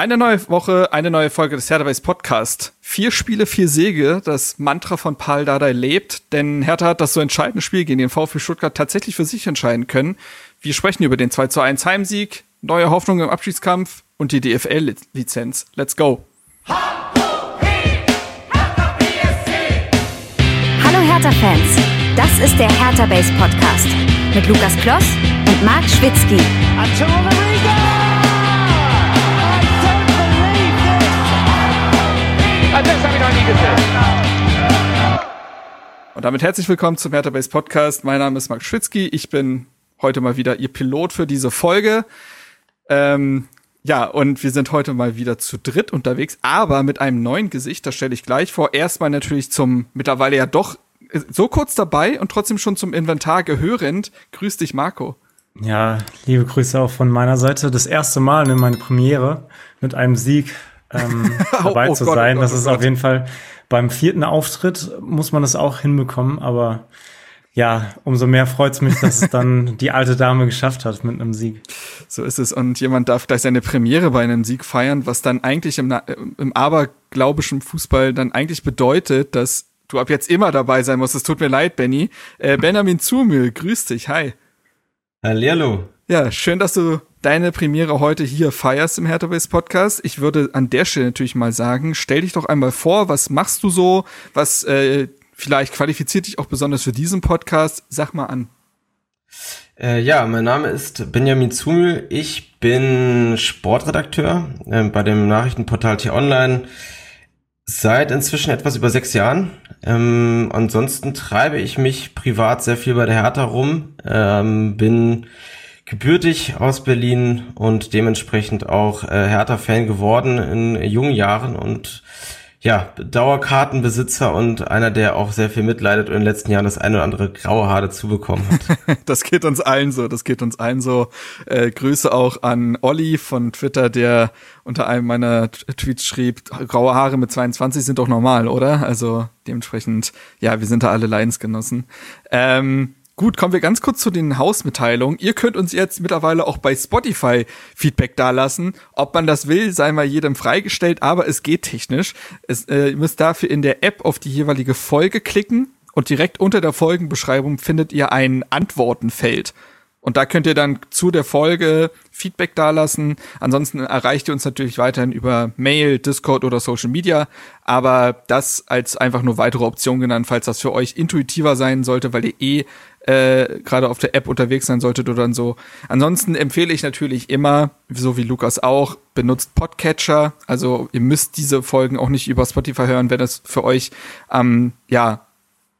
Eine neue Woche, eine neue Folge des Hertha Base Podcast. Vier Spiele, vier Siege. Das Mantra von Paul Dardai lebt, denn Hertha hat das so entscheidende Spiel gegen den VfB Stuttgart tatsächlich für sich entscheiden können. Wir sprechen über den 2 zu 1 Heimsieg, neue Hoffnung im Abschiedskampf und die DFL-Lizenz. Let's go. Hallo Hertha-Fans, das ist der Hertha Base Podcast mit Lukas Kloss und Marc Schwitzky. Und damit herzlich willkommen zum Hertha Base Podcast. Mein Name ist Marc Schwitzky. Ich bin heute mal wieder Ihr Pilot für diese Folge. Ähm, ja, und wir sind heute mal wieder zu dritt unterwegs, aber mit einem neuen Gesicht, das stelle ich gleich vor. Erstmal natürlich zum mittlerweile ja doch so kurz dabei und trotzdem schon zum Inventar gehörend. Grüß dich, Marco. Ja, liebe Grüße auch von meiner Seite. Das erste Mal in meine Premiere mit einem Sieg ähm, dabei oh, oh zu Gott, sein. Oh Gott, das ist oh auf jeden Fall beim vierten Auftritt muss man das auch hinbekommen, aber ja, umso mehr freut es mich, dass es dann die alte Dame geschafft hat mit einem Sieg. So ist es. Und jemand darf gleich seine Premiere bei einem Sieg feiern, was dann eigentlich im, im aberglaubischen Fußball dann eigentlich bedeutet, dass du ab jetzt immer dabei sein musst. Es tut mir leid, Benny. Äh, Benjamin Zumül, grüß dich. Hi. Hallihallo. Ja, schön, dass du deine Premiere heute hier feierst im Hertha Base Podcast. Ich würde an der Stelle natürlich mal sagen, stell dich doch einmal vor, was machst du so? Was äh, vielleicht qualifiziert dich auch besonders für diesen Podcast? Sag mal an. Äh, ja, mein Name ist Benjamin Zumül. Ich bin Sportredakteur äh, bei dem Nachrichtenportal T-Online seit inzwischen etwas über sechs Jahren. Ähm, ansonsten treibe ich mich privat sehr viel bei der Hertha rum, ähm, bin gebürtig aus Berlin und dementsprechend auch äh, Hertha-Fan geworden in jungen Jahren und ja, Dauerkartenbesitzer und einer, der auch sehr viel mitleidet und in den letzten Jahren das eine oder andere graue Haare zubekommen hat. das geht uns allen so, das geht uns allen so. Äh, Grüße auch an Olli von Twitter, der unter einem meiner Tweets schrieb, graue Haare mit 22 sind doch normal, oder? Also dementsprechend, ja, wir sind da alle Leidensgenossen. Ähm, Gut, kommen wir ganz kurz zu den Hausmitteilungen. Ihr könnt uns jetzt mittlerweile auch bei Spotify Feedback dalassen. Ob man das will, sei mal jedem freigestellt, aber es geht technisch. Es, äh, ihr müsst dafür in der App auf die jeweilige Folge klicken und direkt unter der Folgenbeschreibung findet ihr ein Antwortenfeld. Und da könnt ihr dann zu der Folge Feedback dalassen. Ansonsten erreicht ihr uns natürlich weiterhin über Mail, Discord oder Social Media. Aber das als einfach nur weitere Option genannt, falls das für euch intuitiver sein sollte, weil ihr eh äh, gerade auf der App unterwegs sein solltet oder so. Ansonsten empfehle ich natürlich immer, so wie Lukas auch, benutzt Podcatcher. Also ihr müsst diese Folgen auch nicht über Spotify hören, wenn es für euch ähm, ja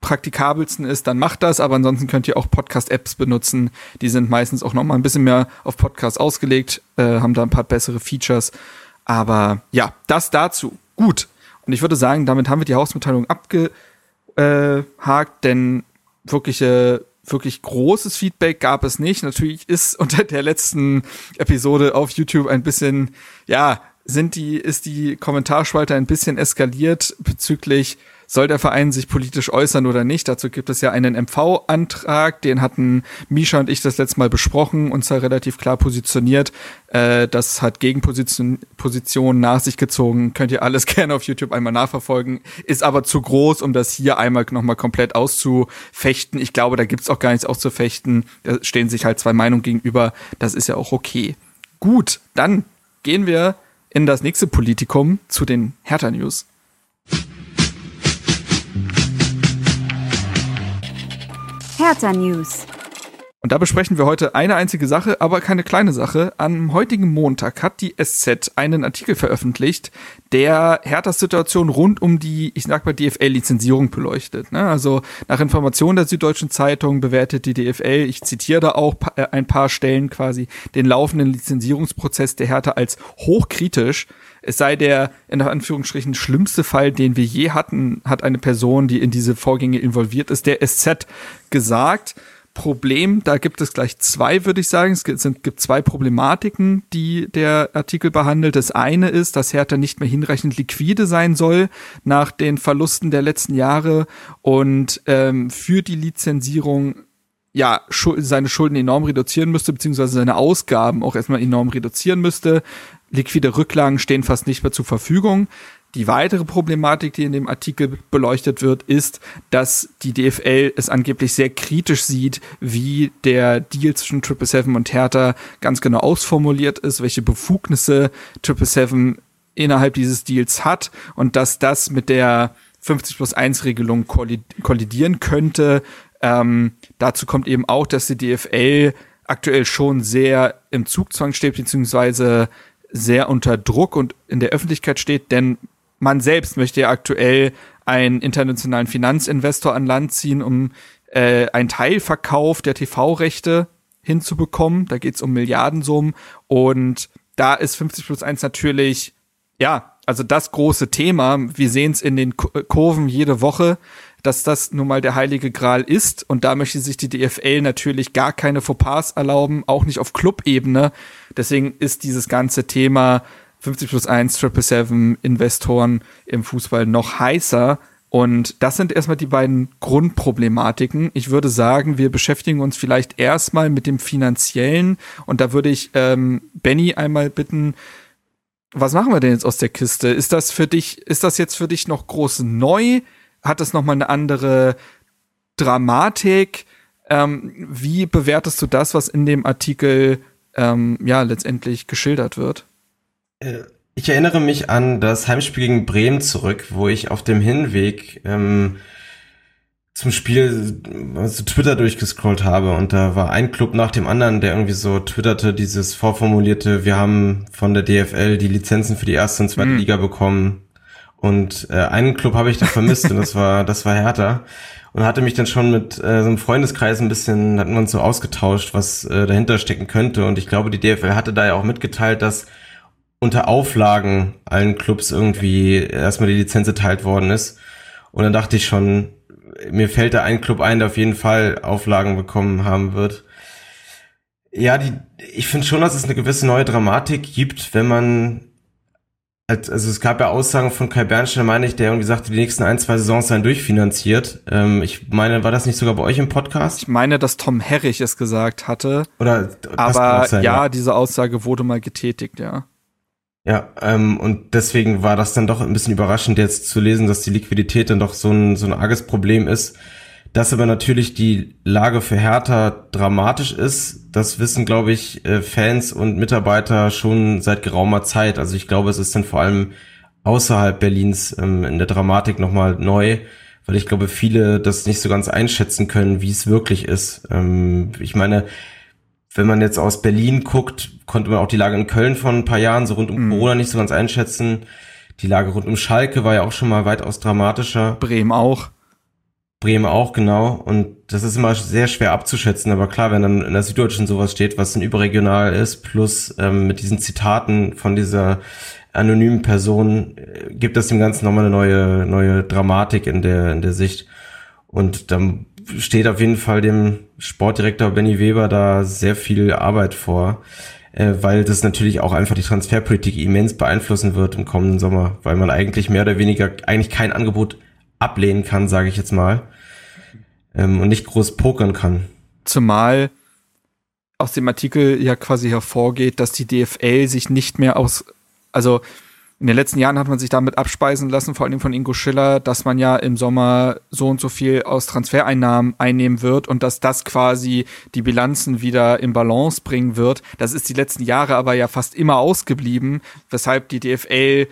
praktikabelsten ist, dann macht das, aber ansonsten könnt ihr auch Podcast-Apps benutzen. Die sind meistens auch noch mal ein bisschen mehr auf Podcast ausgelegt, äh, haben da ein paar bessere Features. Aber ja, das dazu. Gut. Und ich würde sagen, damit haben wir die Hausmitteilung abgehakt, denn wirkliche wirklich großes Feedback gab es nicht. Natürlich ist unter der letzten Episode auf YouTube ein bisschen, ja, sind die, ist die Kommentarspalte ein bisschen eskaliert bezüglich soll der Verein sich politisch äußern oder nicht? Dazu gibt es ja einen MV-Antrag, den hatten Misha und ich das letzte Mal besprochen und zwar relativ klar positioniert. Äh, das hat Gegenpositionen Position nach sich gezogen. Könnt ihr alles gerne auf YouTube einmal nachverfolgen. Ist aber zu groß, um das hier einmal nochmal komplett auszufechten. Ich glaube, da gibt's auch gar nichts auszufechten. Da stehen sich halt zwei Meinungen gegenüber. Das ist ja auch okay. Gut, dann gehen wir in das nächste Politikum zu den Hertha News. Hertha News. Und da besprechen wir heute eine einzige Sache, aber keine kleine Sache. Am heutigen Montag hat die SZ einen Artikel veröffentlicht, der Herthas Situation rund um die, ich sag mal, DFL-Lizenzierung beleuchtet. Ne? Also nach Informationen der Süddeutschen Zeitung bewertet die DFL, ich zitiere da auch äh, ein paar Stellen quasi, den laufenden Lizenzierungsprozess der Hertha als hochkritisch. Es sei der in Anführungsstrichen schlimmste Fall, den wir je hatten, hat eine Person, die in diese Vorgänge involviert ist, der SZ gesagt. Problem, da gibt es gleich zwei, würde ich sagen. Es gibt, sind, gibt zwei Problematiken, die der Artikel behandelt. Das eine ist, dass Hertha nicht mehr hinreichend liquide sein soll nach den Verlusten der letzten Jahre und ähm, für die Lizenzierung ja, seine Schulden enorm reduzieren müsste, beziehungsweise seine Ausgaben auch erstmal enorm reduzieren müsste. Liquide Rücklagen stehen fast nicht mehr zur Verfügung. Die weitere Problematik, die in dem Artikel beleuchtet wird, ist, dass die DFL es angeblich sehr kritisch sieht, wie der Deal zwischen 777 und Hertha ganz genau ausformuliert ist, welche Befugnisse 777 innerhalb dieses Deals hat und dass das mit der 50 plus 1 Regelung kollidieren könnte. Ähm, dazu kommt eben auch, dass die DFL aktuell schon sehr im Zugzwang steht, beziehungsweise sehr unter Druck und in der Öffentlichkeit steht, denn man selbst möchte ja aktuell einen internationalen Finanzinvestor an Land ziehen, um äh, einen Teilverkauf der TV-Rechte hinzubekommen. Da geht's um Milliardensummen und da ist 50 plus 1 natürlich, ja, also das große Thema. Wir sehen es in den Kurven jede Woche, dass das nun mal der heilige Gral ist und da möchte sich die DFL natürlich gar keine Fauxpas erlauben, auch nicht auf Clubebene. Deswegen ist dieses ganze Thema 50 plus 1, 777 Investoren im Fußball noch heißer. Und das sind erstmal die beiden Grundproblematiken. Ich würde sagen, wir beschäftigen uns vielleicht erstmal mit dem finanziellen. Und da würde ich ähm, Benny einmal bitten, was machen wir denn jetzt aus der Kiste? Ist das für dich, ist das jetzt für dich noch groß neu? Hat das nochmal eine andere Dramatik? Ähm, wie bewertest du das, was in dem Artikel ähm, ja letztendlich geschildert wird? Äh, ich erinnere mich an das Heimspiel gegen Bremen zurück, wo ich auf dem Hinweg ähm, zum Spiel also Twitter durchgescrollt habe und da war ein Club nach dem anderen, der irgendwie so twitterte, dieses vorformulierte, wir haben von der DFL die Lizenzen für die erste und zweite mhm. Liga bekommen und äh, einen Club habe ich da vermisst und das war das war Hertha und hatte mich dann schon mit äh, so einem Freundeskreis ein bisschen hatten wir uns so ausgetauscht, was äh, dahinter stecken könnte und ich glaube, die DFL hatte da ja auch mitgeteilt, dass unter Auflagen allen Clubs irgendwie erstmal die Lizenz erteilt worden ist. Und dann dachte ich schon, mir fällt da ein Club ein, der auf jeden Fall Auflagen bekommen haben wird. Ja, die, ich finde schon, dass es eine gewisse neue Dramatik gibt, wenn man, also es gab ja Aussagen von Kai Bernstein, meine ich, der irgendwie sagte, die nächsten ein, zwei Saisons seien durchfinanziert. Ähm, ich meine, war das nicht sogar bei euch im Podcast? Ich meine, dass Tom Herrich es gesagt hatte. Oder, aber sein, ja, ja, diese Aussage wurde mal getätigt, ja. Ja, ähm, und deswegen war das dann doch ein bisschen überraschend jetzt zu lesen, dass die Liquidität dann doch so ein, so ein arges Problem ist. Dass aber natürlich die Lage für Hertha dramatisch ist, das wissen, glaube ich, äh, Fans und Mitarbeiter schon seit geraumer Zeit. Also ich glaube, es ist dann vor allem außerhalb Berlins ähm, in der Dramatik nochmal neu, weil ich glaube, viele das nicht so ganz einschätzen können, wie es wirklich ist. Ähm, ich meine, wenn man jetzt aus Berlin guckt, konnte man auch die Lage in Köln von ein paar Jahren so rund um mhm. Corona nicht so ganz einschätzen. Die Lage rund um Schalke war ja auch schon mal weitaus dramatischer. Bremen auch. Bremen auch, genau. Und das ist immer sehr schwer abzuschätzen. Aber klar, wenn dann in der Süddeutschen sowas steht, was dann überregional ist, plus ähm, mit diesen Zitaten von dieser anonymen Person, äh, gibt das dem Ganzen nochmal eine neue, neue Dramatik in der, in der Sicht. Und dann steht auf jeden Fall dem Sportdirektor Benny Weber da sehr viel Arbeit vor, äh, weil das natürlich auch einfach die Transferpolitik immens beeinflussen wird im kommenden Sommer, weil man eigentlich mehr oder weniger eigentlich kein Angebot ablehnen kann, sage ich jetzt mal, ähm, und nicht groß pokern kann. Zumal aus dem Artikel ja quasi hervorgeht, dass die DFL sich nicht mehr aus, also in den letzten Jahren hat man sich damit abspeisen lassen, vor allem von Ingo Schiller, dass man ja im Sommer so und so viel aus Transfereinnahmen einnehmen wird und dass das quasi die Bilanzen wieder in Balance bringen wird. Das ist die letzten Jahre aber ja fast immer ausgeblieben, weshalb die DFL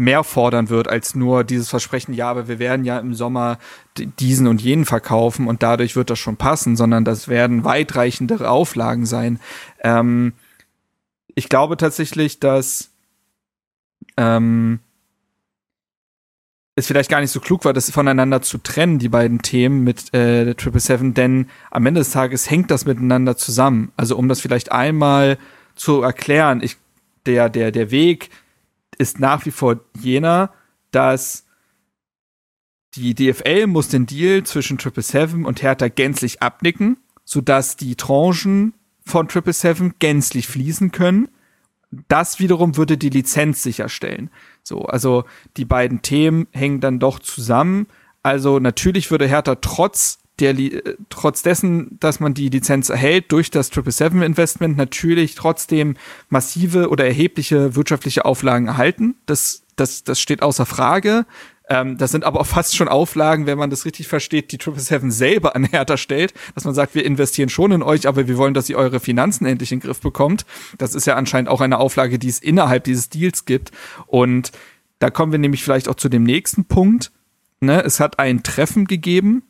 mehr fordern wird als nur dieses Versprechen, ja, aber wir werden ja im Sommer diesen und jenen verkaufen und dadurch wird das schon passen, sondern das werden weitreichendere Auflagen sein. Ähm, ich glaube tatsächlich, dass ähm, es vielleicht gar nicht so klug war, das voneinander zu trennen, die beiden Themen mit äh, Triple Seven, denn am Ende des Tages hängt das miteinander zusammen. Also um das vielleicht einmal zu erklären, ich, der, der, der Weg ist nach wie vor jener, dass die DFL muss den Deal zwischen Triple Seven und Hertha gänzlich abnicken, sodass die Tranchen von Triple Seven gänzlich fließen können das wiederum würde die Lizenz sicherstellen. So, also die beiden Themen hängen dann doch zusammen. Also natürlich würde Hertha trotz der äh, trotz dessen, dass man die Lizenz erhält durch das 777 Investment natürlich trotzdem massive oder erhebliche wirtschaftliche Auflagen erhalten. Das, das, das steht außer Frage. Ähm, das sind aber auch fast schon Auflagen, wenn man das richtig versteht, die 777 selber an Hertha stellt, dass man sagt, wir investieren schon in euch, aber wir wollen, dass ihr eure Finanzen endlich in den Griff bekommt. Das ist ja anscheinend auch eine Auflage, die es innerhalb dieses Deals gibt. Und da kommen wir nämlich vielleicht auch zu dem nächsten Punkt. Ne, es hat ein Treffen gegeben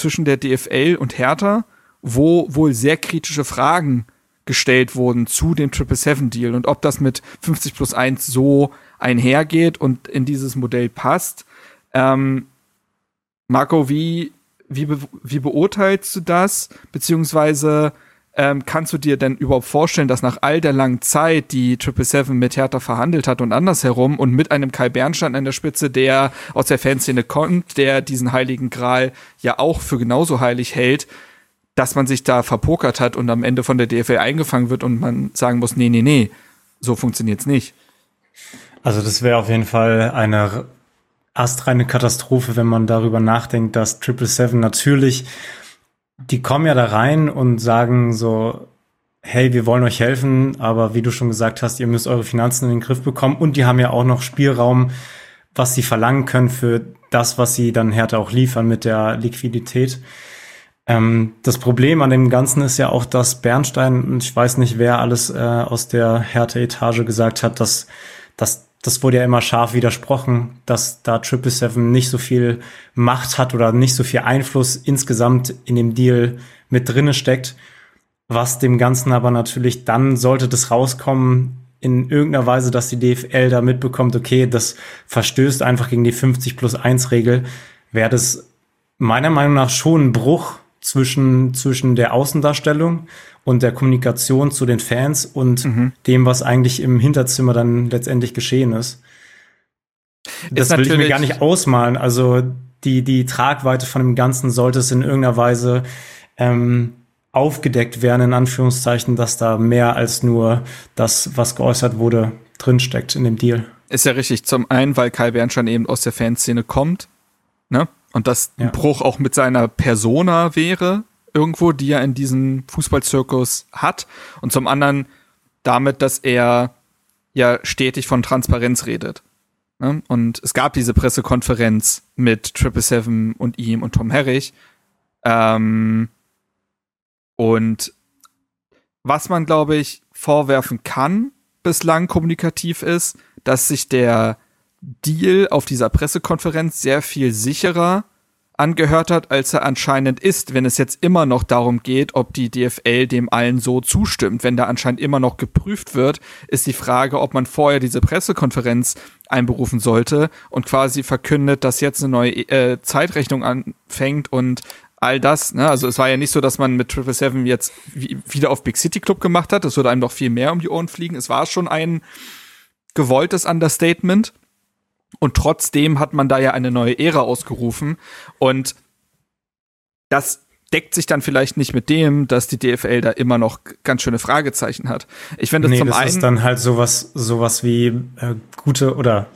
zwischen der DFL und Hertha, wo wohl sehr kritische Fragen gestellt wurden zu dem 777-Deal und ob das mit 50 plus 1 so einhergeht und in dieses Modell passt. Ähm, Marco, wie, wie, be wie beurteilst du das? Beziehungsweise ähm, kannst du dir denn überhaupt vorstellen, dass nach all der langen Zeit, die 777 mit Hertha verhandelt hat und andersherum und mit einem Kai Bernstein an der Spitze, der aus der Fanszene kommt, der diesen heiligen Gral ja auch für genauso heilig hält, dass man sich da verpokert hat und am Ende von der DFL eingefangen wird und man sagen muss, nee, nee, nee, so funktioniert's nicht. Also das wäre auf jeden Fall eine astreine Katastrophe, wenn man darüber nachdenkt, dass 777 natürlich, die kommen ja da rein und sagen so, hey, wir wollen euch helfen, aber wie du schon gesagt hast, ihr müsst eure Finanzen in den Griff bekommen und die haben ja auch noch Spielraum, was sie verlangen können für das, was sie dann härter auch liefern mit der Liquidität. Ähm, das Problem an dem Ganzen ist ja auch, dass Bernstein, ich weiß nicht, wer alles äh, aus der Härte-Etage gesagt hat, dass, dass das wurde ja immer scharf widersprochen, dass da 777 nicht so viel Macht hat oder nicht so viel Einfluss insgesamt in dem Deal mit drinne steckt. Was dem Ganzen aber natürlich dann sollte das rauskommen in irgendeiner Weise, dass die DFL da mitbekommt, okay, das verstößt einfach gegen die 50 plus 1 Regel, wäre das meiner Meinung nach schon ein Bruch zwischen, zwischen der Außendarstellung und der Kommunikation zu den Fans und mhm. dem, was eigentlich im Hinterzimmer dann letztendlich geschehen ist. Das ist will ich mir gar nicht ausmalen. Also die, die Tragweite von dem Ganzen sollte es in irgendeiner Weise ähm, aufgedeckt werden, in Anführungszeichen, dass da mehr als nur das, was geäußert wurde, drinsteckt in dem Deal. Ist ja richtig. Zum einen, weil Kai Bernstein eben aus der Fanszene kommt, ne? Und das ja. ein Bruch auch mit seiner Persona wäre, irgendwo, die er in diesem Fußballzirkus hat. Und zum anderen damit, dass er ja stetig von Transparenz redet. Ne? Und es gab diese Pressekonferenz mit Triple Seven und ihm und Tom Herrich. Ähm, und was man, glaube ich, vorwerfen kann, bislang kommunikativ ist, dass sich der Deal auf dieser Pressekonferenz sehr viel sicherer angehört hat, als er anscheinend ist, wenn es jetzt immer noch darum geht, ob die DFL dem allen so zustimmt. Wenn da anscheinend immer noch geprüft wird, ist die Frage, ob man vorher diese Pressekonferenz einberufen sollte und quasi verkündet, dass jetzt eine neue äh, Zeitrechnung anfängt und all das. Ne? Also es war ja nicht so, dass man mit Triple Seven jetzt wieder auf Big City Club gemacht hat. Es würde einem doch viel mehr um die Ohren fliegen. Es war schon ein gewolltes Understatement. Und trotzdem hat man da ja eine neue Ära ausgerufen. Und das deckt sich dann vielleicht nicht mit dem, dass die DFL da immer noch ganz schöne Fragezeichen hat. Ich finde nee, zum das einen ist dann halt sowas sowas wie äh, gute oder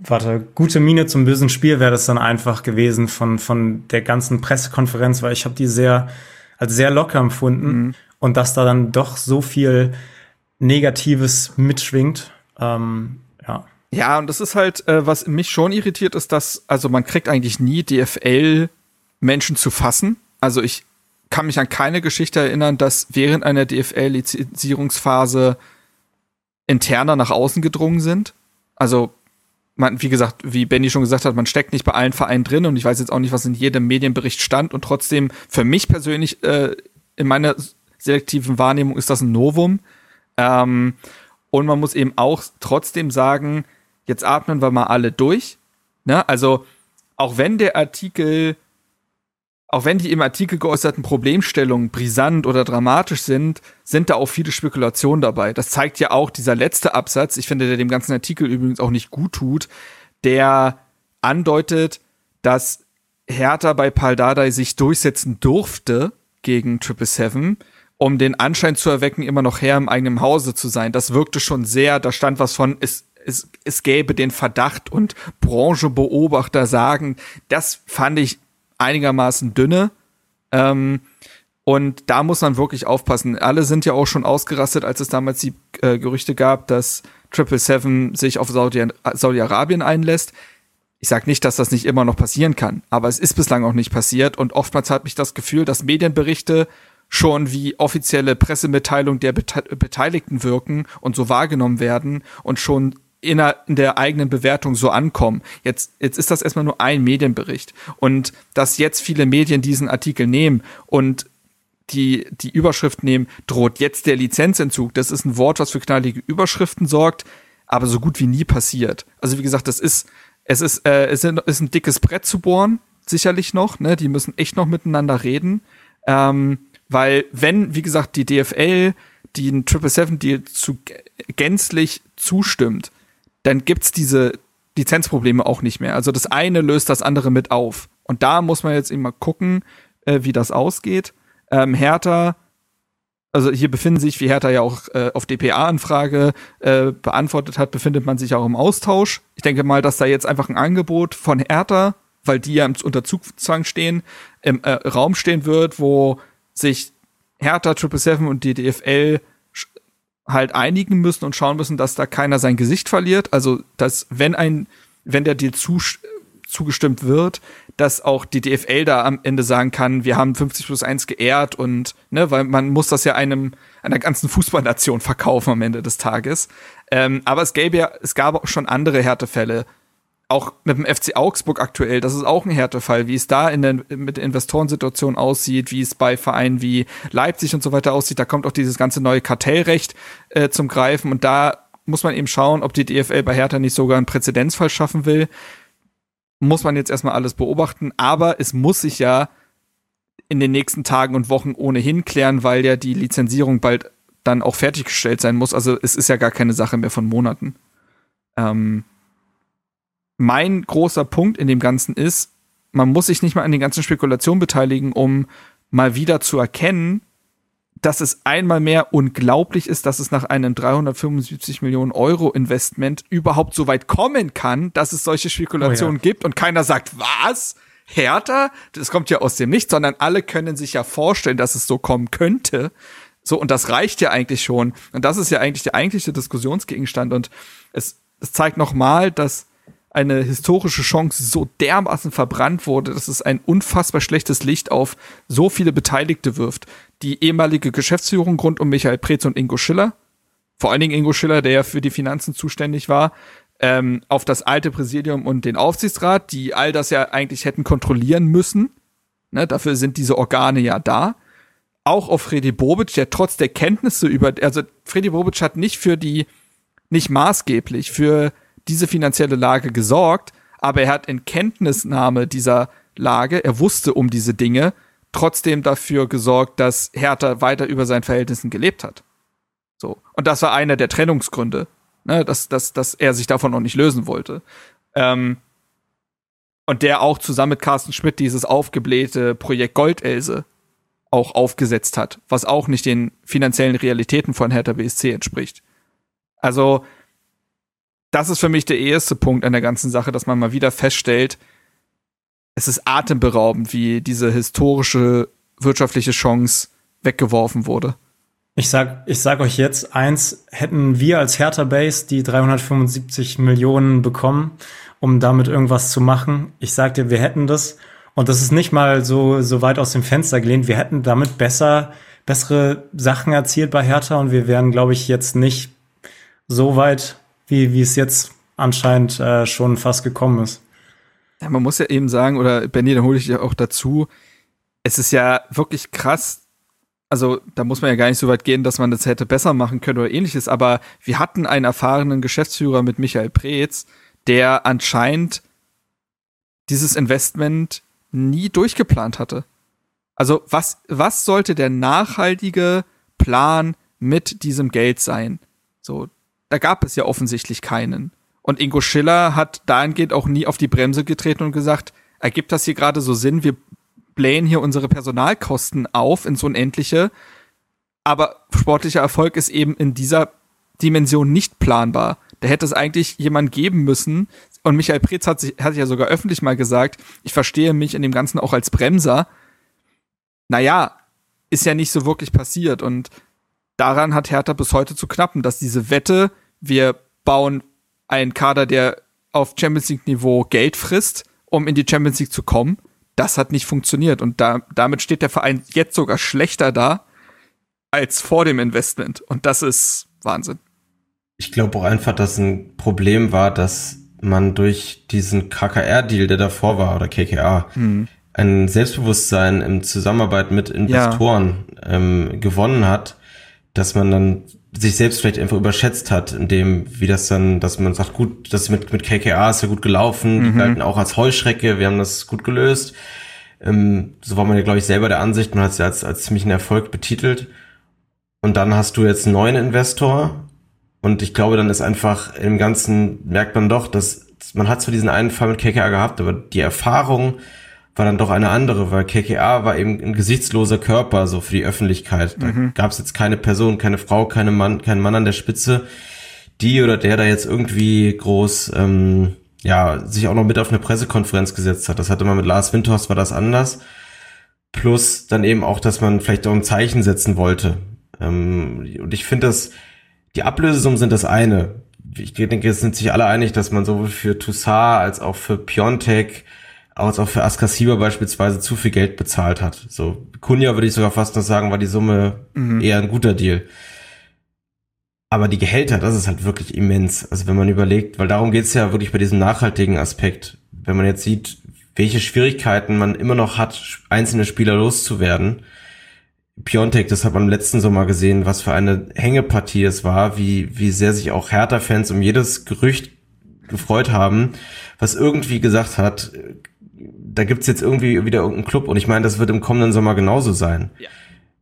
warte, gute Miene zum bösen Spiel wäre das dann einfach gewesen von von der ganzen Pressekonferenz, weil ich habe die sehr als sehr locker empfunden mhm. und dass da dann doch so viel Negatives mitschwingt. Ähm, ja. Und das ist halt, äh, was mich schon irritiert, ist, dass, also man kriegt eigentlich nie DFL-Menschen zu fassen. Also ich kann mich an keine Geschichte erinnern, dass während einer DFL-Lizenzierungsphase interner nach außen gedrungen sind. Also man, wie gesagt, wie Benny schon gesagt hat, man steckt nicht bei allen Vereinen drin und ich weiß jetzt auch nicht, was in jedem Medienbericht stand und trotzdem für mich persönlich äh, in meiner selektiven Wahrnehmung ist das ein Novum. Ähm, und man muss eben auch trotzdem sagen, jetzt atmen wir mal alle durch. Ne? Also, auch wenn der Artikel, auch wenn die im Artikel geäußerten Problemstellungen brisant oder dramatisch sind, sind da auch viele Spekulationen dabei. Das zeigt ja auch dieser letzte Absatz, ich finde, der dem ganzen Artikel übrigens auch nicht gut tut, der andeutet, dass Hertha bei Paldadei sich durchsetzen durfte gegen Triple Seven, um den Anschein zu erwecken, immer noch Herr im eigenen Hause zu sein. Das wirkte schon sehr, da stand was von, es es, es gäbe den Verdacht und Branchebeobachter sagen, das fand ich einigermaßen dünne. Ähm, und da muss man wirklich aufpassen. Alle sind ja auch schon ausgerastet, als es damals die äh, Gerüchte gab, dass Triple Seven sich auf Saudi-Arabien einlässt. Ich sage nicht, dass das nicht immer noch passieren kann, aber es ist bislang auch nicht passiert. Und oftmals hat mich das Gefühl, dass Medienberichte schon wie offizielle Pressemitteilung der Bete Beteiligten wirken und so wahrgenommen werden und schon in der, eigenen Bewertung so ankommen. Jetzt, jetzt ist das erstmal nur ein Medienbericht. Und dass jetzt viele Medien diesen Artikel nehmen und die, die Überschrift nehmen, droht jetzt der Lizenzentzug. Das ist ein Wort, was für knallige Überschriften sorgt, aber so gut wie nie passiert. Also wie gesagt, das ist, es ist, äh, es ist ein dickes Brett zu bohren, sicherlich noch, ne? Die müssen echt noch miteinander reden. Ähm, weil, wenn, wie gesagt, die DFL den Triple Seven Deal zu gänzlich zustimmt, dann gibt's diese Lizenzprobleme auch nicht mehr. Also das eine löst das andere mit auf. Und da muss man jetzt immer gucken, äh, wie das ausgeht. Ähm, Hertha, also hier befinden sich, wie Hertha ja auch äh, auf DPA-Anfrage äh, beantwortet hat, befindet man sich auch im Austausch. Ich denke mal, dass da jetzt einfach ein Angebot von Hertha, weil die ja unter Zugzwang stehen, im äh, Raum stehen wird, wo sich Hertha, Triple Seven und die DFL halt einigen müssen und schauen müssen, dass da keiner sein Gesicht verliert. Also, dass wenn ein, wenn der Deal zu, zugestimmt wird, dass auch die DFL da am Ende sagen kann, wir haben 50 plus 1 geehrt und, ne, weil man muss das ja einem, einer ganzen Fußballnation verkaufen am Ende des Tages. Ähm, aber es gäbe ja, es gab auch schon andere Härtefälle, auch mit dem FC Augsburg aktuell, das ist auch ein Härtefall, wie es da in der, mit der Investorensituation aussieht, wie es bei Vereinen wie Leipzig und so weiter aussieht. Da kommt auch dieses ganze neue Kartellrecht äh, zum Greifen und da muss man eben schauen, ob die DFL bei Hertha nicht sogar einen Präzedenzfall schaffen will. Muss man jetzt erstmal alles beobachten, aber es muss sich ja in den nächsten Tagen und Wochen ohnehin klären, weil ja die Lizenzierung bald dann auch fertiggestellt sein muss. Also es ist ja gar keine Sache mehr von Monaten. Ähm, mein großer Punkt in dem Ganzen ist, man muss sich nicht mal an den ganzen Spekulationen beteiligen, um mal wieder zu erkennen, dass es einmal mehr unglaublich ist, dass es nach einem 375 Millionen Euro Investment überhaupt so weit kommen kann, dass es solche Spekulationen oh ja. gibt und keiner sagt, was? Härter? Das kommt ja aus dem Nichts, sondern alle können sich ja vorstellen, dass es so kommen könnte. So, und das reicht ja eigentlich schon. Und das ist ja eigentlich der eigentliche Diskussionsgegenstand. Und es, es zeigt nochmal, dass eine historische Chance so dermaßen verbrannt wurde, dass es ein unfassbar schlechtes Licht auf so viele Beteiligte wirft. Die ehemalige Geschäftsführung rund um Michael Preetz und Ingo Schiller, vor allen Dingen Ingo Schiller, der ja für die Finanzen zuständig war, ähm, auf das alte Präsidium und den Aufsichtsrat, die all das ja eigentlich hätten kontrollieren müssen. Ne, dafür sind diese Organe ja da. Auch auf Freddy Bobic, der trotz der Kenntnisse über, also Freddy Bobic hat nicht für die, nicht maßgeblich für diese finanzielle Lage gesorgt, aber er hat in Kenntnisnahme dieser Lage, er wusste um diese Dinge, trotzdem dafür gesorgt, dass Hertha weiter über seinen Verhältnissen gelebt hat. So. Und das war einer der Trennungsgründe, ne, dass, dass, dass er sich davon noch nicht lösen wollte. Ähm, und der auch zusammen mit Carsten Schmidt dieses aufgeblähte Projekt Goldelse auch aufgesetzt hat, was auch nicht den finanziellen Realitäten von Hertha BSC entspricht. Also, das ist für mich der erste Punkt an der ganzen Sache, dass man mal wieder feststellt, es ist atemberaubend, wie diese historische wirtschaftliche Chance weggeworfen wurde. Ich sag, ich sag euch jetzt eins, hätten wir als Hertha Base die 375 Millionen bekommen, um damit irgendwas zu machen. Ich sag dir, wir hätten das. Und das ist nicht mal so, so weit aus dem Fenster gelehnt. Wir hätten damit besser, bessere Sachen erzielt bei Hertha und wir wären, glaube ich, jetzt nicht so weit wie, wie es jetzt anscheinend äh, schon fast gekommen ist. Ja, man muss ja eben sagen, oder Benny, da hole ich ja auch dazu, es ist ja wirklich krass, also da muss man ja gar nicht so weit gehen, dass man das hätte besser machen können oder ähnliches, aber wir hatten einen erfahrenen Geschäftsführer mit Michael Preetz, der anscheinend dieses Investment nie durchgeplant hatte. Also was, was sollte der nachhaltige Plan mit diesem Geld sein? So, da gab es ja offensichtlich keinen. Und Ingo Schiller hat dahingehend auch nie auf die Bremse getreten und gesagt, ergibt das hier gerade so Sinn, wir blähen hier unsere Personalkosten auf ins Unendliche, aber sportlicher Erfolg ist eben in dieser Dimension nicht planbar. Da hätte es eigentlich jemand geben müssen, und Michael Preetz hat sich, hat ja sogar öffentlich mal gesagt, ich verstehe mich in dem Ganzen auch als Bremser. naja, ist ja nicht so wirklich passiert. Und daran hat Hertha bis heute zu knappen, dass diese Wette, wir bauen einen Kader, der auf Champions League Niveau Geld frisst, um in die Champions League zu kommen, das hat nicht funktioniert. Und da, damit steht der Verein jetzt sogar schlechter da als vor dem Investment. Und das ist Wahnsinn. Ich glaube auch einfach, dass ein Problem war, dass man durch diesen KKR-Deal, der davor war, oder KKA, mhm. ein Selbstbewusstsein im Zusammenarbeit mit Investoren ja. ähm, gewonnen hat, dass man dann sich selbst vielleicht einfach überschätzt hat, in dem, wie das dann, dass man sagt, gut, das mit, mit KKA ist ja gut gelaufen, mhm. die galten auch als Heuschrecke, wir haben das gut gelöst. Ähm, so war man ja, glaube ich, selber der Ansicht, man hat es ja als, als ziemlichen Erfolg betitelt. Und dann hast du jetzt einen neuen Investor. Und ich glaube, dann ist einfach im Ganzen, merkt man doch, dass man hat zwar diesen einen Fall mit KKA gehabt, aber die Erfahrung, war dann doch eine andere, weil KKA war eben ein gesichtsloser Körper so für die Öffentlichkeit. Da mhm. gab es jetzt keine Person, keine Frau, keine Mann, kein Mann an der Spitze, die oder der da jetzt irgendwie groß ähm, ja sich auch noch mit auf eine Pressekonferenz gesetzt hat. Das hatte man mit Lars Windhorst war das anders. Plus dann eben auch, dass man vielleicht auch ein Zeichen setzen wollte. Ähm, und ich finde das, die Ablösesummen sind das eine. Ich denke, es sind sich alle einig, dass man sowohl für Toussaint als auch für Piontek als auch für Askasiba beispielsweise zu viel Geld bezahlt hat. So, Kunja würde ich sogar fast noch sagen, war die Summe mhm. eher ein guter Deal. Aber die Gehälter, das ist halt wirklich immens. Also wenn man überlegt, weil darum geht's ja wirklich bei diesem nachhaltigen Aspekt. Wenn man jetzt sieht, welche Schwierigkeiten man immer noch hat, einzelne Spieler loszuwerden. Piontek, das hat man im letzten Sommer gesehen, was für eine Hängepartie es war, wie, wie sehr sich auch Hertha-Fans um jedes Gerücht gefreut haben, was irgendwie gesagt hat, da gibt's jetzt irgendwie wieder irgendeinen Club und ich meine, das wird im kommenden Sommer genauso sein. Ja.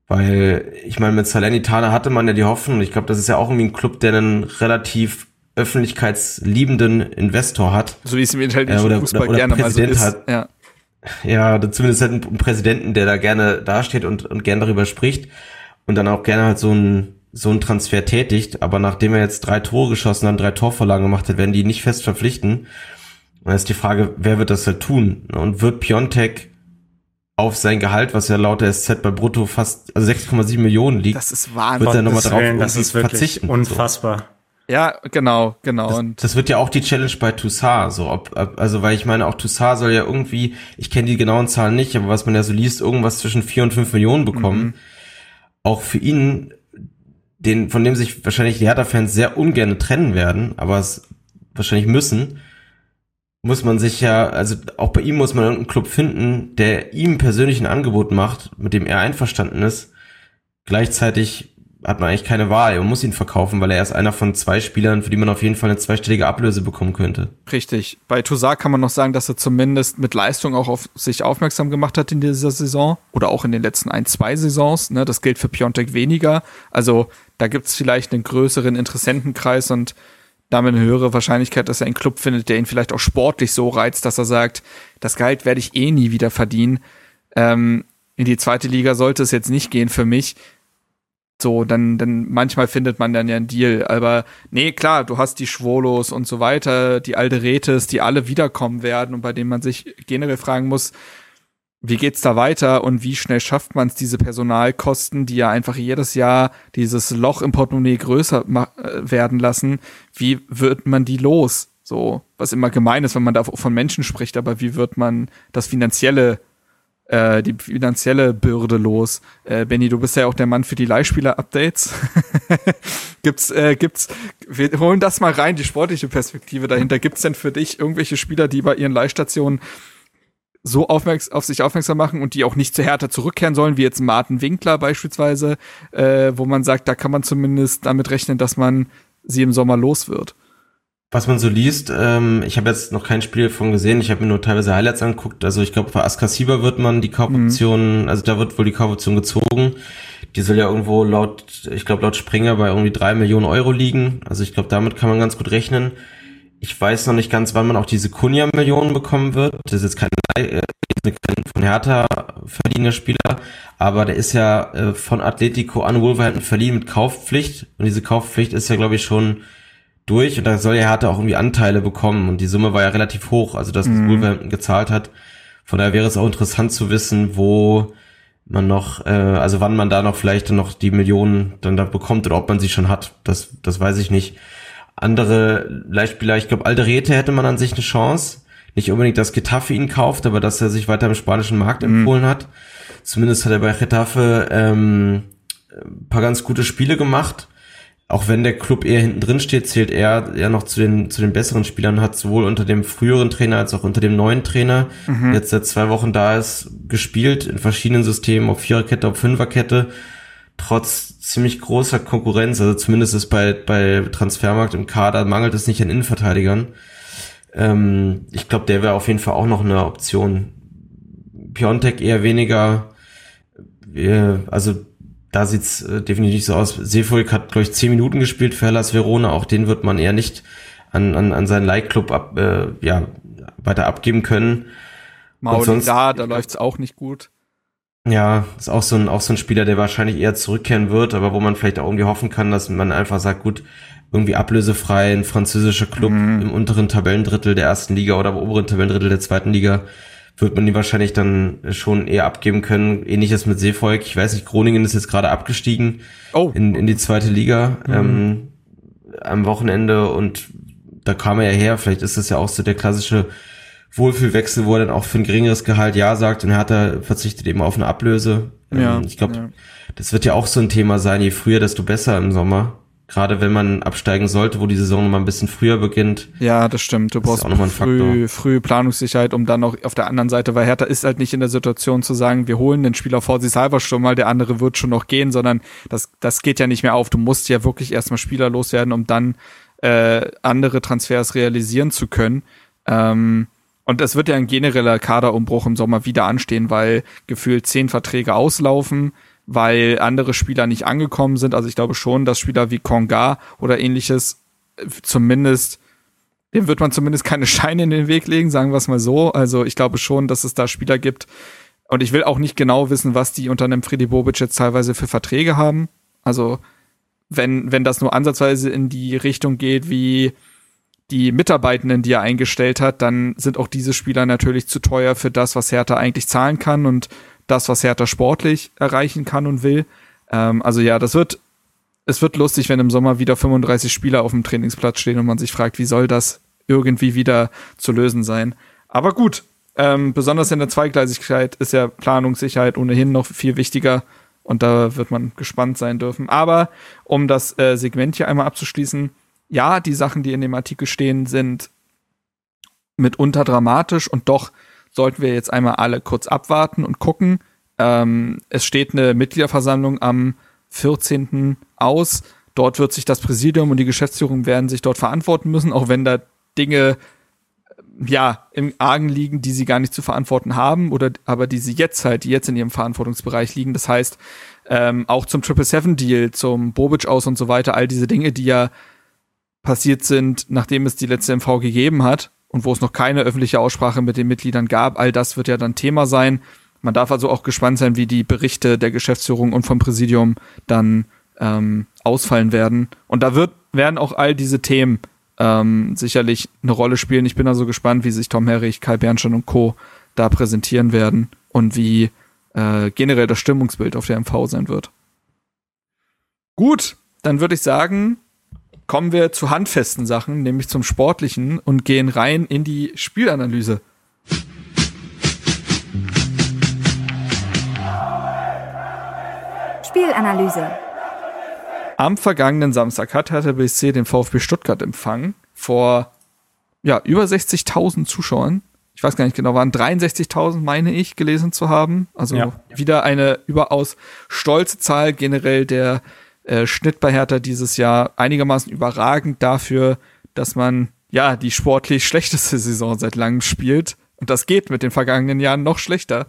Weil, ich meine, mit Salernitana hatte man ja die Hoffnung, ich glaube, das ist ja auch irgendwie ein Club, der einen relativ öffentlichkeitsliebenden Investor hat. So wie es im italienischen äh, oder, Fußball oder, oder gerne Präsident mal so ist. Hat. Ja. ja, zumindest halt einen Präsidenten, der da gerne dasteht und, und gerne darüber spricht und dann auch gerne halt so ein so ein Transfer tätigt, aber nachdem er jetzt drei Tore geschossen hat, drei Torvorlagen gemacht hat, werden die nicht fest verpflichten. Und ist die Frage, wer wird das halt tun? Und wird Piontek auf sein Gehalt, was ja laut der SZ bei Brutto fast also 6,7 Millionen liegt, das ist Wahnsinn. wird er nochmal drauf Willen, das ist wirklich verzichten. Unfassbar. So. Ja, genau, genau. Das, das, wird ja auch die Challenge bei Toussaint, so ob, also weil ich meine, auch Toussaint soll ja irgendwie, ich kenne die genauen Zahlen nicht, aber was man ja so liest, irgendwas zwischen 4 und 5 Millionen bekommen. Mhm. Auch für ihn, den, von dem sich wahrscheinlich die Hertha-Fans sehr ungern trennen werden, aber es wahrscheinlich müssen, muss man sich ja, also auch bei ihm muss man einen Club finden, der ihm persönlich ein Angebot macht, mit dem er einverstanden ist. Gleichzeitig hat man eigentlich keine Wahl. Man muss ihn verkaufen, weil er ist einer von zwei Spielern, für die man auf jeden Fall eine zweistellige Ablöse bekommen könnte. Richtig. Bei Toussaint kann man noch sagen, dass er zumindest mit Leistung auch auf sich aufmerksam gemacht hat in dieser Saison oder auch in den letzten ein, zwei Saisons. Ne? Das gilt für Piontek weniger. Also da gibt es vielleicht einen größeren Interessentenkreis und damit eine höhere Wahrscheinlichkeit, dass er einen Club findet, der ihn vielleicht auch sportlich so reizt, dass er sagt, das Gehalt werde ich eh nie wieder verdienen. Ähm, in die zweite Liga sollte es jetzt nicht gehen für mich. So, dann, dann manchmal findet man dann ja einen Deal. Aber nee, klar, du hast die Schwolos und so weiter, die Alderetes, die alle wiederkommen werden und bei denen man sich generell fragen muss, wie geht's da weiter und wie schnell schafft man es, diese Personalkosten, die ja einfach jedes Jahr dieses Loch im Portemonnaie größer äh, werden lassen, wie wird man die los? So, was immer gemein ist, wenn man da von Menschen spricht, aber wie wird man das finanzielle, äh, die finanzielle Bürde los? Äh, Benny, du bist ja auch der Mann für die Leihspieler-Updates. gibt's, äh, gibt's, wir holen das mal rein, die sportliche Perspektive dahinter. Gibt's denn für dich irgendwelche Spieler, die bei ihren Leihstationen so aufmerks auf sich aufmerksam machen und die auch nicht zu härter zurückkehren sollen, wie jetzt Martin Winkler beispielsweise, äh, wo man sagt, da kann man zumindest damit rechnen, dass man sie im Sommer los wird. Was man so liest, ähm, ich habe jetzt noch kein Spiel davon gesehen, ich habe mir nur teilweise Highlights angeguckt. Also ich glaube, bei Askasiba wird man die Kaufoption, mhm. also da wird wohl die Kaufoption gezogen. Die soll ja irgendwo laut, ich glaube laut Springer bei irgendwie drei Millionen Euro liegen. Also ich glaube, damit kann man ganz gut rechnen. Ich weiß noch nicht ganz, wann man auch diese Kunja-Millionen bekommen wird. Das ist jetzt kein, äh, von Hertha verdienter Spieler, aber der ist ja äh, von Atletico an Wolverhampton verliehen mit Kaufpflicht. Und diese Kaufpflicht ist ja, glaube ich, schon durch. Und da soll ja Hertha auch irgendwie Anteile bekommen. Und die Summe war ja relativ hoch, also dass mhm. Wolverhampton gezahlt hat. Von daher wäre es auch interessant zu wissen, wo man noch, äh, also wann man da noch vielleicht noch die Millionen dann da bekommt oder ob man sie schon hat, das, das weiß ich nicht. Andere Leihspieler, ich glaube, Alderete hätte man an sich eine Chance. Nicht unbedingt, dass Getafe ihn kauft, aber dass er sich weiter im spanischen Markt mhm. empfohlen hat. Zumindest hat er bei Getafe ähm, ein paar ganz gute Spiele gemacht auch wenn der Club eher hinten drin steht, zählt er ja noch zu den, zu den besseren Spielern, hat sowohl unter dem früheren Trainer als auch unter dem neuen Trainer, mhm. jetzt seit zwei Wochen da ist, gespielt in verschiedenen Systemen, auf Viererkette, auf Fünferkette, trotz ziemlich großer Konkurrenz, also zumindest ist bei, bei Transfermarkt im Kader mangelt es nicht an Innenverteidigern. Ähm, ich glaube, der wäre auf jeden Fall auch noch eine Option. Piontek eher weniger, äh, also da sieht's äh, definitiv so aus. Seefolk hat, glaube ich, zehn Minuten gespielt für Hellas Verona. Auch den wird man eher nicht an, an, an seinen Leihclub ab, äh, ja, weiter abgeben können. Mauli da, da läuft's auch nicht gut. Ja, ist auch so ein, auch so ein Spieler, der wahrscheinlich eher zurückkehren wird, aber wo man vielleicht auch irgendwie hoffen kann, dass man einfach sagt, gut, irgendwie ablösefrei ein französischer Club mhm. im unteren Tabellendrittel der ersten Liga oder im oberen Tabellendrittel der zweiten Liga wird man die wahrscheinlich dann schon eher abgeben können. Ähnliches mit Seevolk. Ich weiß nicht, Groningen ist jetzt gerade abgestiegen oh. in, in die zweite Liga mhm. ähm, am Wochenende und da kam er ja her. Vielleicht ist das ja auch so der klassische Wohlfühlwechsel, wo er dann auch für ein geringeres Gehalt Ja sagt und er da verzichtet eben auf eine Ablöse. Ja, ähm, ich glaube, ja. das wird ja auch so ein Thema sein. Je früher, desto besser im Sommer. Gerade wenn man absteigen sollte, wo die Saison mal ein bisschen früher beginnt. Ja, das stimmt. Du brauchst früh, früh Planungssicherheit, um dann noch auf der anderen Seite, weil Hertha ist halt nicht in der Situation zu sagen, wir holen den Spieler vor sich selber schon mal, der andere wird schon noch gehen, sondern das, das geht ja nicht mehr auf. Du musst ja wirklich erstmal Spieler loswerden, um dann äh, andere Transfers realisieren zu können. Ähm, und es wird ja ein genereller Kaderumbruch im Sommer wieder anstehen, weil gefühlt zehn Verträge auslaufen weil andere Spieler nicht angekommen sind. Also ich glaube schon, dass Spieler wie Konga oder ähnliches äh, zumindest, dem wird man zumindest keine Scheine in den Weg legen, sagen wir es mal so. Also ich glaube schon, dass es da Spieler gibt. Und ich will auch nicht genau wissen, was die unter einem Freddy Bobic jetzt teilweise für Verträge haben. Also wenn, wenn das nur ansatzweise in die Richtung geht, wie die Mitarbeitenden, die er eingestellt hat, dann sind auch diese Spieler natürlich zu teuer für das, was Hertha eigentlich zahlen kann. Und das, was Hertha sportlich erreichen kann und will. Ähm, also ja, das wird, es wird lustig, wenn im Sommer wieder 35 Spieler auf dem Trainingsplatz stehen und man sich fragt, wie soll das irgendwie wieder zu lösen sein. Aber gut, ähm, besonders in der Zweigleisigkeit ist ja Planungssicherheit ohnehin noch viel wichtiger und da wird man gespannt sein dürfen. Aber um das äh, Segment hier einmal abzuschließen, ja, die Sachen, die in dem Artikel stehen, sind mitunter dramatisch und doch sollten wir jetzt einmal alle kurz abwarten und gucken. Ähm, es steht eine Mitgliederversammlung am 14. aus. Dort wird sich das Präsidium und die Geschäftsführung werden sich dort verantworten müssen, auch wenn da Dinge ja im Argen liegen, die sie gar nicht zu verantworten haben oder aber die sie jetzt halt, die jetzt in ihrem Verantwortungsbereich liegen. Das heißt, ähm, auch zum Triple Seven Deal, zum Bobic aus und so weiter, all diese Dinge, die ja passiert sind, nachdem es die letzte MV gegeben hat, und wo es noch keine öffentliche Aussprache mit den Mitgliedern gab. All das wird ja dann Thema sein. Man darf also auch gespannt sein, wie die Berichte der Geschäftsführung und vom Präsidium dann ähm, ausfallen werden. Und da wird, werden auch all diese Themen ähm, sicherlich eine Rolle spielen. Ich bin also gespannt, wie sich Tom Herrich, Kai Bernstein und Co. da präsentieren werden und wie äh, generell das Stimmungsbild auf der MV sein wird. Gut, dann würde ich sagen, kommen wir zu handfesten Sachen, nämlich zum Sportlichen und gehen rein in die Spielanalyse. Spielanalyse. Am vergangenen Samstag hat Hertha BSC den VfB Stuttgart empfangen vor ja, über 60.000 Zuschauern. Ich weiß gar nicht genau, waren 63.000, meine ich, gelesen zu haben. Also ja. wieder eine überaus stolze Zahl generell der äh, Schnitt bei Hertha dieses Jahr einigermaßen überragend dafür, dass man ja die sportlich schlechteste Saison seit langem spielt. Und das geht mit den vergangenen Jahren noch schlechter.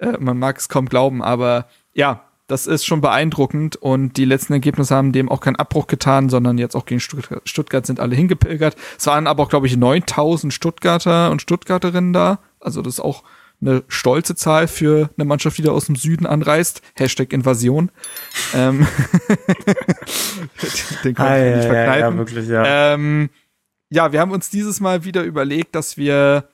Äh, man mag es kaum glauben, aber ja, das ist schon beeindruckend und die letzten Ergebnisse haben dem auch keinen Abbruch getan, sondern jetzt auch gegen Stuttgart, sind alle hingepilgert. Es waren aber auch, glaube ich, 9000 Stuttgarter und Stuttgarterinnen da. Also das ist auch eine stolze Zahl für eine Mannschaft, die da aus dem Süden anreist. Hashtag Invasion. ähm, den konnte ah, ich nicht verkneifen. Ja, ja, wirklich, ja. Ähm, ja, wir haben uns dieses Mal wieder überlegt, dass wir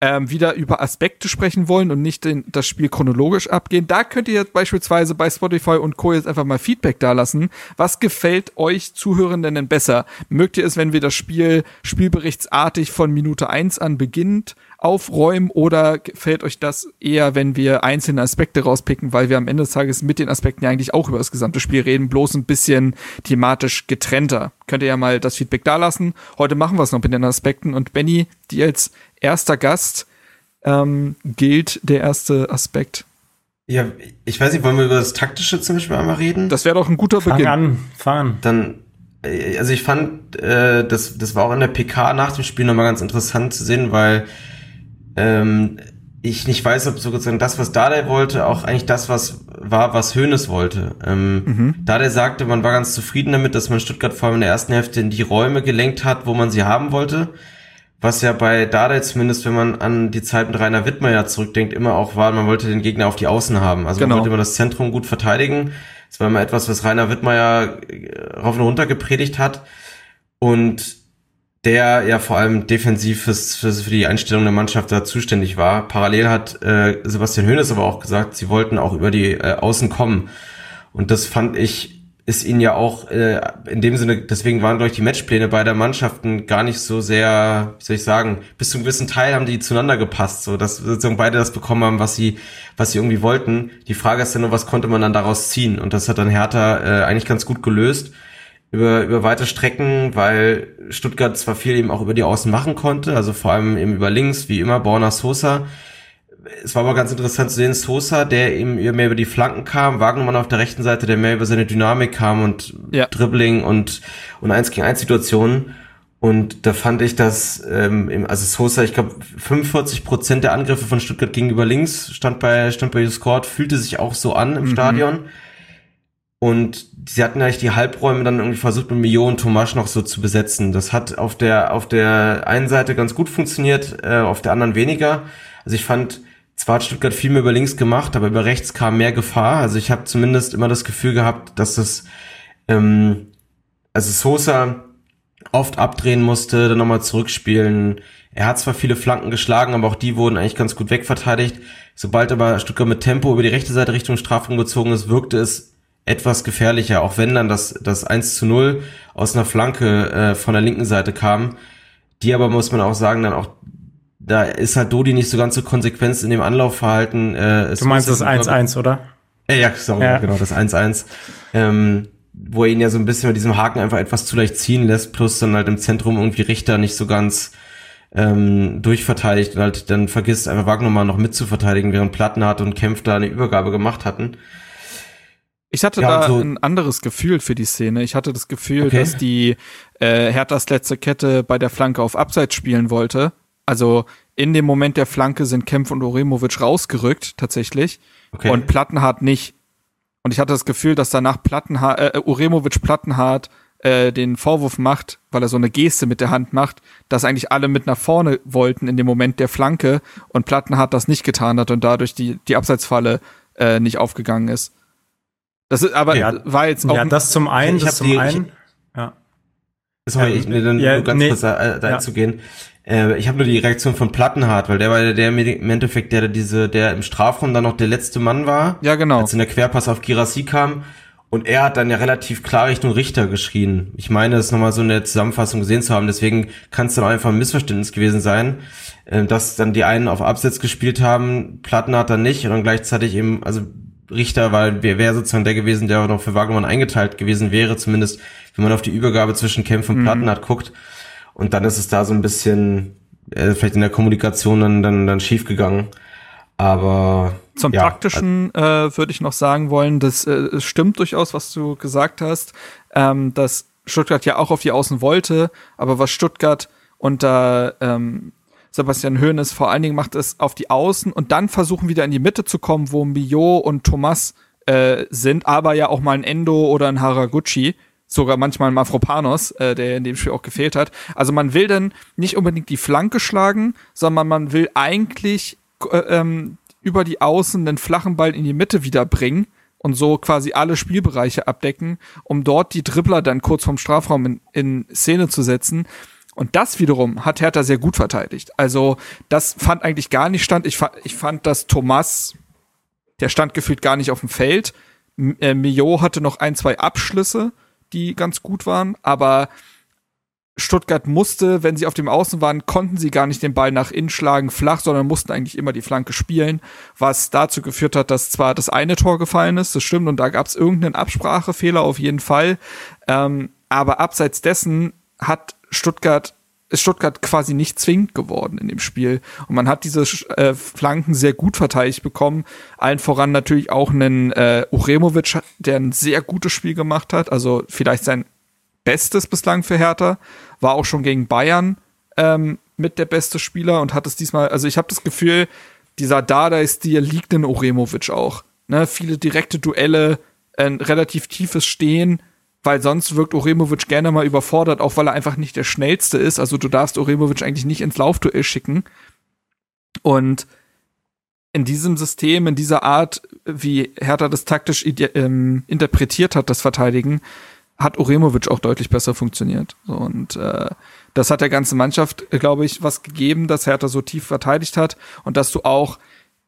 ähm, wieder über Aspekte sprechen wollen und nicht den, das Spiel chronologisch abgehen, da könnt ihr jetzt beispielsweise bei Spotify und Co. jetzt einfach mal Feedback dalassen. Was gefällt euch Zuhörenden denn besser? Mögt ihr es, wenn wir das Spiel spielberichtsartig von Minute eins an beginnt aufräumen oder gefällt euch das eher, wenn wir einzelne Aspekte rauspicken, weil wir am Ende des Tages mit den Aspekten ja eigentlich auch über das gesamte Spiel reden, bloß ein bisschen thematisch getrennter. Könnt ihr ja mal das Feedback dalassen. Heute machen wir es noch mit den Aspekten und Benny, die als erster Gast ähm, gilt der erste Aspekt. Ja, ich weiß nicht, wollen wir über das Taktische zum Beispiel einmal reden? Das wäre doch ein guter Fang Beginn. an, fahren. Dann, äh, also ich fand, äh, das, das war auch in der PK nach dem Spiel nochmal ganz interessant zu sehen, weil ähm, ich nicht weiß, ob sozusagen das, was Dade wollte, auch eigentlich das, was war, was Hoeneß wollte. Ähm, mhm. Dade sagte, man war ganz zufrieden damit, dass man Stuttgart vor allem in der ersten Hälfte in die Räume gelenkt hat, wo man sie haben wollte. Was ja bei Dade zumindest, wenn man an die Zeit mit Rainer Wittmeier zurückdenkt, immer auch war, man wollte den Gegner auf die Außen haben. Also genau. man wollte immer das Zentrum gut verteidigen. Das war immer etwas, was Rainer Wittmeier äh, rauf und runter gepredigt hat. Und der ja vor allem defensiv fürs, für die Einstellung der Mannschaft da zuständig war. Parallel hat äh, Sebastian Hoeneß aber auch gesagt, sie wollten auch über die äh, Außen kommen. Und das fand ich, ist ihnen ja auch äh, in dem Sinne, deswegen waren, glaube ich, die Matchpläne beider Mannschaften gar nicht so sehr, wie soll ich sagen, bis zu einem gewissen Teil haben die zueinander gepasst, so dass sozusagen beide das bekommen haben, was sie, was sie irgendwie wollten. Die Frage ist ja nur, was konnte man dann daraus ziehen? Und das hat dann Hertha äh, eigentlich ganz gut gelöst über, über weite Strecken, weil Stuttgart zwar viel eben auch über die Außen machen konnte, also vor allem eben über links, wie immer, Borna Sosa. Es war aber ganz interessant zu sehen, Sosa, der eben mehr über die Flanken kam, Wagnermann auf der rechten Seite, der mehr über seine Dynamik kam und ja. Dribbling und, und eins gegen eins Situationen. Und da fand ich, dass, ähm, also Sosa, ich glaube, 45 Prozent der Angriffe von Stuttgart gegenüber links stand bei, stand bei Discord, fühlte sich auch so an im mhm. Stadion. Und sie hatten eigentlich die Halbräume dann irgendwie versucht, mit Millionen Tomasch noch so zu besetzen. Das hat auf der, auf der einen Seite ganz gut funktioniert, äh, auf der anderen weniger. Also ich fand, zwar hat Stuttgart viel mehr über links gemacht, aber über rechts kam mehr Gefahr. Also ich habe zumindest immer das Gefühl gehabt, dass das, ähm, also Sosa oft abdrehen musste, dann nochmal zurückspielen. Er hat zwar viele Flanken geschlagen, aber auch die wurden eigentlich ganz gut wegverteidigt. Sobald aber Stuttgart mit Tempo über die rechte Seite Richtung Strafraum gezogen ist, wirkte es etwas gefährlicher, auch wenn dann das, das 1 zu 0 aus einer Flanke äh, von der linken Seite kam. Die aber, muss man auch sagen, dann auch, da ist halt Dodi nicht so ganz so konsequent in dem Anlaufverhalten. Äh, du meinst das 1-1, oder? Äh, ja, sorry, ja. genau, das 1-1. Ähm, wo er ihn ja so ein bisschen mit diesem Haken einfach etwas zu leicht ziehen lässt, plus dann halt im Zentrum irgendwie Richter nicht so ganz ähm, durchverteidigt und halt dann vergisst, einfach Wagner mal noch mitzuverteidigen, während Plattenhardt und Kempf da eine Übergabe gemacht hatten. Ich hatte ja, da so ein anderes Gefühl für die Szene. Ich hatte das Gefühl, okay. dass die äh, Herthas letzte Kette bei der Flanke auf Abseits spielen wollte. Also in dem Moment der Flanke sind Kempf und Oremovic rausgerückt, tatsächlich. Okay. Und Plattenhardt nicht. Und ich hatte das Gefühl, dass danach Plattenhardt, äh, Uremovic Plattenhardt äh, den Vorwurf macht, weil er so eine Geste mit der Hand macht, dass eigentlich alle mit nach vorne wollten in dem Moment der Flanke und Plattenhardt das nicht getan hat und dadurch die, die Abseitsfalle äh, nicht aufgegangen ist. Das ist, aber ja, war jetzt auch. Ja, das zum einen, das zum die, einen. Ich, ja. Sorry, ich, mir dann ja, ganz nee, kurz da, da ja. einzugehen. Äh, ich habe nur die Reaktion von Plattenhardt, weil der war der, der im Endeffekt, der diese, der im Strafraum dann noch der letzte Mann war. Ja, genau. Als in der Querpass auf Girassi kam. Und er hat dann ja relativ klar Richtung Richter geschrien. Ich meine, das nochmal so in der Zusammenfassung gesehen zu haben. Deswegen kann es dann auch einfach ein Missverständnis gewesen sein, äh, dass dann die einen auf Absetz gespielt haben, Plattenhardt dann nicht und dann gleichzeitig eben, also Richter, weil wer wäre sozusagen der gewesen, der auch noch für Wagnermann eingeteilt gewesen wäre, zumindest wenn man auf die Übergabe zwischen Kämpfen und mhm. Platten hat guckt. Und dann ist es da so ein bisschen, äh, vielleicht in der Kommunikation dann, dann, dann schief gegangen. Aber zum ja, praktischen äh, würde ich noch sagen wollen, das äh, stimmt durchaus, was du gesagt hast, ähm, dass Stuttgart ja auch auf die Außen wollte, aber was Stuttgart unter ähm, Sebastian Hoeneß vor allen Dingen macht es auf die Außen und dann versuchen wieder in die Mitte zu kommen, wo Mio und Thomas äh, sind, aber ja auch mal ein Endo oder ein Haraguchi, sogar manchmal ein Mafropanos, äh, der in dem Spiel auch gefehlt hat. Also man will dann nicht unbedingt die Flanke schlagen, sondern man will eigentlich äh, ähm, über die Außen den flachen Ball in die Mitte wieder bringen und so quasi alle Spielbereiche abdecken, um dort die Dribbler dann kurz vom Strafraum in, in Szene zu setzen Und das wiederum hat Hertha sehr gut verteidigt. Also das fand eigentlich gar nicht stand. Ich fand, ich fand, dass Thomas, der stand gefühlt gar nicht auf dem Feld. Äh, Mio hatte noch ein, zwei Abschlüsse, die ganz gut waren, aber Stuttgart musste, wenn sie auf dem Außen waren, konnten sie gar nicht den Ball nach innen schlagen, flach, sondern mussten eigentlich immer die Flanke spielen, was dazu geführt hat, dass zwar das eine Tor gefallen ist, das stimmt, und da gab es irgendeinen Absprachefehler auf jeden Fall, ähm, aber abseits dessen hat Stuttgart ist Stuttgart quasi nicht zwingend geworden in dem Spiel. Und man hat diese äh, Flanken sehr gut verteidigt bekommen. Allen voran natürlich auch einen äh, Uremovic, der ein sehr gutes Spiel gemacht hat. Also vielleicht sein bestes bislang für Hertha. War auch schon gegen Bayern ähm, mit der beste Spieler und hat es diesmal, also ich habe das Gefühl, dieser Dada-Stil liegt in Uremovic auch. Ne? Viele direkte Duelle, ein relativ tiefes Stehen, weil sonst wirkt Uremovic gerne mal überfordert, auch weil er einfach nicht der schnellste ist. Also du darfst Uremovic eigentlich nicht ins Laufduell schicken. Und in diesem System, in dieser Art, wie Hertha das taktisch ähm, interpretiert hat, das Verteidigen, hat Uremovic auch deutlich besser funktioniert. Und äh, das hat der ganzen Mannschaft, glaube ich, was gegeben, dass Hertha so tief verteidigt hat und dass du auch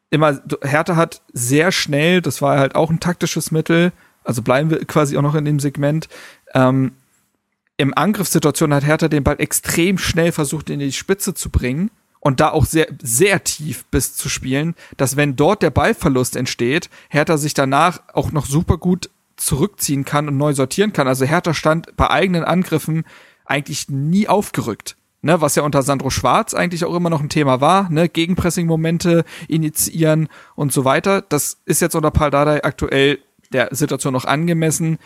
immer, Hertha hat sehr schnell, das war halt auch ein taktisches Mittel, also bleiben wir quasi auch noch in dem Segment. Ähm, Im Angriffssituation hat Hertha den Ball extrem schnell versucht, in die Spitze zu bringen und da auch sehr, sehr tief bis zu spielen, dass wenn dort der Ballverlust entsteht, Hertha sich danach auch noch super gut zurückziehen kann und neu sortieren kann. Also Hertha stand bei eigenen Angriffen eigentlich nie aufgerückt. Ne, was ja unter Sandro Schwarz eigentlich auch immer noch ein Thema war, ne, Gegenpressing-Momente initiieren und so weiter. Das ist jetzt unter Paldadei aktuell der Situation noch angemessen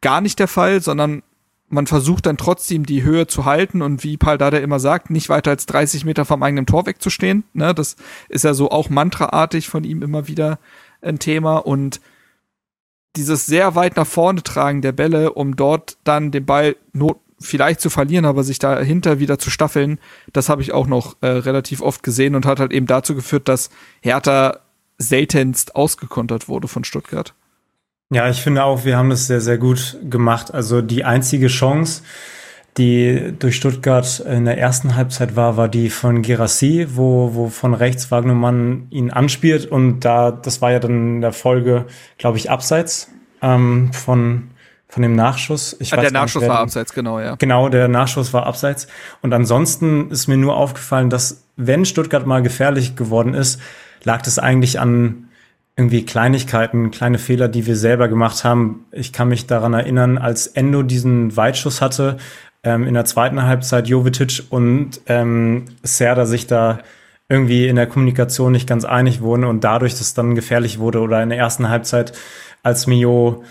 gar nicht der Fall, sondern man versucht dann trotzdem die Höhe zu halten und wie Paul Dada immer sagt, nicht weiter als 30 Meter vom eigenen Tor wegzustehen. Ne, das ist ja so auch mantraartig von ihm immer wieder ein Thema und dieses sehr weit nach vorne tragen der Bälle, um dort dann den Ball not vielleicht zu verlieren, aber sich dahinter wieder zu staffeln, das habe ich auch noch äh, relativ oft gesehen und hat halt eben dazu geführt, dass Hertha seltenst ausgekontert wurde von Stuttgart. Ja, ich finde auch, wir haben das sehr, sehr gut gemacht. Also die einzige Chance, die durch Stuttgart in der ersten Halbzeit war, war die von Gerassi, wo, wo von rechts Wagnermann ihn anspielt und da, das war ja dann in der Folge, glaube ich, abseits ähm, von von dem Nachschuss. Ich ah, der Nachschuss nicht, war abseits, genau, ja. Genau, der Nachschuss war abseits. Und ansonsten ist mir nur aufgefallen, dass wenn Stuttgart mal gefährlich geworden ist, lag das eigentlich an irgendwie Kleinigkeiten, kleine Fehler, die wir selber gemacht haben. Ich kann mich daran erinnern, als Endo diesen Weitschuss hatte, ähm, in der zweiten Halbzeit Jovetic und ähm, Serda sich da irgendwie in der Kommunikation nicht ganz einig wurden und dadurch das dann gefährlich wurde oder in der ersten Halbzeit, als Mio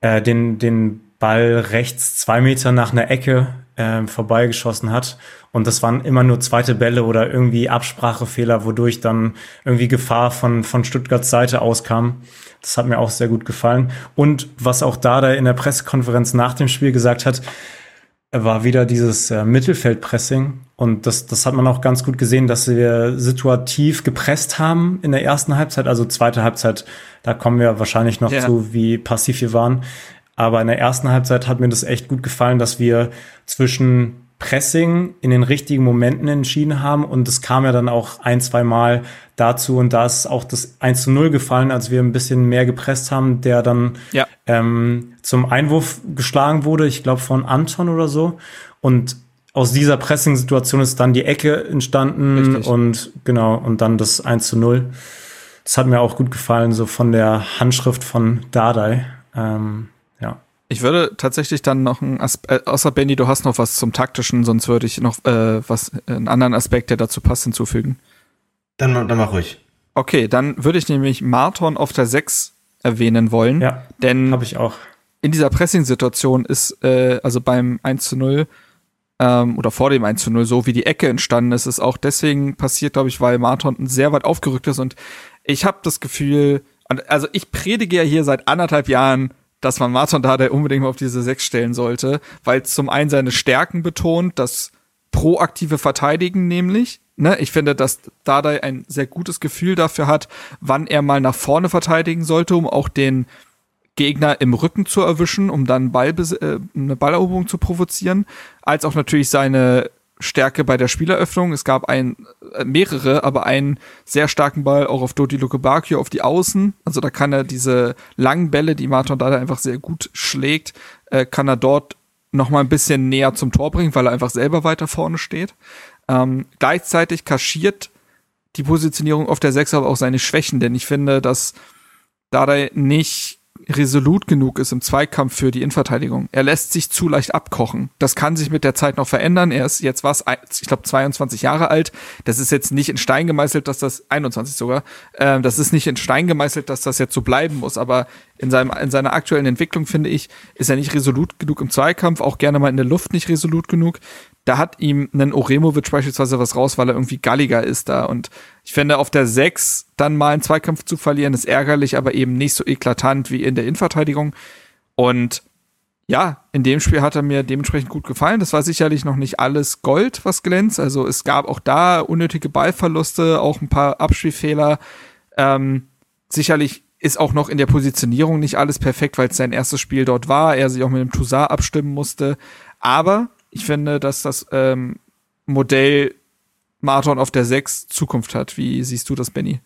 äh, den, den Ball rechts zwei Meter nach einer Ecke äh, vorbeigeschossen hat. Und das waren immer nur zweite Bälle oder irgendwie Absprachefehler, wodurch dann irgendwie Gefahr von, von Stuttgarts Seite auskam. Das hat mir auch sehr gut gefallen. Und was auch Dada in der Pressekonferenz nach dem Spiel gesagt hat, war wieder dieses äh, Mittelfeldpressing. Und das, das hat man auch ganz gut gesehen, dass wir situativ gepresst haben in der ersten Halbzeit. Also zweite Halbzeit, da kommen wir wahrscheinlich noch ja. zu, wie passiv wir waren. Aber in der ersten Halbzeit hat mir das echt gut gefallen, dass wir zwischen Pressing in den richtigen Momenten entschieden haben. Und es kam ja dann auch ein, zwei Mal dazu. Und da ist auch das 1 zu 0 gefallen, als wir ein bisschen mehr gepresst haben, der dann ja. ähm, zum Einwurf geschlagen wurde, ich glaube von Anton oder so. Und aus dieser Pressing-Situation ist dann die Ecke entstanden Richtig. und genau, und dann das 1 zu 0. Das hat mir auch gut gefallen, so von der Handschrift von Dardai. Ähm, ich würde tatsächlich dann noch ein Aspekt, äh, außer Benny, du hast noch was zum taktischen, sonst würde ich noch äh, was einen anderen Aspekt, der dazu passt, hinzufügen. Dann, dann mach ruhig. Okay, dann würde ich nämlich Marton auf der 6 erwähnen wollen. Ja, denn habe ich auch. In dieser Pressing-Situation ist, äh, also beim 1 zu 0 ähm, oder vor dem 1 zu 0, so wie die Ecke entstanden ist, ist auch deswegen passiert, glaube ich, weil Marton sehr weit aufgerückt ist und ich habe das Gefühl, also ich predige ja hier seit anderthalb Jahren, dass man Martin Dardai unbedingt mal auf diese sechs stellen sollte, weil zum einen seine Stärken betont, das proaktive Verteidigen nämlich. Ne, ich finde, dass Dardai ein sehr gutes Gefühl dafür hat, wann er mal nach vorne verteidigen sollte, um auch den Gegner im Rücken zu erwischen, um dann Ball, äh, eine Balleroberung zu provozieren, als auch natürlich seine Stärke bei der Spieleröffnung. Es gab ein, äh, mehrere, aber einen sehr starken Ball auch auf Dodi Lukebakio auf die Außen. Also da kann er diese langen Bälle, die Martin Dada einfach sehr gut schlägt, äh, kann er dort noch mal ein bisschen näher zum Tor bringen, weil er einfach selber weiter vorne steht. Ähm, gleichzeitig kaschiert die Positionierung auf der Sechs aber auch seine Schwächen, denn ich finde, dass Dada nicht resolut genug ist im Zweikampf für die Innenverteidigung. Er lässt sich zu leicht abkochen. Das kann sich mit der Zeit noch verändern. Er ist jetzt was, ich glaube 22 Jahre alt. Das ist jetzt nicht in Stein gemeißelt, dass das 21 sogar. Ähm, das ist nicht in Stein gemeißelt, dass das jetzt so bleiben muss. Aber in seinem in seiner aktuellen Entwicklung finde ich, ist er nicht resolut genug im Zweikampf, auch gerne mal in der Luft nicht resolut genug da hat ihm einen Oremovic beispielsweise was raus, weil er irgendwie galliger ist da. Und ich finde, auf der 6 dann mal einen Zweikampf zu verlieren, ist ärgerlich, aber eben nicht so eklatant wie in der Innenverteidigung. Und ja, in dem Spiel hat er mir dementsprechend gut gefallen. Das war sicherlich noch nicht alles Gold, was glänzt. Also es gab auch da unnötige Ballverluste, auch ein paar Abspielfehler. Ähm, sicherlich ist auch noch in der Positionierung nicht alles perfekt, weil es sein erstes Spiel dort war. Er sich auch mit dem Toussaint abstimmen musste. Aber ich finde, dass das ähm, Modell Marton auf der 6 Zukunft hat. Wie siehst du das, Benny?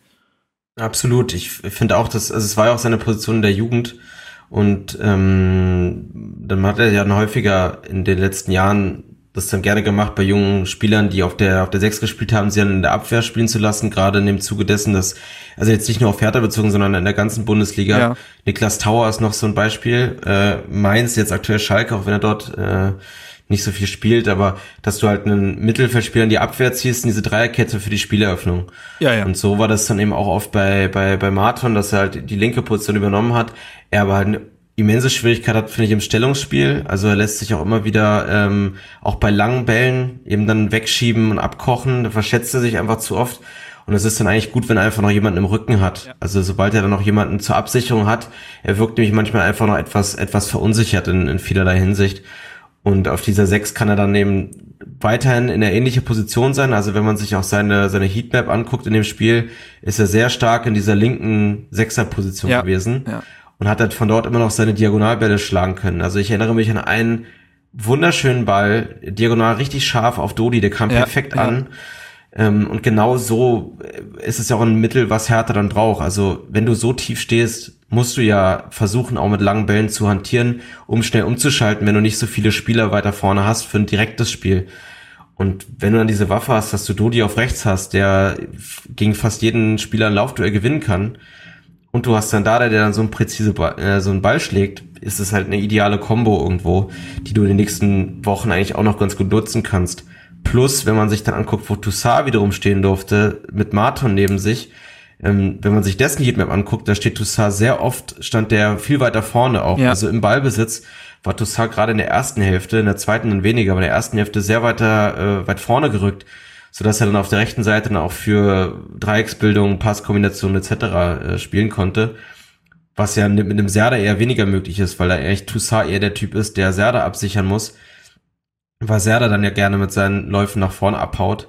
Absolut. Ich finde auch, dass also es war ja auch seine Position in der Jugend und ähm, dann hat er ja häufiger in den letzten Jahren das dann gerne gemacht bei jungen Spielern, die auf der auf der 6 gespielt haben, sie dann in der Abwehr spielen zu lassen, gerade in dem Zuge dessen, dass also jetzt nicht nur auf Hertha bezogen, sondern in der ganzen Bundesliga. Ja. Niklas Tauer ist noch so ein Beispiel. Äh, Mainz jetzt aktuell Schalke, auch wenn er dort äh, nicht so viel spielt, aber dass du halt einen Mittelfeldspieler in die Abwehr ziehst, in diese Dreierkette für die Spieleröffnung. Ja, ja. Und so war das dann eben auch oft bei, bei, bei Marton, dass er halt die linke Position übernommen hat. Er aber halt eine immense Schwierigkeit hat, finde ich, im Stellungsspiel. Also er lässt sich auch immer wieder, ähm, auch bei langen Bällen eben dann wegschieben und abkochen. Da verschätzt er sich einfach zu oft. Und es ist dann eigentlich gut, wenn er einfach noch jemanden im Rücken hat. Ja. Also sobald er dann noch jemanden zur Absicherung hat, er wirkt nämlich manchmal einfach noch etwas, etwas verunsichert in, in vielerlei Hinsicht. Und auf dieser 6 kann er dann eben weiterhin in der ähnliche Position sein. Also wenn man sich auch seine, seine Heatmap anguckt in dem Spiel, ist er sehr stark in dieser linken Sechser-Position ja, gewesen. Ja. Und hat halt von dort immer noch seine Diagonalbälle schlagen können. Also ich erinnere mich an einen wunderschönen Ball, diagonal richtig scharf auf Dodi, der kam ja, perfekt an. Ähm, und genau so ist es ja auch ein Mittel, was Hertha dann braucht. Also wenn du so tief stehst, musst du ja versuchen, auch mit langen Bällen zu hantieren, um schnell umzuschalten, wenn du nicht so viele Spieler weiter vorne hast für ein direktes Spiel. Und wenn du dann diese Waffe hast, dass du Dodi auf rechts hast, der gegen fast jeden Spieler ein Laufduell gewinnen kann, und du hast dann da, der dann so ein präzise Ball, äh, so einen Ball schlägt, ist es halt eine ideale Combo irgendwo, die du in den nächsten Wochen eigentlich auch noch ganz gut nutzen kannst. Plus, wenn man sich dann anguckt, wo Toussaint wiederum stehen durfte, mit Marton neben sich, ähm, wenn man sich dessen Heatmap anguckt, da steht Toussaint sehr oft, stand der viel weiter vorne auch. Ja. Also im Ballbesitz war Toussaint gerade in der ersten Hälfte, in der zweiten dann weniger, aber in der ersten Hälfte sehr weiter äh, weit vorne gerückt, sodass er dann auf der rechten Seite dann auch für Dreiecksbildung, Passkombinationen etc. Äh, spielen konnte. Was ja mit einem Serda eher weniger möglich ist, weil er echt Toussaint eher der Typ ist, der Serda absichern muss. Weil Serda dann ja gerne mit seinen Läufen nach vorne abhaut.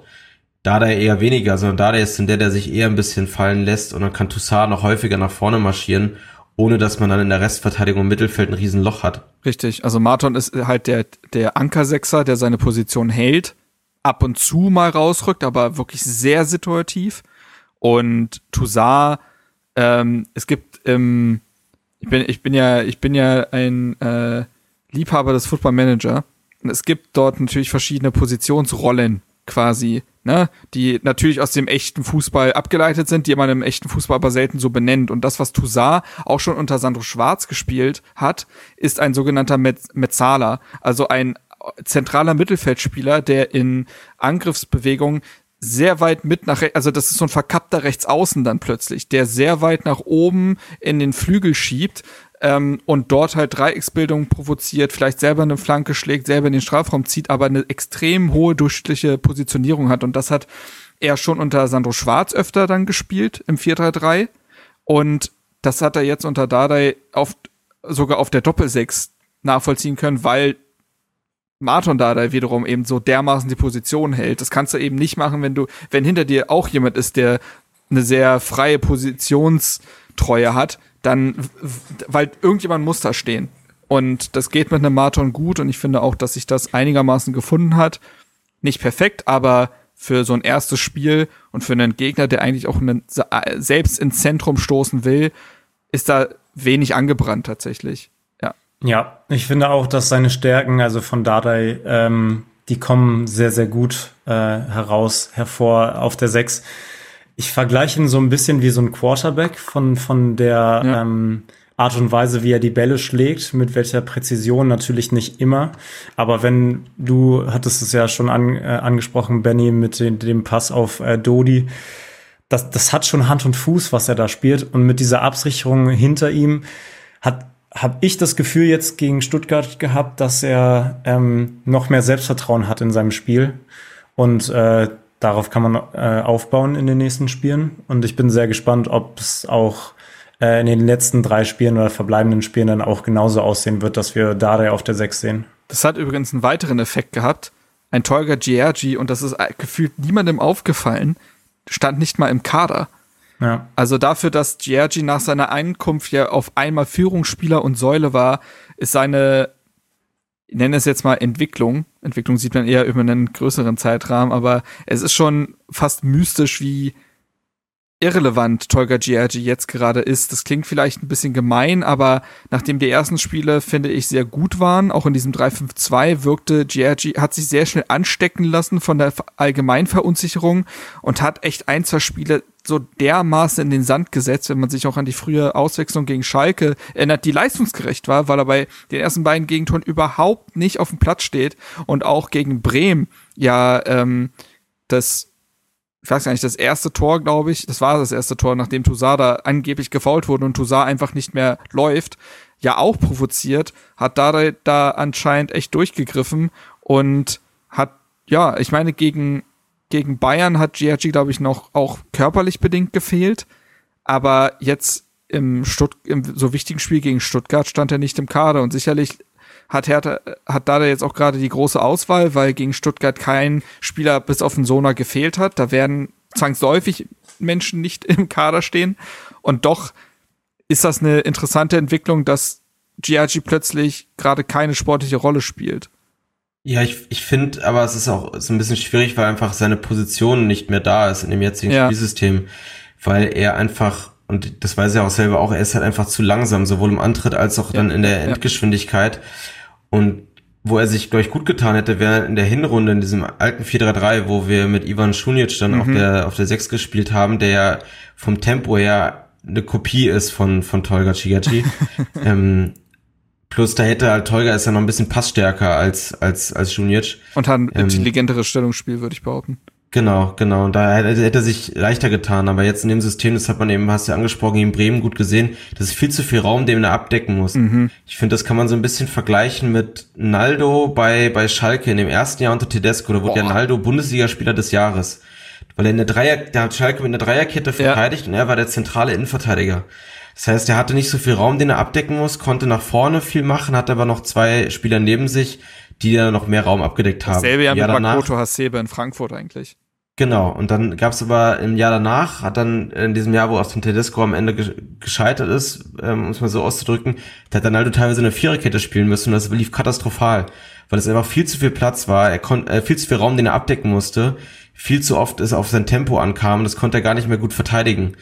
Dada eher weniger, sondern Dada ist dann der, der sich eher ein bisschen fallen lässt und dann kann Toussaint noch häufiger nach vorne marschieren, ohne dass man dann in der Restverteidigung im Mittelfeld ein Riesenloch hat. Richtig, also Marton ist halt der, der Ankersechser, der seine Position hält, ab und zu mal rausrückt, aber wirklich sehr situativ. Und Toussaint, ähm, es gibt ähm, ich bin, ich bin ja, ich bin ja ein äh, Liebhaber des Football Manager. Es gibt dort natürlich verschiedene Positionsrollen quasi ne, die natürlich aus dem echten Fußball abgeleitet sind, die man im echten Fußball aber selten so benennt. Und das, was Toussaint auch schon unter Sandro Schwarz gespielt hat, ist ein sogenannter Mezzala, also ein zentraler Mittelfeldspieler, der in Angriffsbewegungen sehr weit mit nach, also das ist so ein verkappter Rechtsaußen dann plötzlich, der sehr weit nach oben in den Flügel schiebt ähm, und dort halt Dreiecksbildung provoziert, vielleicht selber eine Flanke schlägt, selber in den Strafraum zieht, aber eine extrem hohe durchschnittliche Positionierung hat. Und das hat er schon unter Sandro Schwarz öfter dann gespielt im 4-3-3. Und das hat er jetzt unter Dardai auf, sogar auf der Doppelsechs nachvollziehen können, weil Marton Dardai wiederum eben so dermaßen die Position hält. Das kannst du eben nicht machen, wenn du, wenn hinter dir auch jemand ist, der eine sehr freie Positionstreue hat, dann, weil irgendjemand muss da stehen. Und das geht mit einem Marathon gut und ich finde auch, dass sich das einigermaßen gefunden hat. nicht perfekt, aber für so ein erstes Spiel und für einen Gegner, der eigentlich auch einen, selbst ins Zentrum stoßen will, ist da wenig angebrannt tatsächlich. Ja. Ich finde auch, dass seine Stärken, also von Dardai, ähm, die kommen sehr, sehr gut äh, heraus, hervor auf der 6. Ich vergleiche ihn so ein bisschen wie so ein Quarterback von, von der ja. ähm, Art und Weise, wie er die Bälle schlägt, mit welcher Präzision natürlich nicht immer. Aber wenn du hattest es ja schon an, äh, angesprochen, Benny, mit den, dem Pass auf äh, Dodi, das, das hat schon Hand und Fuß, was er da spielt. Und mit dieser Absicherung hinter ihm hat habe ich das Gefühl jetzt gegen Stuttgart gehabt, dass er ähm, noch mehr Selbstvertrauen hat in seinem Spiel. Und äh, darauf kann man äh, aufbauen in den nächsten Spielen. Und ich bin sehr gespannt, ob es auch äh, in den letzten drei Spielen oder verbleibenden Spielen dann auch genauso aussehen wird, dass wir Dare auf der 6 sehen. Das hat übrigens einen weiteren Effekt gehabt. Ein Tolga Giergi, und das ist gefühlt niemandem aufgefallen, stand nicht mal im Kader. Ja. Also dafür, dass Giergi nach seiner Einkunft ja auf einmal Führungsspieler und Säule war, ist seine, ich nenne es jetzt mal Entwicklung. Entwicklung sieht man eher über einen größeren Zeitrahmen, aber es ist schon fast mystisch, wie irrelevant Tolga Giargi jetzt gerade ist. Das klingt vielleicht ein bisschen gemein, aber nachdem die ersten Spiele, finde ich, sehr gut waren, auch in diesem 3-5-2 wirkte Giargi, hat sich sehr schnell anstecken lassen von der Allgemeinverunsicherung und hat echt ein, zwei Spiele so dermaßen in den Sand gesetzt, wenn man sich auch an die frühe Auswechslung gegen Schalke erinnert, die leistungsgerecht war, weil er bei den ersten beiden Gegentoren überhaupt nicht auf dem Platz steht und auch gegen Bremen ja ähm, das ich weiß gar nicht, das erste Tor, glaube ich, das war das erste Tor, nachdem Tusada angeblich gefault wurde und Tusada einfach nicht mehr läuft, ja auch provoziert, hat da, da anscheinend echt durchgegriffen und hat, ja, ich meine, gegen, gegen Bayern hat Giorgi, glaube ich, noch auch körperlich bedingt gefehlt, aber jetzt im, Stutt im so wichtigen Spiel gegen Stuttgart stand er nicht im Kader und sicherlich hat Hertha, hat da jetzt auch gerade die große Auswahl, weil gegen Stuttgart kein Spieler bis auf den Sona gefehlt hat. Da werden zwangsläufig Menschen nicht im Kader stehen. Und doch ist das eine interessante Entwicklung, dass Giaggi plötzlich gerade keine sportliche Rolle spielt. Ja, ich, ich finde, aber es ist auch so ein bisschen schwierig, weil einfach seine Position nicht mehr da ist in dem jetzigen ja. Spielsystem, weil er einfach und das weiß er auch selber auch, er ist halt einfach zu langsam, sowohl im Antritt als auch ja, dann in der Endgeschwindigkeit. Und wo er sich, glaube ich, gut getan hätte, wäre in der Hinrunde in diesem alten 4-3-3, wo wir mit Ivan Šunic dann mhm. auf der auf der 6 gespielt haben, der ja vom Tempo her eine Kopie ist von von Tolga Cigaci. ähm, plus da hätte halt Tolga ist ja noch ein bisschen passstärker als als als Šunic. Und hat ein ähm, intelligenteres Stellungsspiel, würde ich behaupten. Genau, genau. Und da hätte, er sich leichter getan. Aber jetzt in dem System, das hat man eben, hast du ja angesprochen, in Bremen gut gesehen, das ist viel zu viel Raum, den er abdecken muss. Mhm. Ich finde, das kann man so ein bisschen vergleichen mit Naldo bei, bei Schalke in dem ersten Jahr unter Tedesco. Da wurde Boah. ja Naldo Bundesligaspieler des Jahres. Weil er in der Dreier, der hat Schalke mit einer Dreierkette verteidigt ja. und er war der zentrale Innenverteidiger. Das heißt, er hatte nicht so viel Raum, den er abdecken muss, konnte nach vorne viel machen, hat aber noch zwei Spieler neben sich, die ja noch mehr Raum abgedeckt haben. Selbe ja mit Makoto Hasebe in Frankfurt eigentlich. Genau, und dann gab es aber im Jahr danach, hat dann in diesem Jahr, wo Austin Tedesco am Ende ge gescheitert ist, ähm, um es mal so auszudrücken, da hat dann halt teilweise eine Viererkette spielen müssen und das lief katastrophal, weil es einfach viel zu viel Platz war, er konnte äh, viel zu viel Raum, den er abdecken musste, viel zu oft es auf sein Tempo ankam und das konnte er gar nicht mehr gut verteidigen.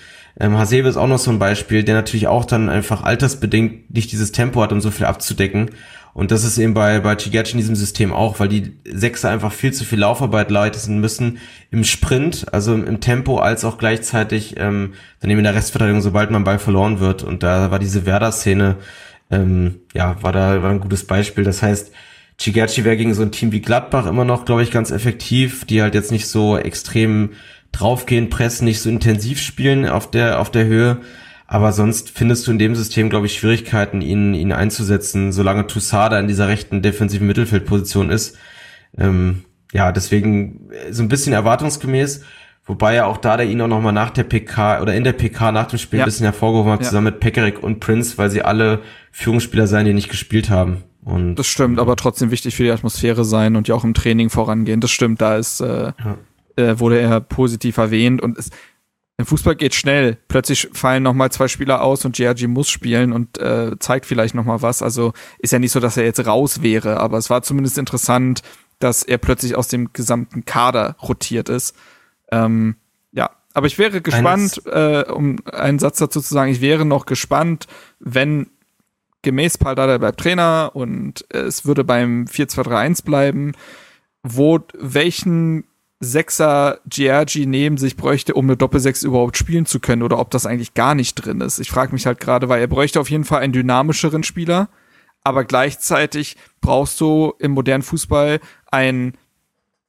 Ähm, Hasebe ist auch noch so ein Beispiel, der natürlich auch dann einfach altersbedingt nicht dieses Tempo hat, um so viel abzudecken und das ist eben bei, bei Chigachi in diesem System auch, weil die Sechser einfach viel zu viel Laufarbeit leisten müssen im Sprint, also im, Tempo, als auch gleichzeitig ähm, daneben in der Restverteidigung, sobald man Ball verloren wird. Und da war diese Werder-Szene, ähm, ja, war da war ein gutes Beispiel. Das heißt, Chigachi wäre gegen so ein Team wie Gladbach immer noch, glaube ich, ganz effektiv, die halt jetzt nicht so extrem draufgehen, pressen, nicht so intensiv spielen auf der, auf der Höhe. Aber sonst findest du in dem System, glaube ich, Schwierigkeiten, ihn, ihn einzusetzen, solange Tusada in dieser rechten defensiven Mittelfeldposition ist. Ähm, ja, deswegen so ein bisschen erwartungsgemäß. Wobei ja auch da der ihn auch nochmal nach der PK oder in der PK nach dem Spiel ja. ein bisschen hervorgehoben hat, ja. zusammen mit Pekarik und Prince, weil sie alle Führungsspieler seien, die nicht gespielt haben. Und das stimmt, aber trotzdem wichtig für die Atmosphäre sein und ja auch im Training vorangehen. Das stimmt, da ist, äh, ja. äh, wurde er positiv erwähnt und es, im Fußball geht schnell. Plötzlich fallen nochmal zwei Spieler aus und Giorgi muss spielen und äh, zeigt vielleicht nochmal was. Also ist ja nicht so, dass er jetzt raus wäre, aber es war zumindest interessant, dass er plötzlich aus dem gesamten Kader rotiert ist. Ähm, ja, aber ich wäre gespannt, äh, um einen Satz dazu zu sagen, ich wäre noch gespannt, wenn gemäß Paul Dada bleibt Trainer und es würde beim 4-2-3-1 bleiben, wo welchen Sechser Giorgi neben sich bräuchte, um eine Doppelsechs überhaupt spielen zu können oder ob das eigentlich gar nicht drin ist. Ich frage mich halt gerade, weil er bräuchte auf jeden Fall einen dynamischeren Spieler, aber gleichzeitig brauchst du im modernen Fußball einen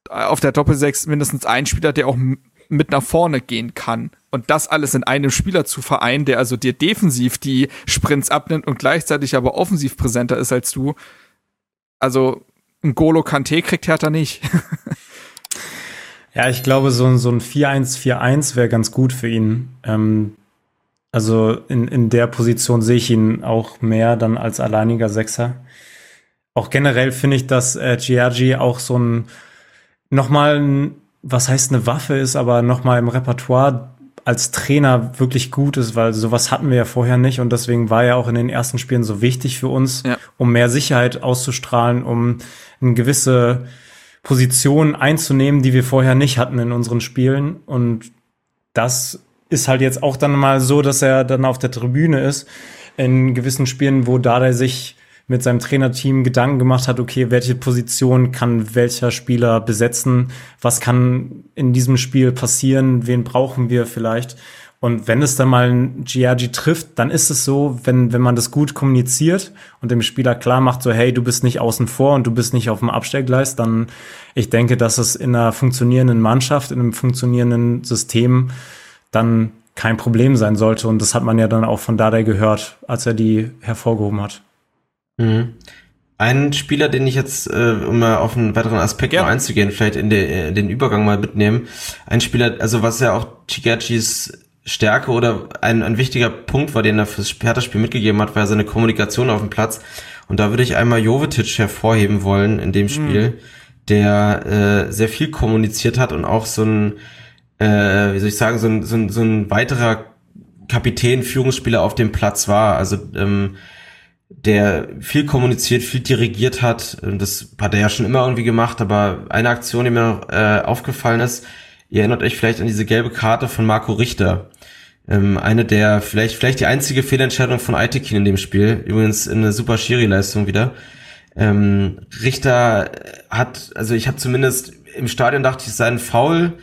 auf der Doppelsechs mindestens einen Spieler, der auch mit nach vorne gehen kann. Und das alles in einem Spieler zu vereinen, der also dir defensiv die Sprints abnimmt und gleichzeitig aber offensiv präsenter ist als du. Also ein Golo Kante kriegt Hertha nicht. Ja, ich glaube, so, so ein 4-1-4-1 wäre ganz gut für ihn. Ähm, also in, in der Position sehe ich ihn auch mehr dann als alleiniger Sechser. Auch generell finde ich, dass äh, Giorgi auch so ein nochmal ein, was heißt eine Waffe ist, aber nochmal im Repertoire als Trainer wirklich gut ist, weil sowas hatten wir ja vorher nicht und deswegen war er auch in den ersten Spielen so wichtig für uns, ja. um mehr Sicherheit auszustrahlen, um eine gewisse Positionen einzunehmen, die wir vorher nicht hatten in unseren Spielen. Und das ist halt jetzt auch dann mal so, dass er dann auf der Tribüne ist in gewissen Spielen, wo Dada sich mit seinem Trainerteam Gedanken gemacht hat, okay, welche Position kann welcher Spieler besetzen, was kann in diesem Spiel passieren, wen brauchen wir vielleicht. Und wenn es dann mal ein Giagi trifft, dann ist es so, wenn, wenn man das gut kommuniziert und dem Spieler klar macht, so, hey, du bist nicht außen vor und du bist nicht auf dem Abstellgleis, dann, ich denke, dass es in einer funktionierenden Mannschaft, in einem funktionierenden System dann kein Problem sein sollte. Und das hat man ja dann auch von Dardai gehört, als er die hervorgehoben hat. Mhm. Ein Spieler, den ich jetzt, äh, um mal auf einen weiteren Aspekt ja. einzugehen, vielleicht in, de, in den Übergang mal mitnehmen. Ein Spieler, also was ja auch Chigachis Stärke oder ein, ein wichtiger Punkt war, den er fürs Hertha-Spiel mitgegeben hat, war seine Kommunikation auf dem Platz. Und da würde ich einmal Jovetic hervorheben wollen in dem Spiel, mhm. der äh, sehr viel kommuniziert hat und auch so ein, äh, wie soll ich sagen, so ein, so ein, so ein weiterer Kapitän, Führungsspieler auf dem Platz war. Also ähm, der viel kommuniziert, viel dirigiert hat. Und das hat er ja schon immer irgendwie gemacht, aber eine Aktion, die mir noch äh, aufgefallen ist, ihr erinnert euch vielleicht an diese gelbe Karte von Marco Richter ähm, eine der, vielleicht, vielleicht die einzige Fehlentscheidung von Aitekin in dem Spiel. Übrigens eine super Schiri-Leistung wieder. Ähm, Richter hat, also ich habe zumindest im Stadion dachte ich, es sei ein Foul.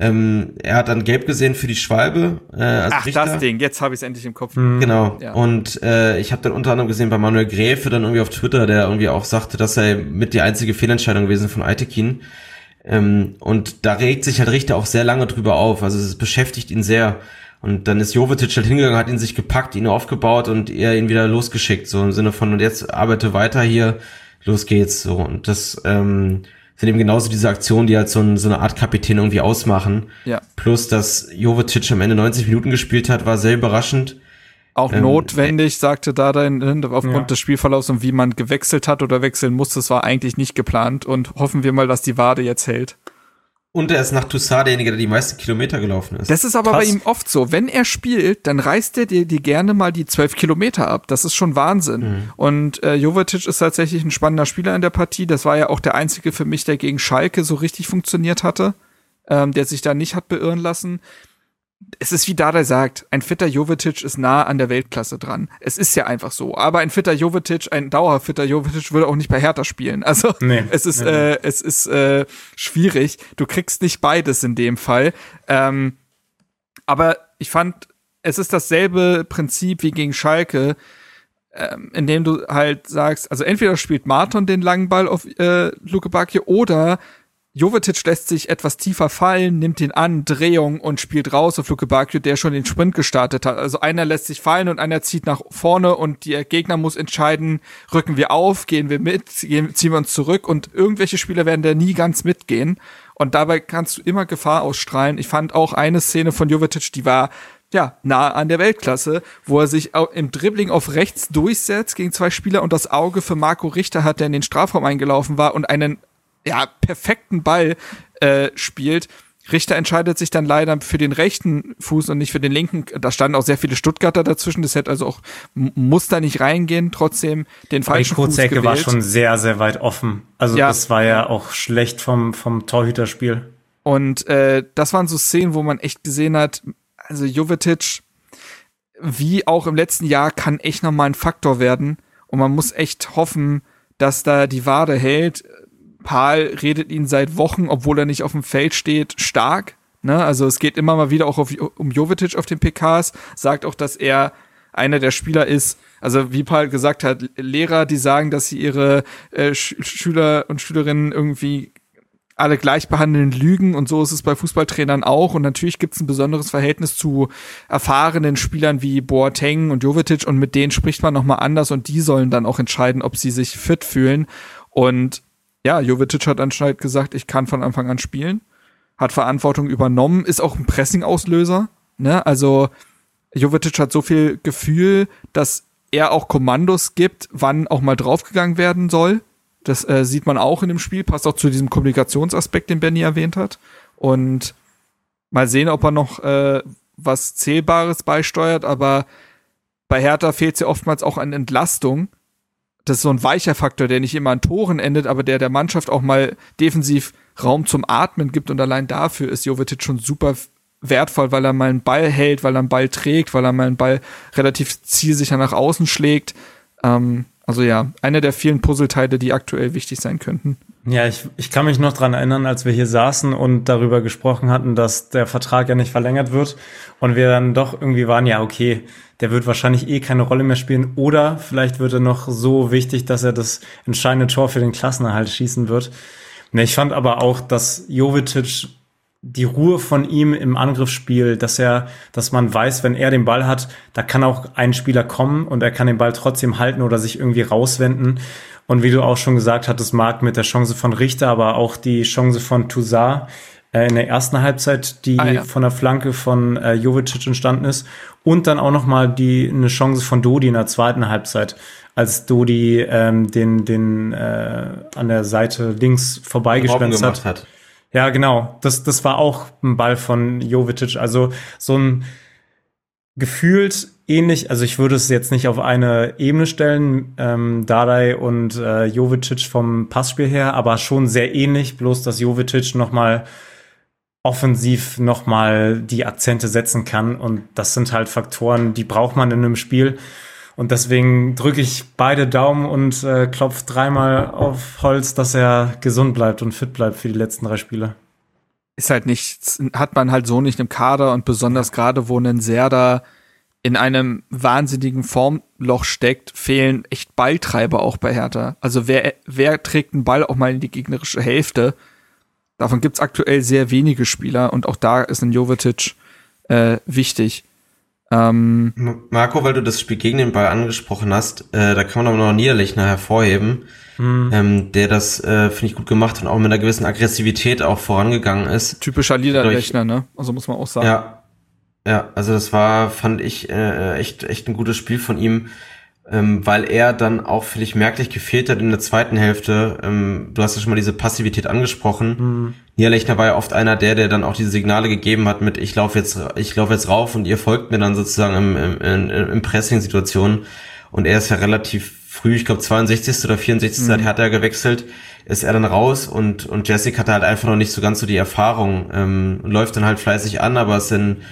Ähm, er hat dann gelb gesehen für die Schwalbe. Äh, als Ach, Richter. das Ding, jetzt habe ich es endlich im Kopf. Mhm. Genau. Ja. Und äh, ich habe dann unter anderem gesehen bei Manuel Gräfe dann irgendwie auf Twitter, der irgendwie auch sagte, dass er mit die einzige Fehlentscheidung gewesen von Aitekin. Ähm, und da regt sich halt Richter auch sehr lange drüber auf. Also es beschäftigt ihn sehr. Und dann ist Jovetic halt hingegangen, hat ihn sich gepackt, ihn aufgebaut und er ihn wieder losgeschickt. So im Sinne von, und jetzt arbeite weiter hier, los geht's. So. Und das ähm, sind eben genauso diese Aktionen, die halt so, ein, so eine Art Kapitän irgendwie ausmachen. Ja. Plus, dass Jovetic am Ende 90 Minuten gespielt hat, war sehr überraschend. Auch ähm, notwendig, sagte Dada, aufgrund ja. des Spielverlaufs und wie man gewechselt hat oder wechseln musste, das war eigentlich nicht geplant und hoffen wir mal, dass die Wade jetzt hält. Und er ist nach Toussaint derjenige, der die meisten Kilometer gelaufen ist. Das ist aber Krass. bei ihm oft so. Wenn er spielt, dann reißt er dir, dir gerne mal die zwölf Kilometer ab. Das ist schon Wahnsinn. Mhm. Und äh, Jovetic ist tatsächlich ein spannender Spieler in der Partie. Das war ja auch der einzige für mich, der gegen Schalke so richtig funktioniert hatte, ähm, der sich da nicht hat beirren lassen es ist wie Dada sagt, ein fitter Jovetic ist nah an der Weltklasse dran. Es ist ja einfach so. Aber ein fitter Jovetic, ein dauerfitter Jovetic würde auch nicht bei Hertha spielen. Also nee, es ist, nee. äh, es ist äh, schwierig. Du kriegst nicht beides in dem Fall. Ähm, aber ich fand, es ist dasselbe Prinzip wie gegen Schalke, ähm, indem du halt sagst, also entweder spielt Marton den langen Ball auf äh, Luke Bakje oder Jovetic lässt sich etwas tiefer fallen, nimmt ihn an, Drehung und spielt raus auf Luke Bakio, der schon den Sprint gestartet hat. Also einer lässt sich fallen und einer zieht nach vorne und der Gegner muss entscheiden, rücken wir auf, gehen wir mit, ziehen wir uns zurück und irgendwelche Spieler werden da nie ganz mitgehen. Und dabei kannst du immer Gefahr ausstrahlen. Ich fand auch eine Szene von Jovetic, die war ja, nah an der Weltklasse, wo er sich im Dribbling auf rechts durchsetzt gegen zwei Spieler und das Auge für Marco Richter hat, der in den Strafraum eingelaufen war und einen ja, perfekten Ball äh, spielt. Richter entscheidet sich dann leider für den rechten Fuß und nicht für den linken. Da standen auch sehr viele Stuttgarter dazwischen. Das hätte also auch, muss da nicht reingehen, trotzdem den falschen Fuß gewählt. war schon sehr, sehr weit offen. Also ja. das war ja auch schlecht vom, vom Torhüterspiel. Und äh, das waren so Szenen, wo man echt gesehen hat, also Jovetic, wie auch im letzten Jahr, kann echt nochmal ein Faktor werden. Und man muss echt hoffen, dass da die Wade hält. Paul redet ihn seit Wochen, obwohl er nicht auf dem Feld steht, stark. Ne? Also es geht immer mal wieder auch auf, um Jovetic auf den PKs, sagt auch, dass er einer der Spieler ist, also wie Paul gesagt hat, Lehrer, die sagen, dass sie ihre äh, Sch Schüler und Schülerinnen irgendwie alle gleich behandeln, lügen. Und so ist es bei Fußballtrainern auch. Und natürlich gibt es ein besonderes Verhältnis zu erfahrenen Spielern wie Boateng und Jovetic. Und mit denen spricht man nochmal anders. Und die sollen dann auch entscheiden, ob sie sich fit fühlen. Und ja, Jovetic hat anscheinend gesagt, ich kann von Anfang an spielen, hat Verantwortung übernommen, ist auch ein Pressing-Auslöser, ne, also Jovetic hat so viel Gefühl, dass er auch Kommandos gibt, wann auch mal draufgegangen werden soll das äh, sieht man auch in dem Spiel, passt auch zu diesem Kommunikationsaspekt, den Benny erwähnt hat. Und mal sehen, ob er noch äh, was Zählbares beisteuert, aber bei Hertha fehlt es ja oftmals auch an Entlastung. Das ist so ein weicher Faktor, der nicht immer an Toren endet, aber der der Mannschaft auch mal defensiv Raum zum Atmen gibt und allein dafür ist Jovetic schon super wertvoll, weil er mal einen Ball hält, weil er einen Ball trägt, weil er mal einen Ball relativ zielsicher nach außen schlägt. Ähm, also ja, einer der vielen Puzzleteile, die aktuell wichtig sein könnten. Ja, ich, ich kann mich noch dran erinnern, als wir hier saßen und darüber gesprochen hatten, dass der Vertrag ja nicht verlängert wird und wir dann doch irgendwie waren, ja, okay, der wird wahrscheinlich eh keine Rolle mehr spielen oder vielleicht wird er noch so wichtig, dass er das entscheidende Tor für den Klassenerhalt schießen wird. Ich fand aber auch, dass Jovetic die Ruhe von ihm im Angriffsspiel, dass er, dass man weiß, wenn er den Ball hat, da kann auch ein Spieler kommen und er kann den Ball trotzdem halten oder sich irgendwie rauswenden. Und wie du auch schon gesagt hattest, Marc, mit der Chance von Richter, aber auch die Chance von Toussaint äh, in der ersten Halbzeit, die ah, ja. von der Flanke von äh, Jovicic entstanden ist. Und dann auch noch mal die eine Chance von Dodi in der zweiten Halbzeit, als Dodi ähm, den, den äh, an der Seite links vorbeigeschwänzt hat. hat. Ja, genau. Das, das war auch ein Ball von Jovetic. Also so ein gefühlt ähnlich, also ich würde es jetzt nicht auf eine Ebene stellen, ähm, Dardai und äh, Jovetic vom Passspiel her, aber schon sehr ähnlich, bloß dass Jovetic nochmal offensiv nochmal die Akzente setzen kann. Und das sind halt Faktoren, die braucht man in einem Spiel. Und deswegen drücke ich beide Daumen und äh, klopfe dreimal auf Holz, dass er gesund bleibt und fit bleibt für die letzten drei Spiele. Ist halt nichts, hat man halt so nicht im Kader und besonders gerade, wo ein Serda in einem wahnsinnigen Formloch steckt, fehlen echt Balltreiber auch bei Hertha. Also wer, wer trägt einen Ball auch mal in die gegnerische Hälfte? Davon gibt's aktuell sehr wenige Spieler und auch da ist ein Jovetic äh, wichtig. Ähm, Marco, weil du das Spiel gegen den Ball angesprochen hast, äh, da kann man aber noch Niederlechner hervorheben, mhm. ähm, der das, äh, finde ich, gut gemacht und auch mit einer gewissen Aggressivität auch vorangegangen ist. Typischer Niederlechner, ne? Also muss man auch sagen. Ja, ja, also das war, fand ich, äh, echt, echt ein gutes Spiel von ihm ähm, weil er dann auch, finde ich, merklich gefehlt hat in der zweiten Hälfte. Ähm, du hast ja schon mal diese Passivität angesprochen. Mhm. Niederlechner war ja oft einer der, der dann auch diese Signale gegeben hat mit, ich laufe jetzt, ich laufe jetzt rauf und ihr folgt mir dann sozusagen im, im, im, im Pressing-Situation. Und er ist ja relativ früh, ich glaube 62. oder 64. Mhm. hat er gewechselt, ist er dann raus und, und Jessica hatte halt einfach noch nicht so ganz so die Erfahrung, ähm, läuft dann halt fleißig an, aber es sind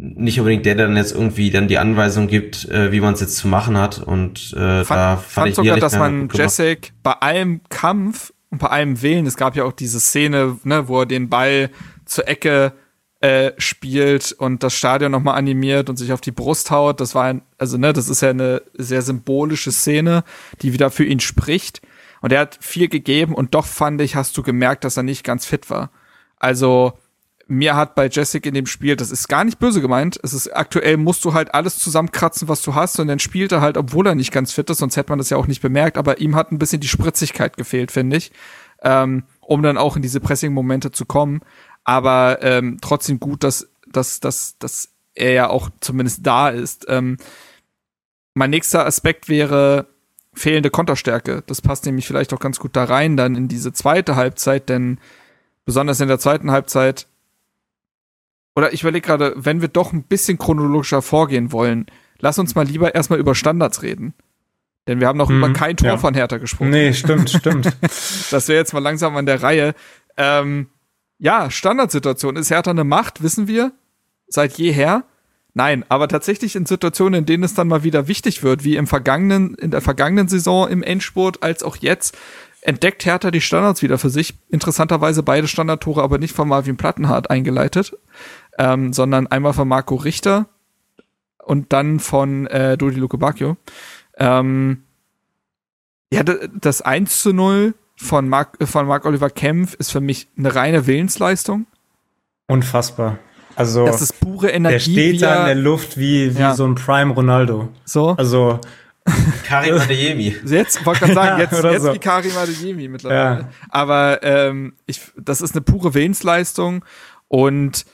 nicht unbedingt der, der dann jetzt irgendwie dann die Anweisung gibt, äh, wie man es jetzt zu machen hat. Und äh, fand, da fand, fand ich sogar, dass man Jessic bei allem Kampf und bei allem Willen, es gab ja auch diese Szene, ne, wo er den Ball zur Ecke äh, spielt und das Stadion nochmal animiert und sich auf die Brust haut. Das war ein, also ne, das ist ja eine sehr symbolische Szene, die wieder für ihn spricht. Und er hat viel gegeben und doch fand ich, hast du gemerkt, dass er nicht ganz fit war. Also mir hat bei Jessic in dem Spiel, das ist gar nicht böse gemeint, es ist aktuell musst du halt alles zusammenkratzen, was du hast und dann spielt er halt, obwohl er nicht ganz fit ist, sonst hätte man das ja auch nicht bemerkt, aber ihm hat ein bisschen die Spritzigkeit gefehlt, finde ich, ähm, um dann auch in diese Pressing-Momente zu kommen, aber ähm, trotzdem gut, dass, dass, dass, dass er ja auch zumindest da ist. Ähm, mein nächster Aspekt wäre fehlende Konterstärke. Das passt nämlich vielleicht auch ganz gut da rein, dann in diese zweite Halbzeit, denn besonders in der zweiten Halbzeit oder ich überlege gerade, wenn wir doch ein bisschen chronologischer vorgehen wollen, lass uns mal lieber erstmal über Standards reden. Denn wir haben noch hm, über kein Tor ja. von Hertha gesprochen. Nee, stimmt, stimmt. das wäre jetzt mal langsam an der Reihe. Ähm, ja, Standardsituation. Ist Hertha eine Macht, wissen wir. Seit jeher. Nein, aber tatsächlich in Situationen, in denen es dann mal wieder wichtig wird, wie im vergangenen, in der vergangenen Saison im Endspurt, als auch jetzt, entdeckt Hertha die Standards wieder für sich. Interessanterweise beide Standardtore aber nicht von Marvin Plattenhardt eingeleitet, ähm, sondern einmal von Marco Richter und dann von äh, Dodi Luke Bacchio. Ähm, ja, das 1 zu 0 von Mark, von Mark Oliver Kempf ist für mich eine reine Willensleistung. Unfassbar. Also, das ist pure Energie. Der steht da in der Luft wie, wie ja. so ein Prime Ronaldo. So. Also, Karim Adeyemi. Jetzt, wollte gerade sagen, jetzt, jetzt so. wie Karim Adeyemi mittlerweile. Ja. Aber ähm, ich, das ist eine pure Willensleistung und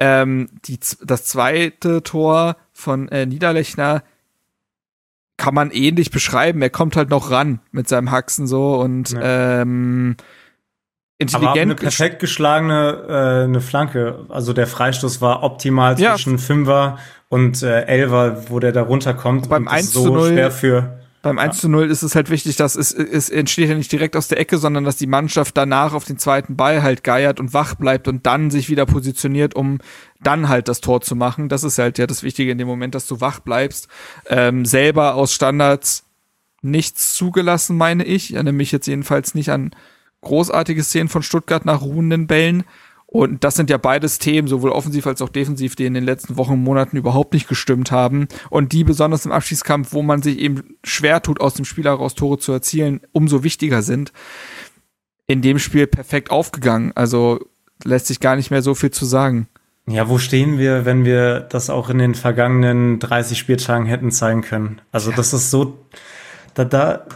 ähm, die, das zweite Tor von äh, Niederlechner kann man ähnlich beschreiben. Er kommt halt noch ran mit seinem Haxen so und ja. ähm, intelligent. Aber eine perfekt geschlagene äh, eine Flanke. Also der Freistoß war optimal zwischen ja. Fünfer und äh, Elver, wo der da runterkommt. Beim 1 zu 0 schwer für beim 1 zu 0 ist es halt wichtig, dass es, es entsteht ja nicht direkt aus der Ecke, sondern dass die Mannschaft danach auf den zweiten Ball halt geiert und wach bleibt und dann sich wieder positioniert, um dann halt das Tor zu machen. Das ist halt ja das Wichtige in dem Moment, dass du wach bleibst. Ähm, selber aus Standards nichts zugelassen, meine ich. Ich erinnere mich jetzt jedenfalls nicht an großartige Szenen von Stuttgart nach ruhenden Bällen. Und das sind ja beides Themen, sowohl offensiv als auch defensiv, die in den letzten Wochen und Monaten überhaupt nicht gestimmt haben. Und die besonders im Abschießkampf, wo man sich eben schwer tut, aus dem Spiel heraus Tore zu erzielen, umso wichtiger sind. In dem Spiel perfekt aufgegangen. Also lässt sich gar nicht mehr so viel zu sagen. Ja, wo stehen wir, wenn wir das auch in den vergangenen 30 Spieltagen hätten zeigen können? Also ja. das ist so, da, da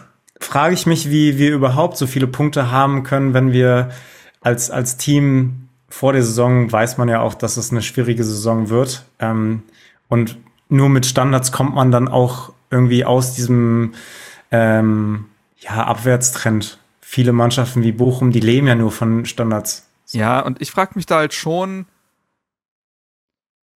frage ich mich, wie wir überhaupt so viele Punkte haben können, wenn wir als, als Team vor der Saison weiß man ja auch, dass es eine schwierige Saison wird. Ähm, und nur mit Standards kommt man dann auch irgendwie aus diesem ähm, ja, Abwärtstrend. Viele Mannschaften wie Bochum, die leben ja nur von Standards. Ja, und ich frage mich da halt schon,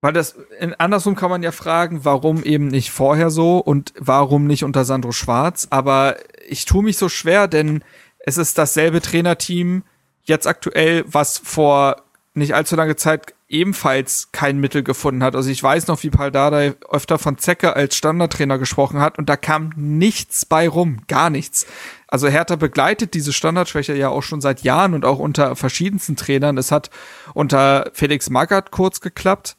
weil das, in, andersrum kann man ja fragen, warum eben nicht vorher so und warum nicht unter Sandro Schwarz. Aber ich tue mich so schwer, denn es ist dasselbe Trainerteam jetzt aktuell, was vor nicht allzu lange Zeit ebenfalls kein Mittel gefunden hat. Also ich weiß noch, wie Paul Dardai öfter von Zecke als Standardtrainer gesprochen hat und da kam nichts bei rum, gar nichts. Also Hertha begleitet diese Standardschwäche ja auch schon seit Jahren und auch unter verschiedensten Trainern. Es hat unter Felix Magath kurz geklappt.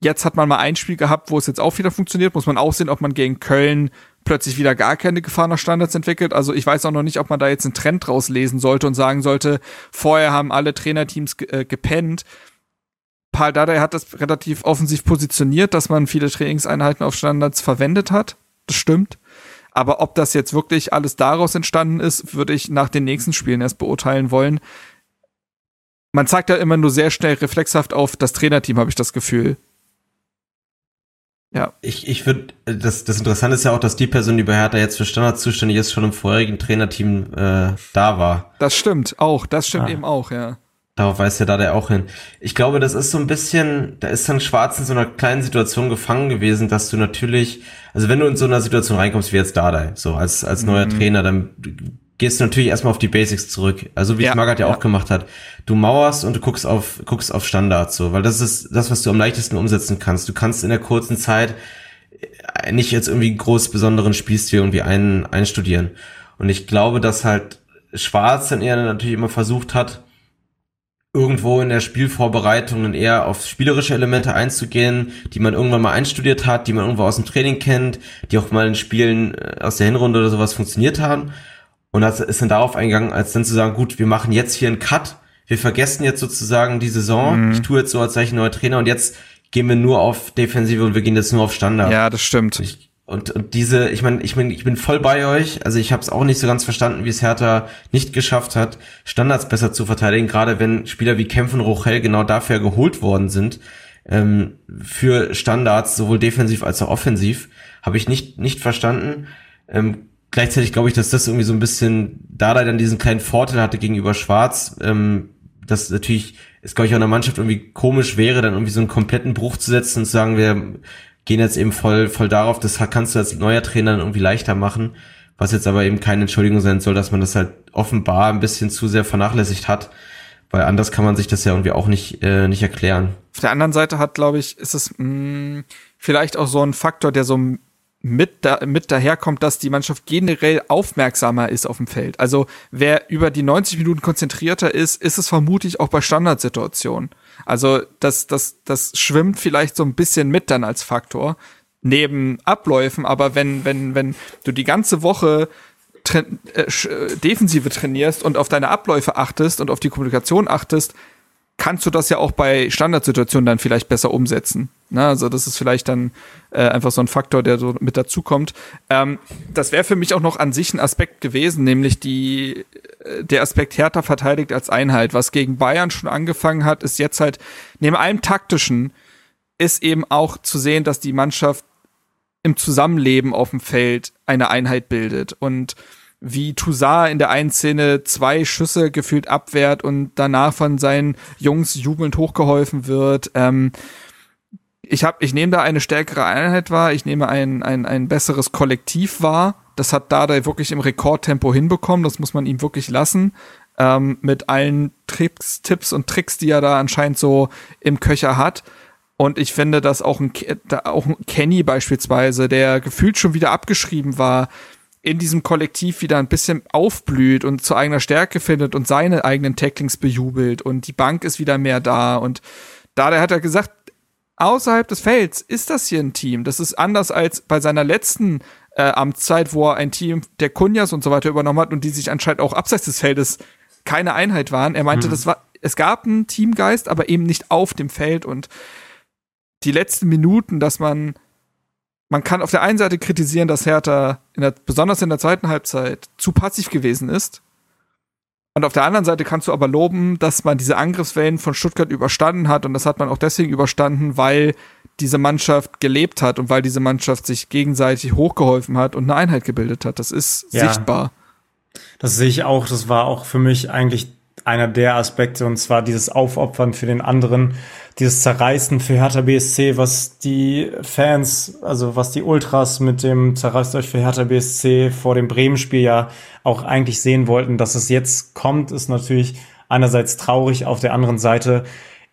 Jetzt hat man mal ein Spiel gehabt, wo es jetzt auch wieder funktioniert. Muss man auch sehen, ob man gegen Köln plötzlich wieder gar keine Gefahr nach Standards entwickelt. Also ich weiß auch noch nicht, ob man da jetzt einen Trend draus lesen sollte und sagen sollte, vorher haben alle Trainerteams äh, gepennt. Paul Dardai hat das relativ offensiv positioniert, dass man viele Trainingseinheiten auf Standards verwendet hat. Das stimmt. Aber ob das jetzt wirklich alles daraus entstanden ist, würde ich nach den nächsten Spielen erst beurteilen wollen. Man zeigt ja immer nur sehr schnell reflexhaft auf das Trainerteam, habe ich das Gefühl. Ja. Ich, ich würde, das, das Interessante ist ja auch, dass die Person, die bei Hertha jetzt für Standards zuständig ist, schon im vorherigen Trainerteam äh, da war. Das stimmt auch, das stimmt ah. eben auch, ja. Darauf weist ja da der auch hin. Ich glaube, das ist so ein bisschen, da ist dann Schwarz in so einer kleinen Situation gefangen gewesen, dass du natürlich, also wenn du in so einer Situation reinkommst wie jetzt Dardai, so als, als neuer mhm. Trainer, dann gehst du natürlich erstmal auf die Basics zurück. Also wie ja, es Magath ja, ja, auch gemacht hat. Du mauerst und du guckst auf, guckst auf Standards so, weil das ist das, was du am leichtesten umsetzen kannst. Du kannst in der kurzen Zeit äh, nicht jetzt irgendwie groß besonderen Spielstil irgendwie ein, einstudieren. Und ich glaube, dass halt Schwarz dann eher natürlich immer versucht hat, irgendwo in der Spielvorbereitung eher auf spielerische Elemente einzugehen, die man irgendwann mal einstudiert hat, die man irgendwo aus dem Training kennt, die auch mal in Spielen äh, aus der Hinrunde oder sowas funktioniert haben und das ist dann darauf eingegangen, als dann zu sagen, gut, wir machen jetzt hier einen Cut, wir vergessen jetzt sozusagen die Saison, mhm. ich tue jetzt so, als sei ich ein neuer Trainer und jetzt gehen wir nur auf Defensive und wir gehen jetzt nur auf Standard. Ja, das stimmt. Ich, und, und diese, ich meine, ich bin, ich bin voll bei euch. Also ich habe es auch nicht so ganz verstanden, wie es Hertha nicht geschafft hat, Standards besser zu verteidigen, gerade wenn Spieler wie Kempf und Rochel genau dafür geholt worden sind ähm, für Standards, sowohl defensiv als auch offensiv, habe ich nicht nicht verstanden. Ähm, gleichzeitig glaube ich, dass das irgendwie so ein bisschen da dann diesen kleinen Vorteil hatte gegenüber Schwarz, ähm, dass natürlich es, glaube ich, auch einer Mannschaft irgendwie komisch wäre, dann irgendwie so einen kompletten Bruch zu setzen und zu sagen, wir gehen jetzt eben voll, voll darauf, das kannst du als neuer Trainer dann irgendwie leichter machen, was jetzt aber eben keine Entschuldigung sein soll, dass man das halt offenbar ein bisschen zu sehr vernachlässigt hat, weil anders kann man sich das ja irgendwie auch nicht, äh, nicht erklären. Auf der anderen Seite hat, glaube ich, ist es mh, mm, vielleicht auch so ein Faktor, der so mit, da, mit daherkommt, dass die Mannschaft generell aufmerksamer ist auf dem Feld. Also wer über die 90 Minuten konzentrierter ist, ist es vermutlich auch bei Standardsituationen. Also das, das, das schwimmt vielleicht so ein bisschen mit dann als Faktor neben Abläufen, aber wenn, wenn, wenn du die ganze Woche tra äh, äh, Defensive trainierst und auf deine Abläufe achtest und auf die Kommunikation achtest, kannst du das ja auch bei Standardsituationen dann vielleicht besser umsetzen. Na, also das ist vielleicht dann äh, einfach so ein Faktor, der so mit dazukommt. Ähm, das wäre für mich auch noch an sich ein Aspekt gewesen, nämlich die äh, der Aspekt Hertha verteidigt als Einheit. Was gegen Bayern schon angefangen hat, ist jetzt halt neben allem taktischen ist eben auch zu sehen, dass die Mannschaft im Zusammenleben auf dem Feld eine Einheit bildet und wie Toussaint in der einen Szene zwei Schüsse gefühlt abwehrt und danach von seinen Jungs jubelnd hochgeholfen wird. Ähm, ich hab, ich nehme da eine stärkere Einheit wahr, ich nehme ein, ein, ein besseres Kollektiv wahr. Das hat Dada wirklich im Rekordtempo hinbekommen, das muss man ihm wirklich lassen. Ähm, mit allen Tricks, Tipps und Tricks, die er da anscheinend so im Köcher hat. Und ich finde, dass auch ein, auch ein Kenny beispielsweise, der gefühlt schon wieder abgeschrieben war, in diesem Kollektiv wieder ein bisschen aufblüht und zu eigener Stärke findet und seine eigenen Tacklings bejubelt und die Bank ist wieder mehr da und da der hat er gesagt, außerhalb des Felds ist das hier ein Team. Das ist anders als bei seiner letzten äh, Amtszeit, wo er ein Team der Kunjas und so weiter übernommen hat und die sich anscheinend auch abseits des Feldes keine Einheit waren. Er meinte, hm. das war, es gab einen Teamgeist, aber eben nicht auf dem Feld und die letzten Minuten, dass man man kann auf der einen Seite kritisieren, dass Hertha in der, besonders in der zweiten Halbzeit zu passiv gewesen ist. Und auf der anderen Seite kannst du aber loben, dass man diese Angriffswellen von Stuttgart überstanden hat. Und das hat man auch deswegen überstanden, weil diese Mannschaft gelebt hat und weil diese Mannschaft sich gegenseitig hochgeholfen hat und eine Einheit gebildet hat. Das ist ja, sichtbar. Das sehe ich auch. Das war auch für mich eigentlich einer der Aspekte, und zwar dieses Aufopfern für den anderen dieses Zerreißen für Hertha BSC, was die Fans, also was die Ultras mit dem Zerreißt euch für Hertha BSC vor dem Bremen-Spiel ja auch eigentlich sehen wollten, dass es jetzt kommt, ist natürlich einerseits traurig, auf der anderen Seite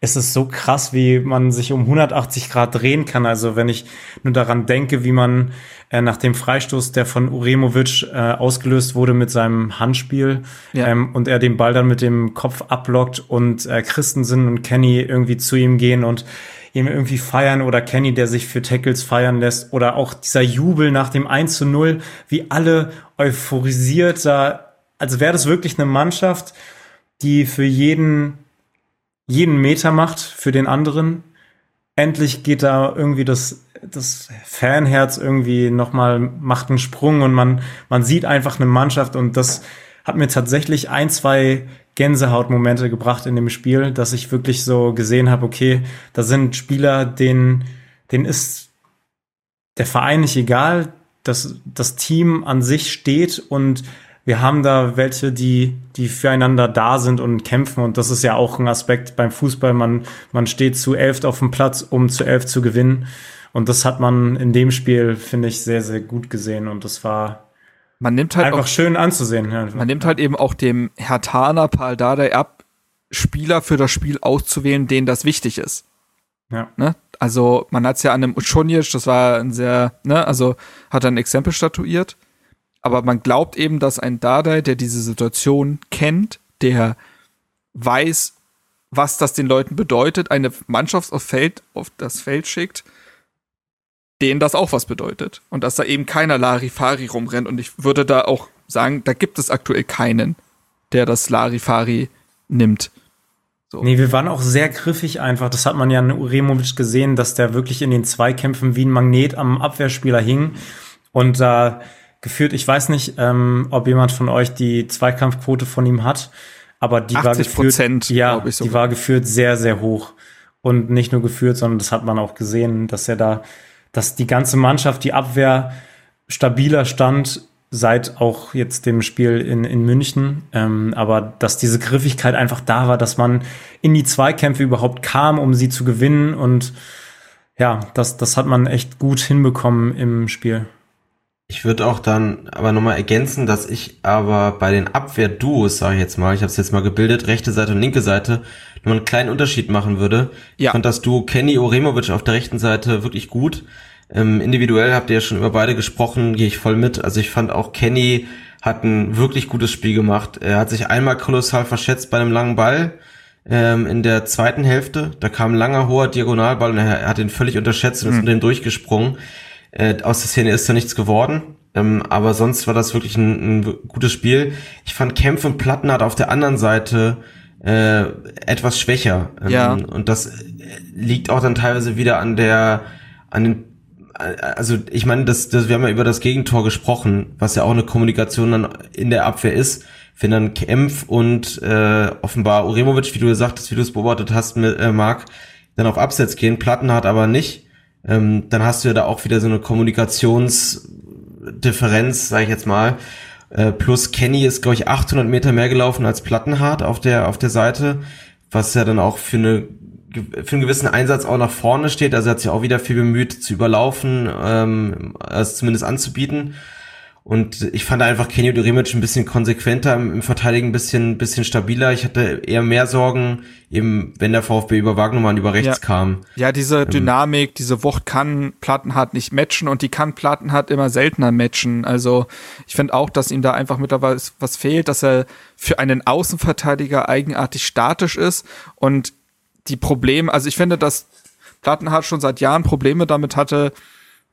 ist es so krass, wie man sich um 180 Grad drehen kann. Also wenn ich nur daran denke, wie man äh, nach dem Freistoß, der von Uremovic äh, ausgelöst wurde mit seinem Handspiel ja. ähm, und er den Ball dann mit dem Kopf ablockt und äh, Christensen und Kenny irgendwie zu ihm gehen und ihm irgendwie feiern oder Kenny, der sich für Tackles feiern lässt oder auch dieser Jubel nach dem 1 zu 0, wie alle euphorisiert da, also wäre das wirklich eine Mannschaft, die für jeden jeden Meter macht für den anderen. Endlich geht da irgendwie das, das Fanherz irgendwie nochmal, macht einen Sprung und man, man sieht einfach eine Mannschaft und das hat mir tatsächlich ein, zwei Gänsehautmomente gebracht in dem Spiel, dass ich wirklich so gesehen habe, okay, da sind Spieler, denen, denen ist der Verein nicht egal, dass das Team an sich steht und wir haben da welche, die, die füreinander da sind und kämpfen. Und das ist ja auch ein Aspekt beim Fußball. Man, man steht zu elf auf dem Platz, um zu elf zu gewinnen. Und das hat man in dem Spiel, finde ich, sehr, sehr gut gesehen. Und das war man nimmt halt einfach auch, schön anzusehen. Man nimmt halt eben auch dem Herr Hertaner Paul Dardai ab, Spieler für das Spiel auszuwählen, denen das wichtig ist. Ja. Ne? Also man hat es ja an dem Uschonic, das war ein sehr, ne, also hat er ein Exempel statuiert aber man glaubt eben, dass ein Dardai, der diese Situation kennt, der weiß, was das den Leuten bedeutet, eine Mannschaft auf, Feld, auf das Feld schickt, denen das auch was bedeutet. Und dass da eben keiner Larifari rumrennt. Und ich würde da auch sagen, da gibt es aktuell keinen, der das Larifari nimmt. So. Nee, wir waren auch sehr griffig einfach. Das hat man ja in Uremovic gesehen, dass der wirklich in den Zweikämpfen wie ein Magnet am Abwehrspieler hing. Und da äh, geführt. Ich weiß nicht, ähm, ob jemand von euch die Zweikampfquote von ihm hat, aber die war geführt, ja, die war geführt sehr, sehr hoch. Und nicht nur geführt, sondern das hat man auch gesehen, dass er da, dass die ganze Mannschaft, die Abwehr stabiler stand, seit auch jetzt dem Spiel in, in München. Ähm, aber dass diese Griffigkeit einfach da war, dass man in die Zweikämpfe überhaupt kam, um sie zu gewinnen. Und ja, das, das hat man echt gut hinbekommen im Spiel. Ich würde auch dann aber nochmal ergänzen, dass ich aber bei den Abwehrduos, sage ich jetzt mal, ich habe es jetzt mal gebildet, rechte Seite und linke Seite, nochmal einen kleinen Unterschied machen würde. Ja. Ich fand das Duo Kenny Oremovic auf der rechten Seite wirklich gut. Ähm, individuell habt ihr ja schon über beide gesprochen, gehe ich voll mit. Also ich fand auch Kenny hat ein wirklich gutes Spiel gemacht. Er hat sich einmal kolossal verschätzt bei einem langen Ball ähm, in der zweiten Hälfte. Da kam ein langer, hoher Diagonalball und er, hat ihn völlig unterschätzt und ist mhm. unter den durchgesprungen. Äh, aus der Szene ist da nichts geworden. Ähm, aber sonst war das wirklich ein, ein gutes Spiel. Ich fand Kämpfe und Plattenhardt auf der anderen Seite äh, etwas schwächer. Ähm, ja. Und das liegt auch dann teilweise wieder an der, an den also ich meine, das, das, wir haben ja über das Gegentor gesprochen, was ja auch eine Kommunikation dann in der Abwehr ist. Wenn dann Kempf und äh, offenbar Uremovic, wie du gesagt hast, wie du es beobachtet hast, mit, äh, Marc, dann auf Absatz gehen, Platten hat aber nicht, ähm, dann hast du ja da auch wieder so eine Kommunikationsdifferenz, sage ich jetzt mal. Äh, plus Kenny ist, glaube ich, 800 Meter mehr gelaufen als Plattenhardt auf der, auf der Seite, was ja dann auch für eine für einen gewissen Einsatz auch nach vorne steht. Also er hat sich auch wieder viel bemüht zu überlaufen, ähm, es zumindest anzubieten. Und ich fand einfach Kenny Durimic ein bisschen konsequenter im, Verteidigen, ein bisschen, bisschen stabiler. Ich hatte eher mehr Sorgen, eben wenn der VfB über Wagnermann über rechts ja. kam. Ja, diese ähm, Dynamik, diese Wucht kann Plattenhardt nicht matchen und die kann Plattenhardt immer seltener matchen. Also ich finde auch, dass ihm da einfach mittlerweile was fehlt, dass er für einen Außenverteidiger eigenartig statisch ist und die Probleme, also ich finde, dass Plattenhardt schon seit Jahren Probleme damit hatte,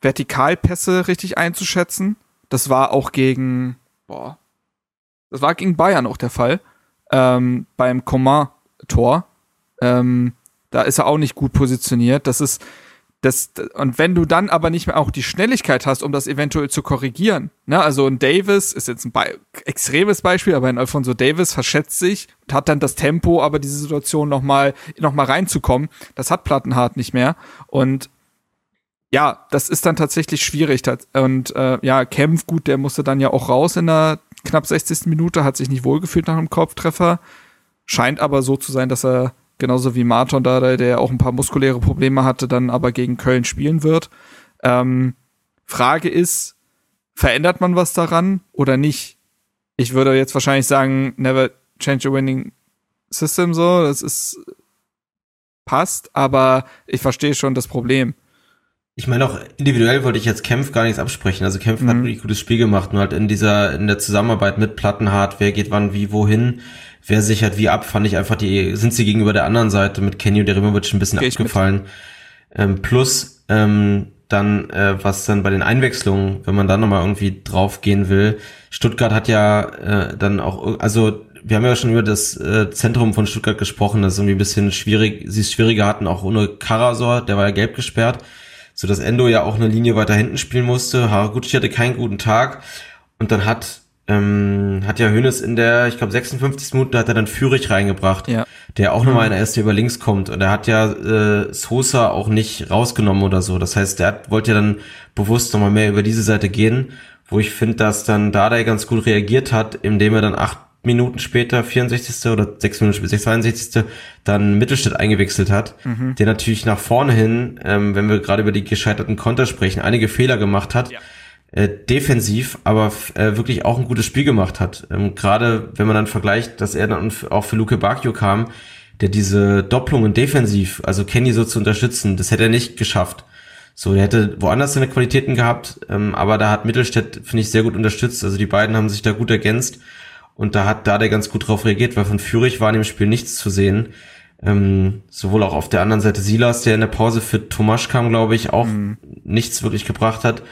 Vertikalpässe richtig einzuschätzen das war auch gegen, boah, das war gegen Bayern auch der Fall. Ähm, beim Coman-Tor. Ähm, da ist er auch nicht gut positioniert. Das ist, das, und wenn du dann aber nicht mehr auch die Schnelligkeit hast, um das eventuell zu korrigieren, ne, also ein Davis ist jetzt ein Be extremes Beispiel, aber ein Alfonso Davis verschätzt sich und hat dann das Tempo, aber diese Situation nochmal noch mal reinzukommen, das hat Plattenhardt nicht mehr. Und ja, das ist dann tatsächlich schwierig. Und äh, ja, Kempf, gut, der musste dann ja auch raus in der knapp 60. Minute, hat sich nicht wohlgefühlt nach einem Kopftreffer. Scheint aber so zu sein, dass er genauso wie Marton da, der auch ein paar muskuläre Probleme hatte, dann aber gegen Köln spielen wird. Ähm, Frage ist, verändert man was daran oder nicht? Ich würde jetzt wahrscheinlich sagen, never change a winning system so, das ist passt, aber ich verstehe schon das Problem. Ich meine auch individuell wollte ich jetzt Kempf gar nichts absprechen. Also Kempf mhm. hat ein wirklich gutes Spiel gemacht, nur halt in dieser, in der Zusammenarbeit mit Plattenhardt, wer geht wann wie wohin, wer sichert wie ab, fand ich einfach die, sind sie gegenüber der anderen Seite mit Kenny und Derimovic ein bisschen Geh abgefallen. Ähm, plus, ähm, dann, äh, was dann bei den Einwechslungen, wenn man da nochmal irgendwie draufgehen will, Stuttgart hat ja äh, dann auch, also wir haben ja schon über das äh, Zentrum von Stuttgart gesprochen, das ist irgendwie ein bisschen schwierig, sie es schwieriger hatten, auch ohne Karasor, der war ja gelb gesperrt so dass Endo ja auch eine Linie weiter hinten spielen musste. Haraguchi hatte keinen guten Tag und dann hat ähm, hat ja Hönes in der, ich glaube 56 Minuten hat er dann Führig reingebracht, ja. der auch nochmal in der erste über links kommt und er hat ja äh, Sosa auch nicht rausgenommen oder so. Das heißt, der hat, wollte ja dann bewusst nochmal mehr über diese Seite gehen, wo ich finde, dass dann Dada ganz gut reagiert hat, indem er dann acht Minuten später, 64. oder 6 Minuten später, 62. dann Mittelstädt eingewechselt hat, mhm. der natürlich nach vorne hin, ähm, wenn wir gerade über die gescheiterten Konter sprechen, einige Fehler gemacht hat. Ja. Äh, defensiv, aber äh, wirklich auch ein gutes Spiel gemacht hat. Ähm, gerade wenn man dann vergleicht, dass er dann auch für Luke Bacchio kam, der diese Doppelungen defensiv, also Kenny so zu unterstützen, das hätte er nicht geschafft. So, der hätte woanders seine Qualitäten gehabt, ähm, aber da hat Mittelstädt, finde ich, sehr gut unterstützt. Also die beiden haben sich da gut ergänzt. Und da hat da der ganz gut drauf reagiert, weil von Fürich war in dem Spiel nichts zu sehen. Ähm, sowohl auch auf der anderen Seite Silas, der in der Pause für Tomasch kam, glaube ich, auch mhm. nichts wirklich gebracht hat.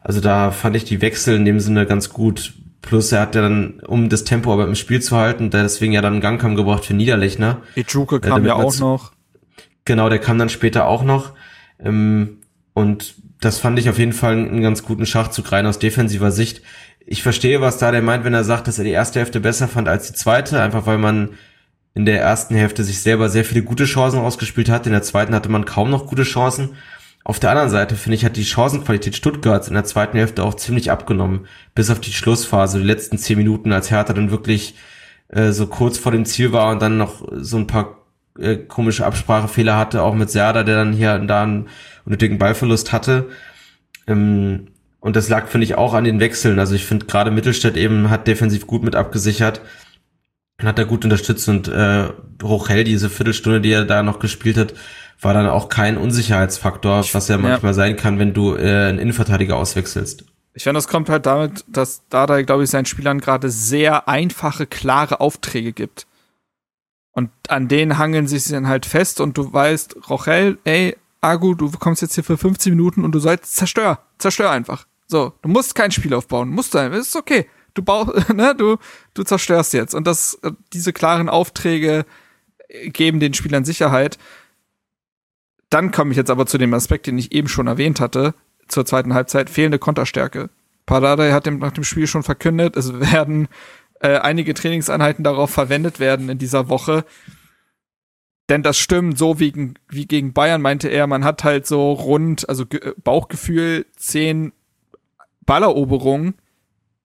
Also da fand ich die Wechsel in dem Sinne ganz gut. Plus er hat ja dann, um das Tempo aber im Spiel zu halten, der deswegen ja dann einen Gang kam gebracht für Niederlechner. Ichuke kam ja auch noch. Genau, der kam dann später auch noch. Ähm, und das fand ich auf jeden Fall einen ganz guten Schachzug rein aus defensiver Sicht ich verstehe, was da der meint, wenn er sagt, dass er die erste Hälfte besser fand als die zweite, einfach weil man in der ersten Hälfte sich selber sehr viele gute Chancen rausgespielt hat. In der zweiten hatte man kaum noch gute Chancen. Auf der anderen Seite finde ich, hat die Chancenqualität Stuttgarts in der zweiten Hälfte auch ziemlich abgenommen, bis auf die Schlussphase, die letzten zehn Minuten, als Hertha dann wirklich äh, so kurz vor dem Ziel war und dann noch so ein paar äh, komische Absprachefehler hatte, auch mit Serda, der dann hier und da einen unnötigen Ballverlust hatte. Ähm, und das lag, finde ich, auch an den Wechseln. Also ich finde gerade Mittelstädt eben hat defensiv gut mit abgesichert hat er gut unterstützt und äh, Rochel, diese Viertelstunde, die er da noch gespielt hat, war dann auch kein Unsicherheitsfaktor, was ja manchmal ja. sein kann, wenn du äh, einen Innenverteidiger auswechselst. Ich finde, das kommt halt damit, dass Dada, glaube ich, seinen Spielern gerade sehr einfache, klare Aufträge gibt. Und an denen hangeln sich sie dann halt fest und du weißt, Rochel, ey, Agu, du kommst jetzt hier für 15 Minuten und du sollst zerstör, zerstör einfach. So, du musst kein Spiel aufbauen, musst du, ist okay. Du baust, ne, du, du zerstörst jetzt. Und das, diese klaren Aufträge geben den Spielern Sicherheit. Dann komme ich jetzt aber zu dem Aspekt, den ich eben schon erwähnt hatte, zur zweiten Halbzeit, fehlende Konterstärke. Paradei hat dem, nach dem Spiel schon verkündet, es werden äh, einige Trainingseinheiten darauf verwendet werden in dieser Woche. Denn das stimmt, so wie, wie gegen Bayern meinte er, man hat halt so rund, also Ge Bauchgefühl, zehn Balleroberungen,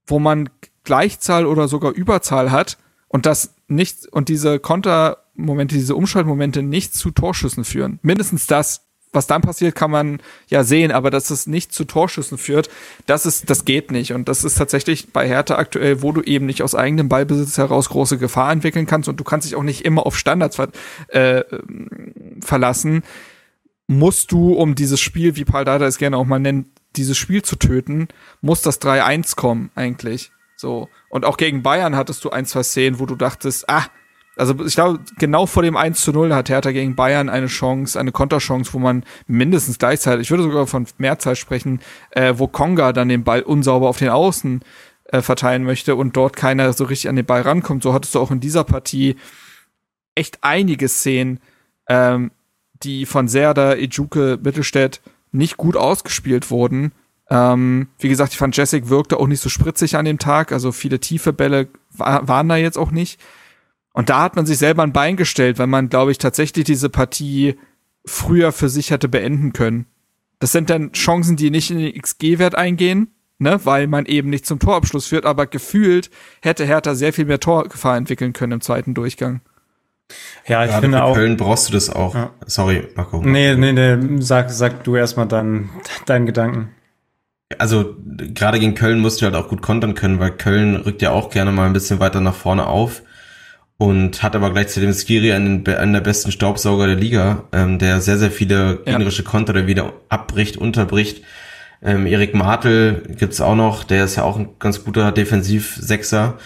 wo man Gleichzahl oder sogar Überzahl hat und das nicht, und diese Kontermomente, diese Umschaltmomente nicht zu Torschüssen führen. Mindestens das. Was dann passiert, kann man ja sehen, aber dass es nicht zu Torschüssen führt, das ist, das geht nicht. Und das ist tatsächlich bei Hertha aktuell, wo du eben nicht aus eigenem Ballbesitz heraus große Gefahr entwickeln kannst und du kannst dich auch nicht immer auf Standards ver äh, verlassen, musst du, um dieses Spiel, wie Paul Dada es gerne auch mal nennt, dieses Spiel zu töten, muss das 3-1 kommen, eigentlich. So. Und auch gegen Bayern hattest du ein, zwei Szenen, wo du dachtest, ah, also ich glaube, genau vor dem 1 zu 0 hat Hertha gegen Bayern eine Chance, eine Konterchance, wo man mindestens gleichzeitig, ich würde sogar von Mehrzeit sprechen, äh, wo Konga dann den Ball unsauber auf den Außen äh, verteilen möchte und dort keiner so richtig an den Ball rankommt. So hattest du auch in dieser Partie echt einige Szenen, ähm, die von Serda, Ejuke, Mittelstädt nicht gut ausgespielt wurden ähm, wie gesagt, ich fand Jessic wirkte auch nicht so spritzig an dem Tag, also viele tiefe Bälle war, waren da jetzt auch nicht. Und da hat man sich selber ein Bein gestellt, weil man, glaube ich, tatsächlich diese Partie früher für sich hätte beenden können. Das sind dann Chancen, die nicht in den XG-Wert eingehen, ne, weil man eben nicht zum Torabschluss führt, aber gefühlt hätte Hertha sehr viel mehr Torgefahr entwickeln können im zweiten Durchgang. Ja, ich Gerade finde auch. Köln brauchst du das auch. Ja. Sorry, Marco. Nee, nee, nee, sag, sag du erstmal deinen, deinen Gedanken. Also gerade gegen Köln musst du halt auch gut kontern können, weil Köln rückt ja auch gerne mal ein bisschen weiter nach vorne auf und hat aber gleichzeitig Skiri einen, einen der besten Staubsauger der Liga, ähm, der sehr, sehr viele gegnerische ja. Konter der wieder abbricht, unterbricht. Ähm, Erik Martel gibt's auch noch, der ist ja auch ein ganz guter Defensiv-Sechser.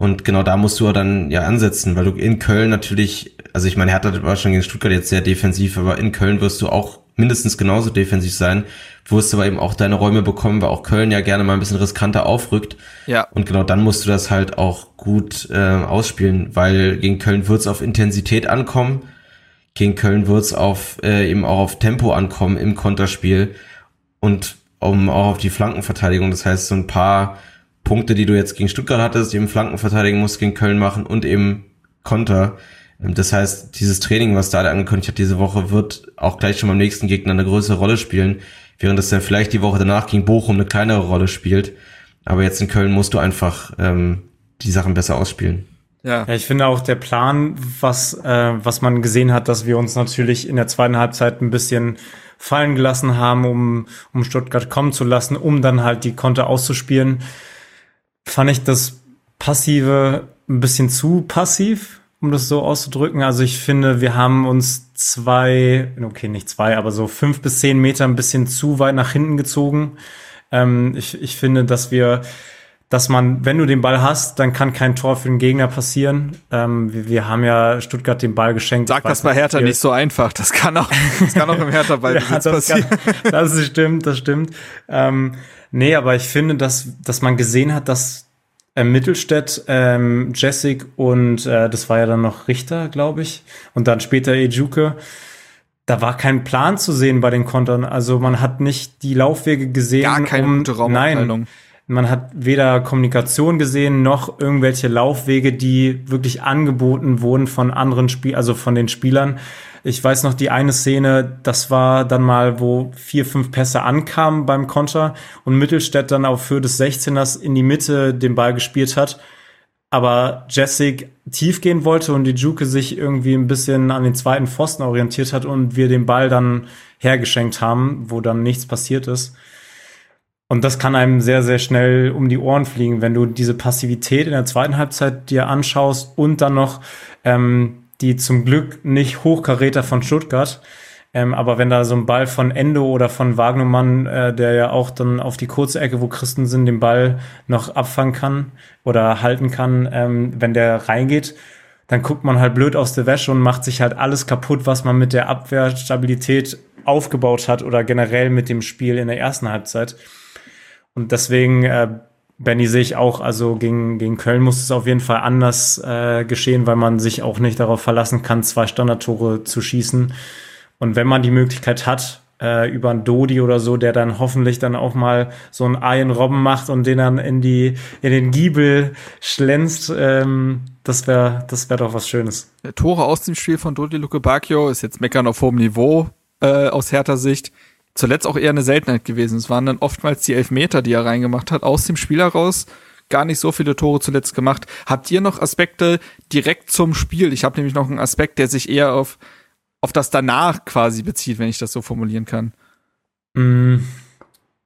Und genau da musst du dann ja ansetzen, weil du in Köln natürlich, also ich meine, Hertha war schon gegen Stuttgart jetzt sehr defensiv, aber in Köln wirst du auch mindestens genauso defensiv sein, wirst du aber eben auch deine Räume bekommen, weil auch Köln ja gerne mal ein bisschen riskanter aufrückt. Ja. Und genau dann musst du das halt auch gut äh, ausspielen, weil gegen Köln wird es auf Intensität ankommen. Gegen Köln wird es auf, äh, eben auch auf Tempo ankommen im Konterspiel und um auch auf die Flankenverteidigung. Das heißt, so ein paar Punkte, die du jetzt gegen Stuttgart hattest, eben Flankenverteidigung musst gegen Köln machen und eben Konter. Ähm, das heißt, dieses Training, was da angekündigt hat diese Woche, wird auch gleich schon beim nächsten Gegner eine größere Rolle spielen, während es dann vielleicht die Woche danach gegen Bochum eine kleinere Rolle spielt. Aber jetzt in Köln musst du einfach ähm, die Sachen besser ausspielen. Ja. ja, ich finde auch der Plan, was, äh, was man gesehen hat, dass wir uns natürlich in der zweiten Halbzeit ein bisschen fallen gelassen haben, um, um Stuttgart kommen zu lassen, um dann halt die Konter auszuspielen, fand ich das Passive ein bisschen zu passiv um das so auszudrücken. Also ich finde, wir haben uns zwei, okay, nicht zwei, aber so fünf bis zehn Meter ein bisschen zu weit nach hinten gezogen. Ähm, ich, ich finde, dass wir, dass man, wenn du den Ball hast, dann kann kein Tor für den Gegner passieren. Ähm, wir, wir, haben ja Stuttgart den Ball geschenkt. Sag das bei Hertha nicht so einfach. Das kann auch, das kann auch im Hertha-Ball ja, passieren. Kann, das stimmt, das stimmt. Ähm, nee, aber ich finde, dass, dass man gesehen hat, dass äh, Mittelstädt, ähm, Jessic und äh, das war ja dann noch Richter, glaube ich. Und dann später Ejuke. Da war kein Plan zu sehen bei den Kontern. Also man hat nicht die Laufwege gesehen. Gar keine um, gute Nein, man hat weder Kommunikation gesehen noch irgendwelche Laufwege, die wirklich angeboten wurden von anderen Spiel, also von den Spielern. Ich weiß noch, die eine Szene, das war dann mal, wo vier, fünf Pässe ankamen beim Konter und Mittelstädt dann auf Höhe des 16ers in die Mitte den Ball gespielt hat. Aber Jessic tief gehen wollte und die Juke sich irgendwie ein bisschen an den zweiten Pfosten orientiert hat und wir den Ball dann hergeschenkt haben, wo dann nichts passiert ist. Und das kann einem sehr, sehr schnell um die Ohren fliegen, wenn du diese Passivität in der zweiten Halbzeit dir anschaust und dann noch ähm, die zum Glück nicht Hochkaräter von Stuttgart. Ähm, aber wenn da so ein Ball von Endo oder von Wagnermann, äh, der ja auch dann auf die kurze Ecke, wo Christen sind, den Ball noch abfangen kann oder halten kann, ähm, wenn der reingeht, dann guckt man halt blöd aus der Wäsche und macht sich halt alles kaputt, was man mit der Abwehrstabilität aufgebaut hat oder generell mit dem Spiel in der ersten Halbzeit. Und deswegen, äh, Benny sehe ich auch, also gegen, gegen Köln muss es auf jeden Fall anders äh, geschehen, weil man sich auch nicht darauf verlassen kann, zwei Standardtore zu schießen. Und wenn man die Möglichkeit hat, äh, über einen Dodi oder so, der dann hoffentlich dann auch mal so einen Ian Robben macht und den dann in die in den Giebel schlänzt, ähm, das wäre das wäre doch was Schönes. Tore aus dem Spiel von Dodi Luke Bacchio ist jetzt meckern auf hohem Niveau äh, aus härter Sicht zuletzt auch eher eine Seltenheit gewesen. Es waren dann oftmals die Elfmeter, die er reingemacht hat, aus dem Spiel heraus. Gar nicht so viele Tore zuletzt gemacht. Habt ihr noch Aspekte direkt zum Spiel? Ich habe nämlich noch einen Aspekt, der sich eher auf, auf das danach quasi bezieht, wenn ich das so formulieren kann. Mm,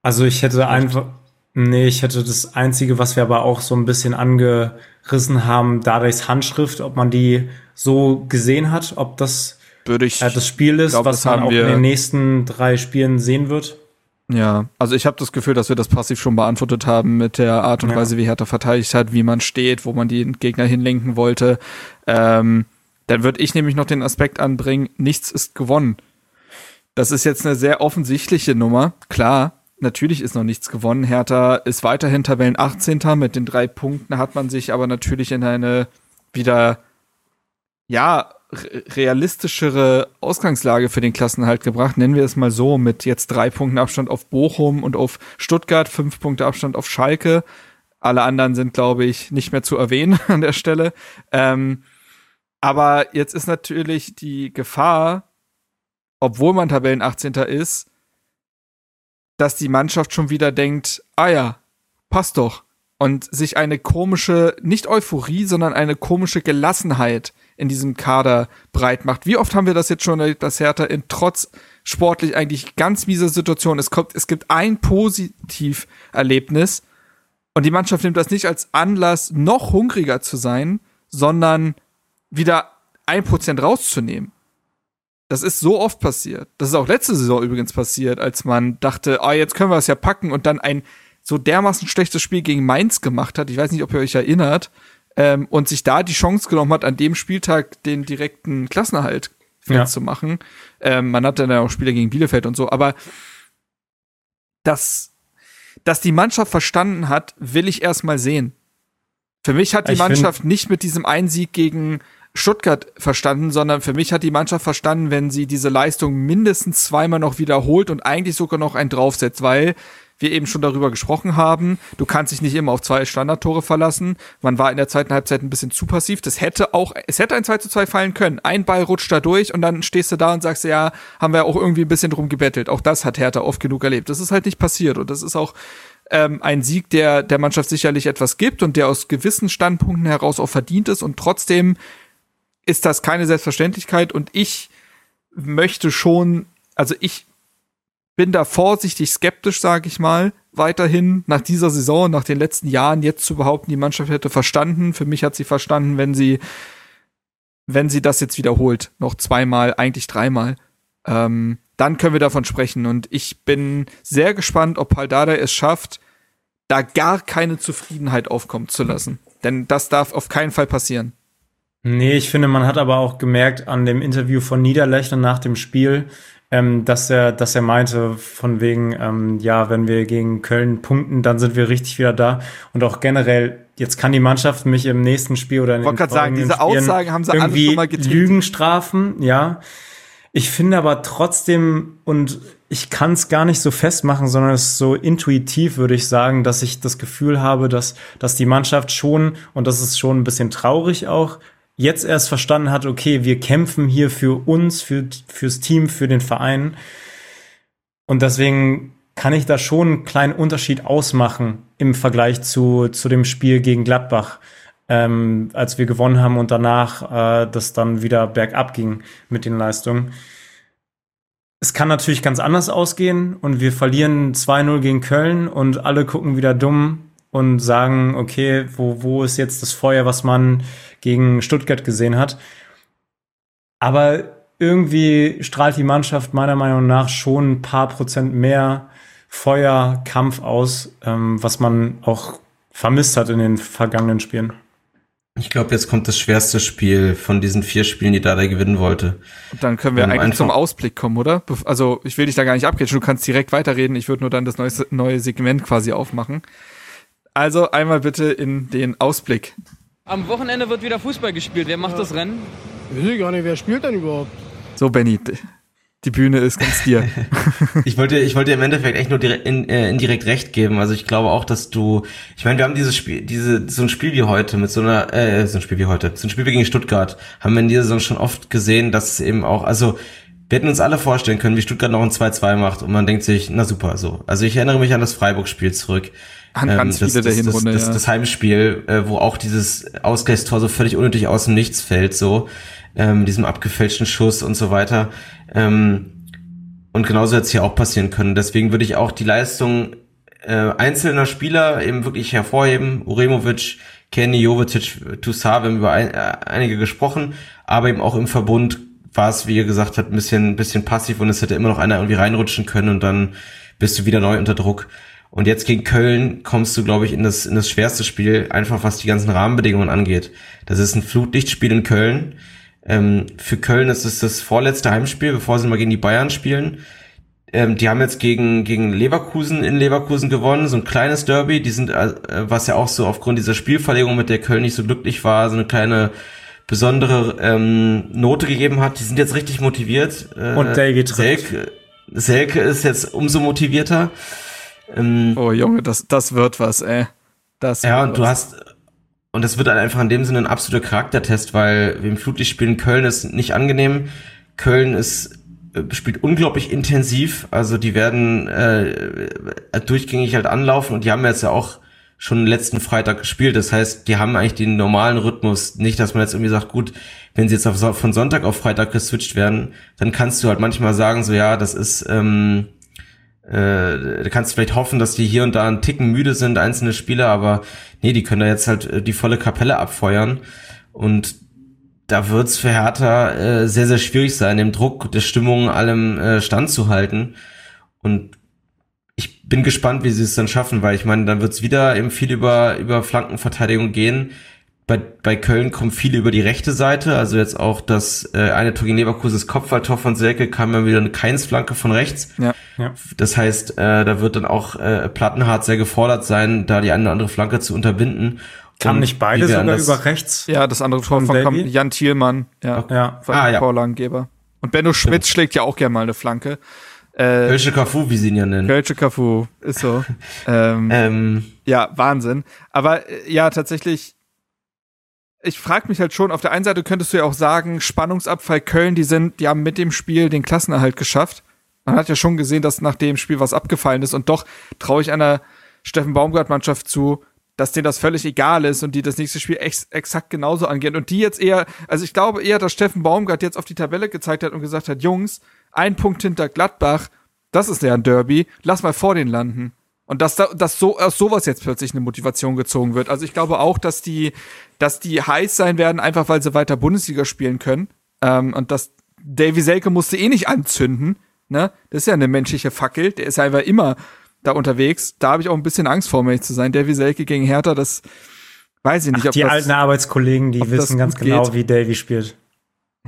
also ich hätte einfach, nee, ich hätte das Einzige, was wir aber auch so ein bisschen angerissen haben, Dadais Handschrift, ob man die so gesehen hat, ob das würde ich. Ja, das Spiel ist, glaub, was man auch in den nächsten drei Spielen sehen wird. Ja, also ich habe das Gefühl, dass wir das passiv schon beantwortet haben mit der Art und ja. Weise, wie Hertha verteidigt hat, wie man steht, wo man die Gegner hinlenken wollte. Ähm, dann würde ich nämlich noch den Aspekt anbringen, nichts ist gewonnen. Das ist jetzt eine sehr offensichtliche Nummer. Klar, natürlich ist noch nichts gewonnen. Hertha ist weiterhin Tabellen 18. Mit den drei Punkten hat man sich aber natürlich in eine wieder, ja, realistischere Ausgangslage für den Klassenhalt gebracht, nennen wir es mal so, mit jetzt drei Punkten Abstand auf Bochum und auf Stuttgart, fünf Punkte Abstand auf Schalke. Alle anderen sind, glaube ich, nicht mehr zu erwähnen an der Stelle. Ähm, aber jetzt ist natürlich die Gefahr, obwohl man Tabellen 18. ist, dass die Mannschaft schon wieder denkt, ah ja, passt doch. Und sich eine komische, nicht Euphorie, sondern eine komische Gelassenheit in diesem Kader breit macht. Wie oft haben wir das jetzt schon dass Hertha in trotz sportlich eigentlich ganz mieser Situation, es kommt, es gibt ein Positiverlebnis und die Mannschaft nimmt das nicht als Anlass, noch hungriger zu sein, sondern wieder ein Prozent rauszunehmen. Das ist so oft passiert. Das ist auch letzte Saison übrigens passiert, als man dachte, ah, oh, jetzt können wir es ja packen und dann ein so dermaßen schlechtes Spiel gegen Mainz gemacht hat. Ich weiß nicht, ob ihr euch erinnert ähm, und sich da die Chance genommen hat, an dem Spieltag den direkten Klassenerhalt ja. zu machen. Ähm, man hatte dann auch Spieler gegen Bielefeld und so, aber das, dass die Mannschaft verstanden hat, will ich erstmal sehen. Für mich hat die ich Mannschaft nicht mit diesem Einsieg gegen Stuttgart verstanden, sondern für mich hat die Mannschaft verstanden, wenn sie diese Leistung mindestens zweimal noch wiederholt und eigentlich sogar noch einen draufsetzt, weil wir eben schon darüber gesprochen haben. Du kannst dich nicht immer auf zwei Standardtore verlassen. Man war in der zweiten Halbzeit ein bisschen zu passiv. Das hätte auch, es hätte ein 2 zu 2 fallen können. Ein Ball rutscht da durch und dann stehst du da und sagst, ja, haben wir auch irgendwie ein bisschen drum gebettelt. Auch das hat Hertha oft genug erlebt. Das ist halt nicht passiert und das ist auch ähm, ein Sieg, der der Mannschaft sicherlich etwas gibt und der aus gewissen Standpunkten heraus auch verdient ist und trotzdem ist das keine Selbstverständlichkeit und ich möchte schon, also ich bin da vorsichtig skeptisch, sage ich mal, weiterhin nach dieser Saison, nach den letzten Jahren jetzt zu behaupten, die Mannschaft hätte verstanden. Für mich hat sie verstanden, wenn sie, wenn sie das jetzt wiederholt, noch zweimal, eigentlich dreimal, ähm, dann können wir davon sprechen. Und ich bin sehr gespannt, ob Paldada es schafft, da gar keine Zufriedenheit aufkommen zu lassen. Denn das darf auf keinen Fall passieren. Nee, ich finde, man hat aber auch gemerkt an dem Interview von Niederlechner nach dem Spiel, ähm, dass er, dass er meinte, von wegen, ähm, ja, wenn wir gegen Köln punkten, dann sind wir richtig wieder da. Und auch generell, jetzt kann die Mannschaft mich im nächsten Spiel oder in den Ich sagen, diese Aussagen haben sie alle schon mal getätigt. Lügen strafen, ja. Ich finde aber trotzdem, und ich kann es gar nicht so festmachen, sondern es ist so intuitiv, würde ich sagen, dass ich das Gefühl habe, dass, dass die Mannschaft schon, und das ist schon ein bisschen traurig auch, jetzt erst verstanden hat, okay, wir kämpfen hier für uns, für, fürs Team, für den Verein. Und deswegen kann ich da schon einen kleinen Unterschied ausmachen im Vergleich zu, zu dem Spiel gegen Gladbach, ähm, als wir gewonnen haben und danach äh, das dann wieder bergab ging mit den Leistungen. Es kann natürlich ganz anders ausgehen und wir verlieren 2-0 gegen Köln und alle gucken wieder dumm und sagen, okay, wo, wo ist jetzt das Feuer, was man gegen Stuttgart gesehen hat? Aber irgendwie strahlt die Mannschaft meiner Meinung nach schon ein paar Prozent mehr Feuer, Kampf aus, ähm, was man auch vermisst hat in den vergangenen Spielen. Ich glaube, jetzt kommt das schwerste Spiel von diesen vier Spielen, die Dada gewinnen wollte. Dann können wir um eigentlich zum Ausblick kommen, oder? Also ich will dich da gar nicht abgehen, du kannst direkt weiterreden. Ich würde nur dann das neue, neue Segment quasi aufmachen. Also einmal bitte in den Ausblick. Am Wochenende wird wieder Fußball gespielt. Wer macht ja. das Rennen? Ich weiß gar nicht, wer spielt denn überhaupt? So, Benny, die Bühne ist ganz dir. ich wollte, ich wollte im Endeffekt echt nur direkt, in, äh, indirekt recht geben. Also ich glaube auch, dass du, ich meine, wir haben dieses Spiel, diese, so ein Spiel wie heute mit so einer, äh, so ein Spiel wie heute, so ein Spiel wie gegen Stuttgart, haben wir in dieser Saison schon oft gesehen, dass es eben auch, also wir hätten uns alle vorstellen können, wie Stuttgart noch ein 2-2 macht und man denkt sich, na super, so. Also ich erinnere mich an das Freiburg-Spiel zurück. An ähm, ganz das, viele das, der Hinrunde, das, das, ja. das Heimspiel, äh, wo auch dieses Ausgleichstor so völlig unnötig aus dem Nichts fällt, so, ähm, diesem abgefälschten Schuss und so weiter. Ähm, und genauso hätte es hier auch passieren können. Deswegen würde ich auch die Leistung äh, einzelner Spieler eben wirklich hervorheben. Uremovic, Kenny, Jovetic, Toussaint, wir haben über ein, äh, einige gesprochen, aber eben auch im Verbund war es, wie ihr gesagt habt, ein bisschen, ein bisschen passiv und es hätte immer noch einer irgendwie reinrutschen können und dann bist du wieder neu unter Druck. Und jetzt gegen Köln kommst du, glaube ich, in das, in das schwerste Spiel, einfach was die ganzen Rahmenbedingungen angeht. Das ist ein Flutlichtspiel in Köln. Ähm, für Köln ist es das vorletzte Heimspiel, bevor sie mal gegen die Bayern spielen. Ähm, die haben jetzt gegen, gegen Leverkusen in Leverkusen gewonnen, so ein kleines Derby. Die sind, äh, was ja auch so aufgrund dieser Spielverlegung, mit der Köln nicht so glücklich war, so eine kleine besondere ähm, Note gegeben hat. Die sind jetzt richtig motiviert. Äh, Und David Selke, Selke ist jetzt umso motivierter. Ähm, oh Junge, das, das wird was, ey. Das ja, und was. du hast, und es wird halt einfach in dem Sinne ein absoluter Charaktertest, weil wir im Flutlichtspiel in Köln ist nicht angenehm. Köln ist äh, spielt unglaublich intensiv, also die werden äh, durchgängig halt anlaufen und die haben jetzt ja auch schon letzten Freitag gespielt. Das heißt, die haben eigentlich den normalen Rhythmus. Nicht, dass man jetzt irgendwie sagt, gut, wenn sie jetzt auf, von Sonntag auf Freitag geswitcht werden, dann kannst du halt manchmal sagen, so ja, das ist, ähm, äh, da kannst du vielleicht hoffen, dass die hier und da einen Ticken müde sind, einzelne Spieler, aber nee, die können da jetzt halt äh, die volle Kapelle abfeuern. Und da wird's für Hertha äh, sehr, sehr schwierig sein, dem Druck der Stimmung allem äh, standzuhalten. Und bin gespannt, wie sie es dann schaffen, weil ich meine, dann wird's wieder eben viel über, über Flankenverteidigung gehen. Bei, bei Köln kommt viel über die rechte Seite, also jetzt auch das äh, eine Tor gegen Leverkusens Kopfballtor von Selke kam dann wieder eine Keinsflanke von rechts. Ja, ja. Das heißt, äh, da wird dann auch äh, Plattenhardt sehr gefordert sein, da die eine oder andere Flanke zu unterbinden. Kamen nicht beide sogar über rechts? Ja, das andere Tor von, von Jan Thielmann, ja, ja. ah, ja. Vorlagengeber. Und Benno Schmitz schlägt ja auch gerne mal eine Flanke. Äh, Kölsche Cafu, wie sie ihn ja nennen. Kölsche Cafu, ist so. ähm, ähm. Ja, Wahnsinn. Aber äh, ja, tatsächlich, ich frage mich halt schon, auf der einen Seite könntest du ja auch sagen, Spannungsabfall Köln, die sind, die haben mit dem Spiel den Klassenerhalt geschafft. Man hat ja schon gesehen, dass nach dem Spiel was abgefallen ist und doch traue ich einer Steffen Baumgart-Mannschaft zu, dass denen das völlig egal ist und die das nächste Spiel ex exakt genauso angehen. Und die jetzt eher, also ich glaube eher, dass Steffen Baumgart jetzt auf die Tabelle gezeigt hat und gesagt hat, Jungs, ein Punkt hinter Gladbach, das ist ja ein Derby, lass mal vor den landen. Und dass, da, dass so aus sowas jetzt plötzlich eine Motivation gezogen wird. Also ich glaube auch, dass die, dass die heiß sein werden, einfach weil sie weiter Bundesliga spielen können. Ähm, und dass Davy Selke musste eh nicht anzünden. Ne? Das ist ja eine menschliche Fackel. Der ist einfach immer da unterwegs. Da habe ich auch ein bisschen Angst vor, ehrlich zu sein. Davy Selke gegen Hertha, das weiß ich nicht. Ach, die das, alten Arbeitskollegen, die wissen ganz genau, geht. wie Davy spielt.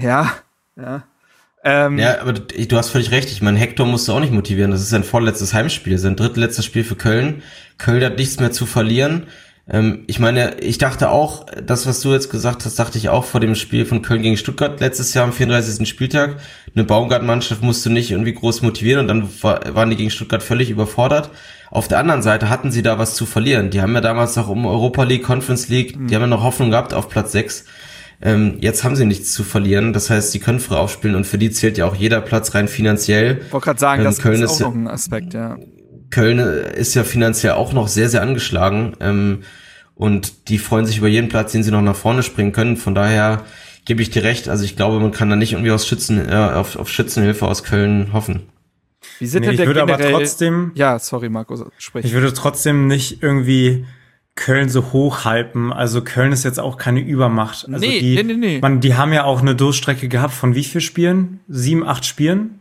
Ja, ja. Ähm, ja, aber du hast völlig recht. Ich meine, Hector musst du auch nicht motivieren. Das ist sein vorletztes Heimspiel, sein drittletztes Spiel für Köln. Köln hat nichts mehr zu verlieren. Ähm, ich meine, ich dachte auch, das, was du jetzt gesagt hast, dachte ich auch vor dem Spiel von Köln gegen Stuttgart letztes Jahr am 34. Spieltag. Eine Baumgart-Mannschaft musst du nicht irgendwie groß motivieren und dann war, waren die gegen Stuttgart völlig überfordert. Auf der anderen Seite hatten sie da was zu verlieren. Die haben ja damals noch um Europa League, Conference League, mhm. die haben ja noch Hoffnung gehabt auf Platz 6. Ähm, jetzt haben sie nichts zu verlieren. Das heißt, sie können frei aufspielen und für die zählt ja auch jeder Platz rein finanziell. Ich wollte gerade sagen, ähm, das Köln ist auch noch ein Aspekt, ja. Köln ist ja finanziell auch noch sehr, sehr angeschlagen. Ähm, und die freuen sich über jeden Platz, den sie noch nach vorne springen können. Von daher gebe ich dir recht. Also ich glaube, man kann da nicht irgendwie aus Schützen, äh, auf, auf Schützenhilfe aus Köln hoffen. Wie sind nee, denn der ich würde aber trotzdem. Ja, sorry, Marco, sprich. Ich würde trotzdem nicht irgendwie Köln so hochhypen. Also Köln ist jetzt auch keine Übermacht. Also nee, die, nee, nee, nee. Man, die haben ja auch eine Durchstrecke gehabt von wie viel Spielen? Sieben, acht Spielen?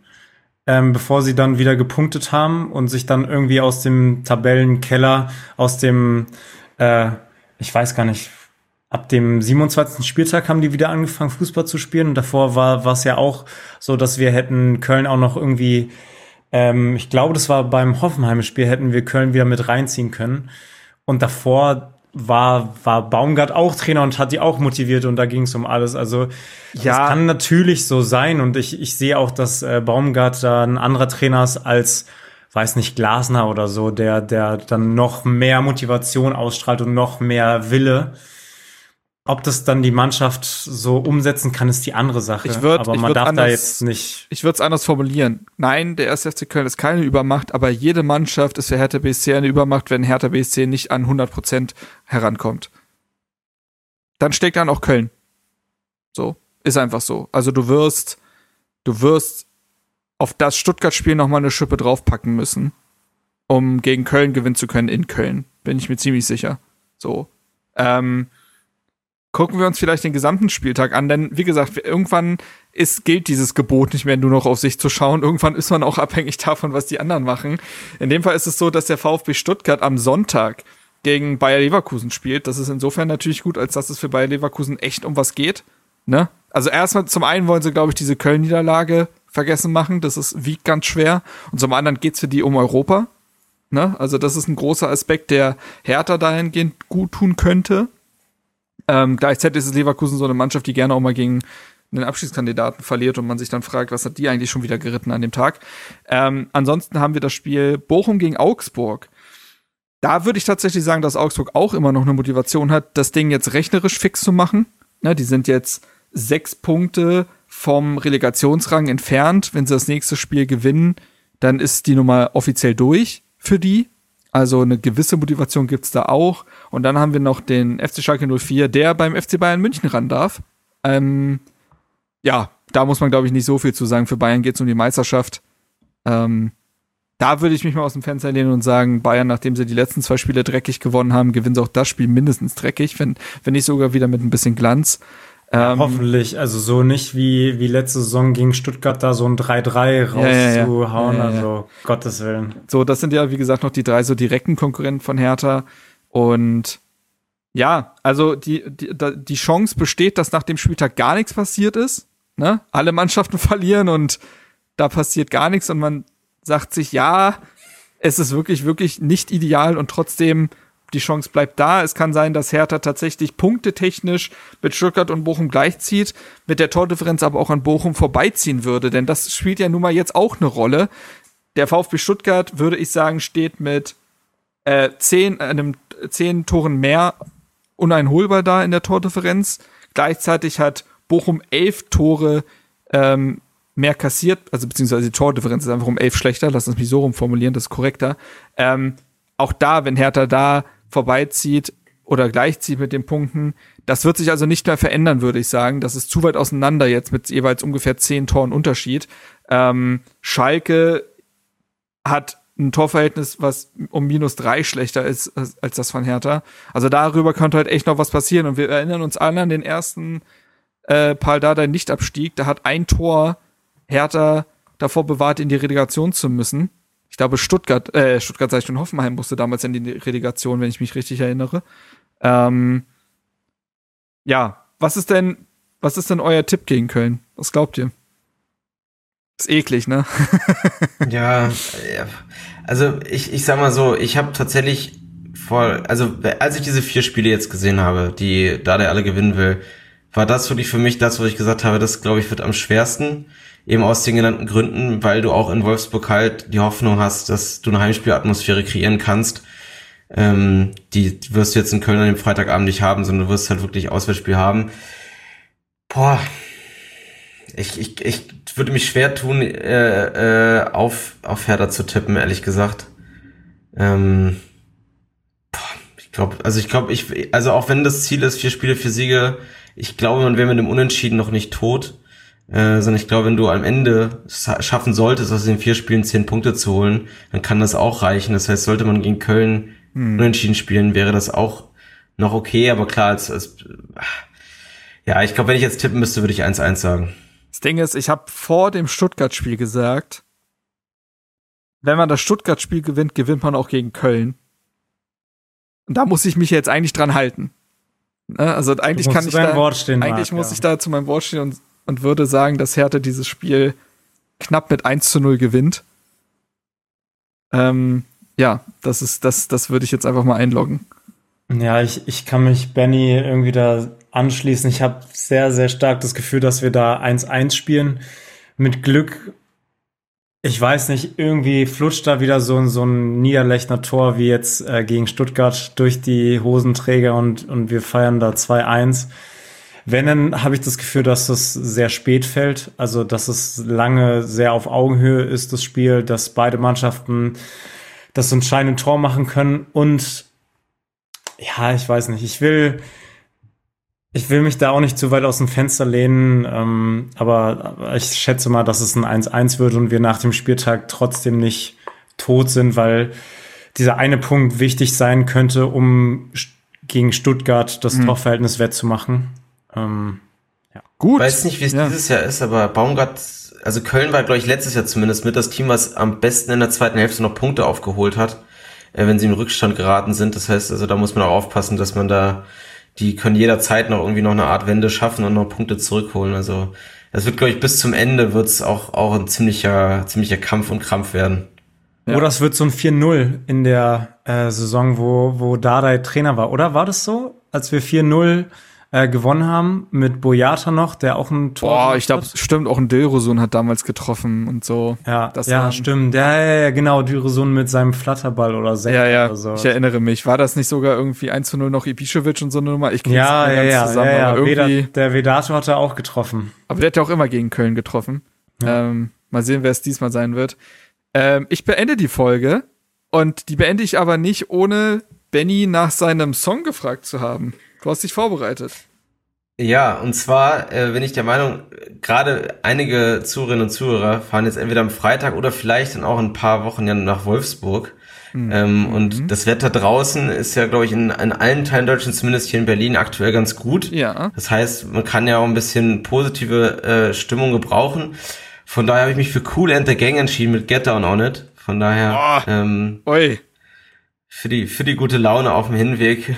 Ähm, bevor sie dann wieder gepunktet haben und sich dann irgendwie aus dem Tabellenkeller, aus dem, äh, ich weiß gar nicht, ab dem 27. Spieltag haben die wieder angefangen, Fußball zu spielen. Und davor war es ja auch so, dass wir hätten Köln auch noch irgendwie, ähm, ich glaube, das war beim Hoffenheim-Spiel, hätten wir Köln wieder mit reinziehen können. Und davor war, war Baumgart auch Trainer und hat die auch motiviert und da ging es um alles. Also ja, das kann natürlich so sein und ich, ich sehe auch, dass äh, Baumgart da ein anderer Trainer ist als weiß nicht, Glasner oder so, der, der dann noch mehr Motivation ausstrahlt und noch mehr Wille. Ob das dann die Mannschaft so umsetzen kann, ist die andere Sache. Ich würd, aber man darf anders, da jetzt nicht. Ich würde es anders formulieren. Nein, der 1. FC Köln ist keine Übermacht, aber jede Mannschaft ist für Hertha BSC eine Übermacht, wenn Hertha BSC nicht an 100 Prozent herankommt. Dann steckt dann auch Köln. So. Ist einfach so. Also du wirst, du wirst auf das Stuttgart-Spiel nochmal eine Schippe draufpacken müssen, um gegen Köln gewinnen zu können in Köln. Bin ich mir ziemlich sicher. So. Ähm, gucken wir uns vielleicht den gesamten Spieltag an, denn wie gesagt, irgendwann ist, gilt dieses Gebot nicht mehr nur noch auf sich zu schauen. Irgendwann ist man auch abhängig davon, was die anderen machen. In dem Fall ist es so, dass der VfB Stuttgart am Sonntag gegen Bayer Leverkusen spielt. Das ist insofern natürlich gut, als dass es für Bayer Leverkusen echt um was geht. Ne? Also erstmal zum einen wollen sie, glaube ich, diese Köln-Niederlage vergessen machen. Das ist wiegt ganz schwer. Und zum anderen geht's für die um Europa. Ne? Also das ist ein großer Aspekt, der Hertha dahingehend gut tun könnte. Ähm, gleichzeitig ist es Leverkusen so eine Mannschaft, die gerne auch mal gegen einen Abschiedskandidaten verliert und man sich dann fragt, was hat die eigentlich schon wieder geritten an dem Tag. Ähm, ansonsten haben wir das Spiel Bochum gegen Augsburg. Da würde ich tatsächlich sagen, dass Augsburg auch immer noch eine Motivation hat, das Ding jetzt rechnerisch fix zu machen. Ne, die sind jetzt sechs Punkte vom Relegationsrang entfernt. Wenn sie das nächste Spiel gewinnen, dann ist die Nummer offiziell durch für die. Also eine gewisse Motivation gibt's da auch. Und dann haben wir noch den FC Schalke 04, der beim FC Bayern München ran darf. Ähm, ja, da muss man, glaube ich, nicht so viel zu sagen. Für Bayern geht's um die Meisterschaft. Ähm, da würde ich mich mal aus dem Fenster lehnen und sagen, Bayern, nachdem sie die letzten zwei Spiele dreckig gewonnen haben, gewinnen sie auch das Spiel mindestens dreckig, wenn, wenn nicht sogar wieder mit ein bisschen Glanz. Ähm, Hoffentlich, also so nicht wie, wie letzte Saison gegen Stuttgart da so ein 3-3 rauszuhauen, ja, ja, ja. also Gottes Willen. So, das sind ja, wie gesagt, noch die drei so direkten Konkurrenten von Hertha. Und ja, also die, die, die Chance besteht, dass nach dem Spieltag gar nichts passiert ist. Ne? Alle Mannschaften verlieren und da passiert gar nichts und man sagt sich, ja, es ist wirklich, wirklich nicht ideal und trotzdem die Chance bleibt da. Es kann sein, dass Hertha tatsächlich punktetechnisch mit Stuttgart und Bochum gleichzieht, mit der Tordifferenz aber auch an Bochum vorbeiziehen würde, denn das spielt ja nun mal jetzt auch eine Rolle. Der VfB Stuttgart, würde ich sagen, steht mit äh, zehn, einem zehn Toren mehr uneinholbar da in der Tordifferenz. Gleichzeitig hat Bochum elf Tore ähm, mehr kassiert, also beziehungsweise die Tordifferenz ist einfach um elf schlechter, lass uns mich so rumformulieren, das ist korrekter. Ähm, auch da, wenn Hertha da vorbeizieht oder gleichzieht mit den Punkten. Das wird sich also nicht mehr verändern, würde ich sagen. Das ist zu weit auseinander jetzt mit jeweils ungefähr zehn Toren Unterschied. Ähm, Schalke hat ein Torverhältnis, was um minus drei schlechter ist als, das von Hertha. Also darüber könnte halt echt noch was passieren. Und wir erinnern uns alle an den ersten äh, Paul Dardai Nichtabstieg. Da hat ein Tor Hertha davor bewahrt, in die Relegation zu müssen ich glaube, Stuttgart, äh, Stuttgart sei schon Hoffenheim musste damals in die Relegation, wenn ich mich richtig erinnere. Ähm, ja, was ist denn, was ist denn euer Tipp gegen Köln? Was glaubt ihr? Ist eklig, ne? ja, also ich, ich sag mal so, ich habe tatsächlich vor, also als ich diese vier Spiele jetzt gesehen habe, die da der alle gewinnen will, war das wirklich für mich das, was ich gesagt habe, das glaube ich wird am schwersten eben aus den genannten Gründen, weil du auch in Wolfsburg halt die Hoffnung hast, dass du eine Heimspielatmosphäre kreieren kannst. Ähm, die wirst du jetzt in Köln an dem Freitagabend nicht haben, sondern du wirst halt wirklich Auswärtsspiel haben. Boah. Ich, ich, ich würde mich schwer tun, äh, äh, auf, auf Hertha zu tippen, ehrlich gesagt. Ähm, boah, ich glaube, also ich glaube, ich, also auch wenn das Ziel ist, vier Spiele, vier Siege, ich glaube, man wäre mit dem Unentschieden noch nicht tot. Äh, sondern ich glaube, wenn du am Ende schaffen solltest, aus den vier Spielen zehn Punkte zu holen, dann kann das auch reichen. Das heißt, sollte man gegen Köln hm. unentschieden spielen, wäre das auch noch okay, aber klar, als, als ja, ich glaube, wenn ich jetzt tippen müsste, würde ich 1-1 sagen. Das Ding ist, ich habe vor dem Stuttgart-Spiel gesagt, wenn man das Stuttgart-Spiel gewinnt, gewinnt man auch gegen Köln. Und da muss ich mich jetzt eigentlich dran halten. Ne? Also eigentlich kann ich da, stehen, eigentlich Marc, muss ja. ich da zu meinem Wort stehen und, und würde sagen, dass Hertha dieses Spiel knapp mit 1 zu 0 gewinnt. Ähm, ja, das ist, das, das würde ich jetzt einfach mal einloggen. Ja, ich, ich kann mich Benny irgendwie da anschließen. Ich habe sehr, sehr stark das Gefühl, dass wir da 1-1 spielen. Mit Glück, ich weiß nicht, irgendwie flutscht da wieder so, so ein Niederlechner Tor wie jetzt äh, gegen Stuttgart durch die Hosenträger und, und wir feiern da 2-1. Wenn, dann habe ich das Gefühl, dass das sehr spät fällt. Also, dass es lange sehr auf Augenhöhe ist, das Spiel, dass beide Mannschaften das entscheidende Tor machen können und ja, ich weiß nicht. Ich will, ich will mich da auch nicht zu weit aus dem Fenster lehnen, ähm, aber ich schätze mal, dass es ein 1-1 wird und wir nach dem Spieltag trotzdem nicht tot sind, weil dieser eine Punkt wichtig sein könnte, um gegen Stuttgart das mhm. Torverhältnis wettzumachen. Ähm, ja. Gut. Ich weiß nicht, wie es ja. dieses Jahr ist, aber Baumgart, also Köln war, glaube ich, letztes Jahr zumindest mit das Team, was am besten in der zweiten Hälfte noch Punkte aufgeholt hat äh, wenn sie im Rückstand geraten sind. Das heißt, also da muss man auch aufpassen, dass man da, die können jederzeit noch irgendwie noch eine Art Wende schaffen und noch Punkte zurückholen. Also es wird, glaube ich, bis zum Ende wird es auch, auch ein ziemlicher, ziemlicher Kampf und Krampf werden. Ja. Oder es wird so ein 4-0 in der äh, Saison, wo, wo Dardai Trainer war. Oder war das so? Als wir 4-0 äh, gewonnen haben mit Boyata noch, der auch ein Tor Boah, ich glaube, stimmt, auch ein Dilrosun hat damals getroffen und so. Ja, das ja, stimmt. Ja, ja, ja, genau, Dilrosun mit seinem Flatterball oder Sekt ja, ja, oder so. Ich erinnere mich. War das nicht sogar irgendwie 1 zu 0 noch Ibišević und so eine Nummer? Ich krieg's ja, ja, ja, zusammen, ja, ja. Aber irgendwie, der Vedato hat er auch getroffen. Aber der hat ja auch immer gegen Köln getroffen. Ja. Ähm, mal sehen, wer es diesmal sein wird. Ähm, ich beende die Folge und die beende ich aber nicht, ohne Benny nach seinem Song gefragt zu haben. Du hast dich vorbereitet. Ja, und zwar äh, bin ich der Meinung, gerade einige Zuhörerinnen und Zuhörer fahren jetzt entweder am Freitag oder vielleicht dann auch ein paar Wochen ja nach Wolfsburg. Mhm. Ähm, und mhm. das Wetter draußen ist ja, glaube ich, in, in allen Teilen Deutschlands, zumindest hier in Berlin, aktuell ganz gut. Ja. Das heißt, man kann ja auch ein bisschen positive äh, Stimmung gebrauchen. Von daher habe ich mich für Cool and the Gang entschieden mit Get Down On It. Von daher oh. ähm, Oi. für die für die gute Laune auf dem Hinweg,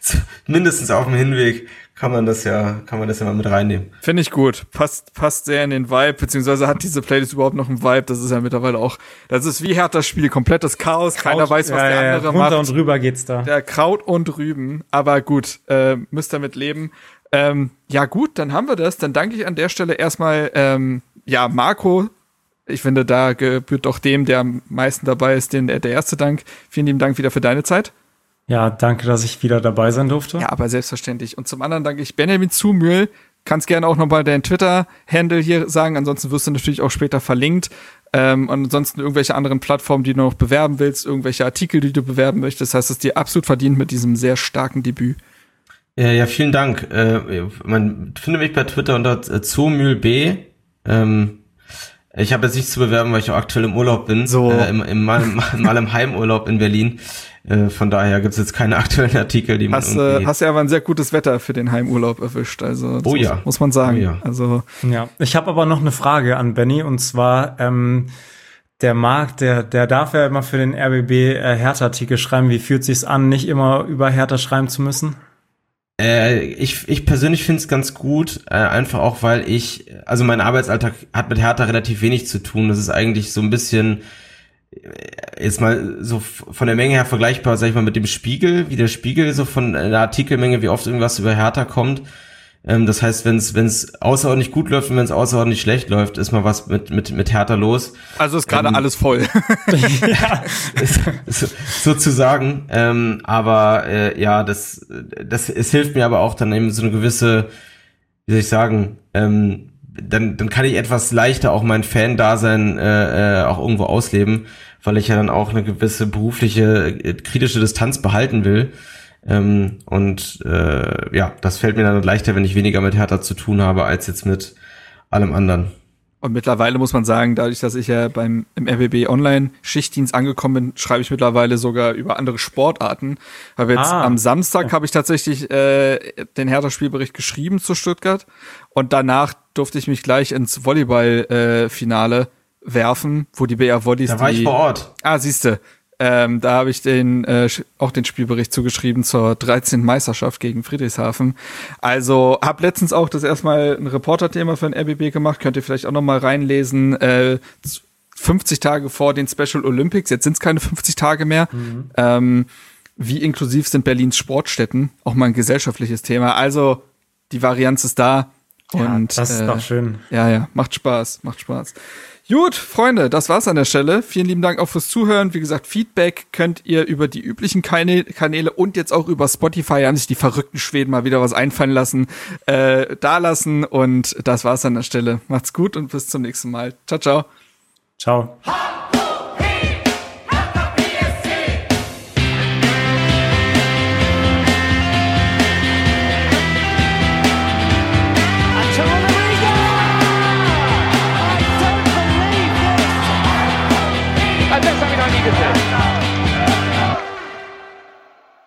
mindestens auf dem Hinweg, kann man das ja, kann man das ja mal mit reinnehmen. Finde ich gut. Passt, passt sehr in den Vibe, beziehungsweise hat diese Playlist überhaupt noch einen Vibe. Das ist ja mittlerweile auch, das ist wie Hertha Spiel, komplettes Chaos. Kraut, Keiner weiß, was ja, der andere ja, macht. und rüber geht's da. Der Kraut und Rüben. Aber gut, äh, müsst damit leben. Ähm, ja gut, dann haben wir das. Dann danke ich an der Stelle erstmal, ähm, ja, Marco. Ich finde, da gebührt doch dem, der am meisten dabei ist, den, der erste Dank. Vielen lieben Dank wieder für deine Zeit. Ja, danke, dass ich wieder dabei sein durfte. Ja, aber selbstverständlich. Und zum anderen danke ich Benjamin Zumühl. Kannst gerne auch nochmal deinen Twitter-Handle hier sagen. Ansonsten wirst du natürlich auch später verlinkt. Ähm, und ansonsten irgendwelche anderen Plattformen, die du noch bewerben willst, irgendwelche Artikel, die du bewerben möchtest. Das heißt, es dir absolut verdient mit diesem sehr starken Debüt. Ja, ja vielen Dank. Äh, man findet mich bei Twitter unter äh, zumühlb. Ähm, ich habe jetzt nichts zu bewerben, weil ich auch aktuell im Urlaub bin. So. Äh, im, im, mal, mal im Heimurlaub in Berlin. Äh, von daher gibt es jetzt keine aktuellen Artikel, die man hast, äh, hast ja aber ein sehr gutes Wetter für den Heimurlaub erwischt. Also oh ja. muss, muss man sagen. Oh ja. Also ja, ich habe aber noch eine Frage an Benny und zwar ähm, der Markt, der der darf ja immer für den RBB äh, Hertha-Artikel schreiben. Wie fühlt sich's an, nicht immer über Hertha schreiben zu müssen? Äh, ich, ich persönlich finde es ganz gut, äh, einfach auch, weil ich, also mein Arbeitsalltag hat mit Hertha relativ wenig zu tun. Das ist eigentlich so ein bisschen jetzt mal so von der Menge her vergleichbar, sag ich mal, mit dem Spiegel, wie der Spiegel so von der Artikelmenge, wie oft irgendwas über Hertha kommt. Ähm, das heißt, wenn es außerordentlich gut läuft und wenn es außerordentlich schlecht läuft, ist mal was mit mit mit Hertha los. Also ist gerade ähm, alles voll. ja, so, sozusagen. Ähm, aber äh, ja, das das es hilft mir aber auch dann eben so eine gewisse wie soll ich sagen, ähm, dann, dann kann ich etwas leichter auch mein Fan-Dasein äh, äh, auch irgendwo ausleben, weil ich ja dann auch eine gewisse berufliche, äh, kritische Distanz behalten will. Ähm, und äh, ja, das fällt mir dann leichter, wenn ich weniger mit Hertha zu tun habe, als jetzt mit allem anderen. Und mittlerweile muss man sagen, dadurch, dass ich ja beim im RBB Online Schichtdienst angekommen bin, schreibe ich mittlerweile sogar über andere Sportarten. Weil jetzt ah. am Samstag habe ich tatsächlich äh, den Hertha-Spielbericht geschrieben zu Stuttgart und danach durfte ich mich gleich ins Volleyball-Finale äh, werfen, wo die BR Volleys. Da war die, ich vor Ort. Ah, siehste. Ähm, da habe ich den äh, auch den Spielbericht zugeschrieben zur 13. Meisterschaft gegen Friedrichshafen. Also habe letztens auch das erstmal ein Reporter-Thema für den RBB gemacht. Könnt ihr vielleicht auch noch mal reinlesen. Äh, 50 Tage vor den Special Olympics. Jetzt sind es keine 50 Tage mehr. Mhm. Ähm, wie inklusiv sind Berlins Sportstätten? Auch mal ein gesellschaftliches Thema. Also die Varianz ist da. Ja, und das ist äh, doch schön. Ja, ja, macht Spaß, macht Spaß. Gut, Freunde, das war's an der Stelle. Vielen lieben Dank auch fürs Zuhören. Wie gesagt, Feedback könnt ihr über die üblichen Kanäle und jetzt auch über Spotify, haben sich die verrückten Schweden mal wieder was einfallen lassen, äh, da lassen. Und das war's an der Stelle. Macht's gut und bis zum nächsten Mal. Ciao, ciao. Ciao.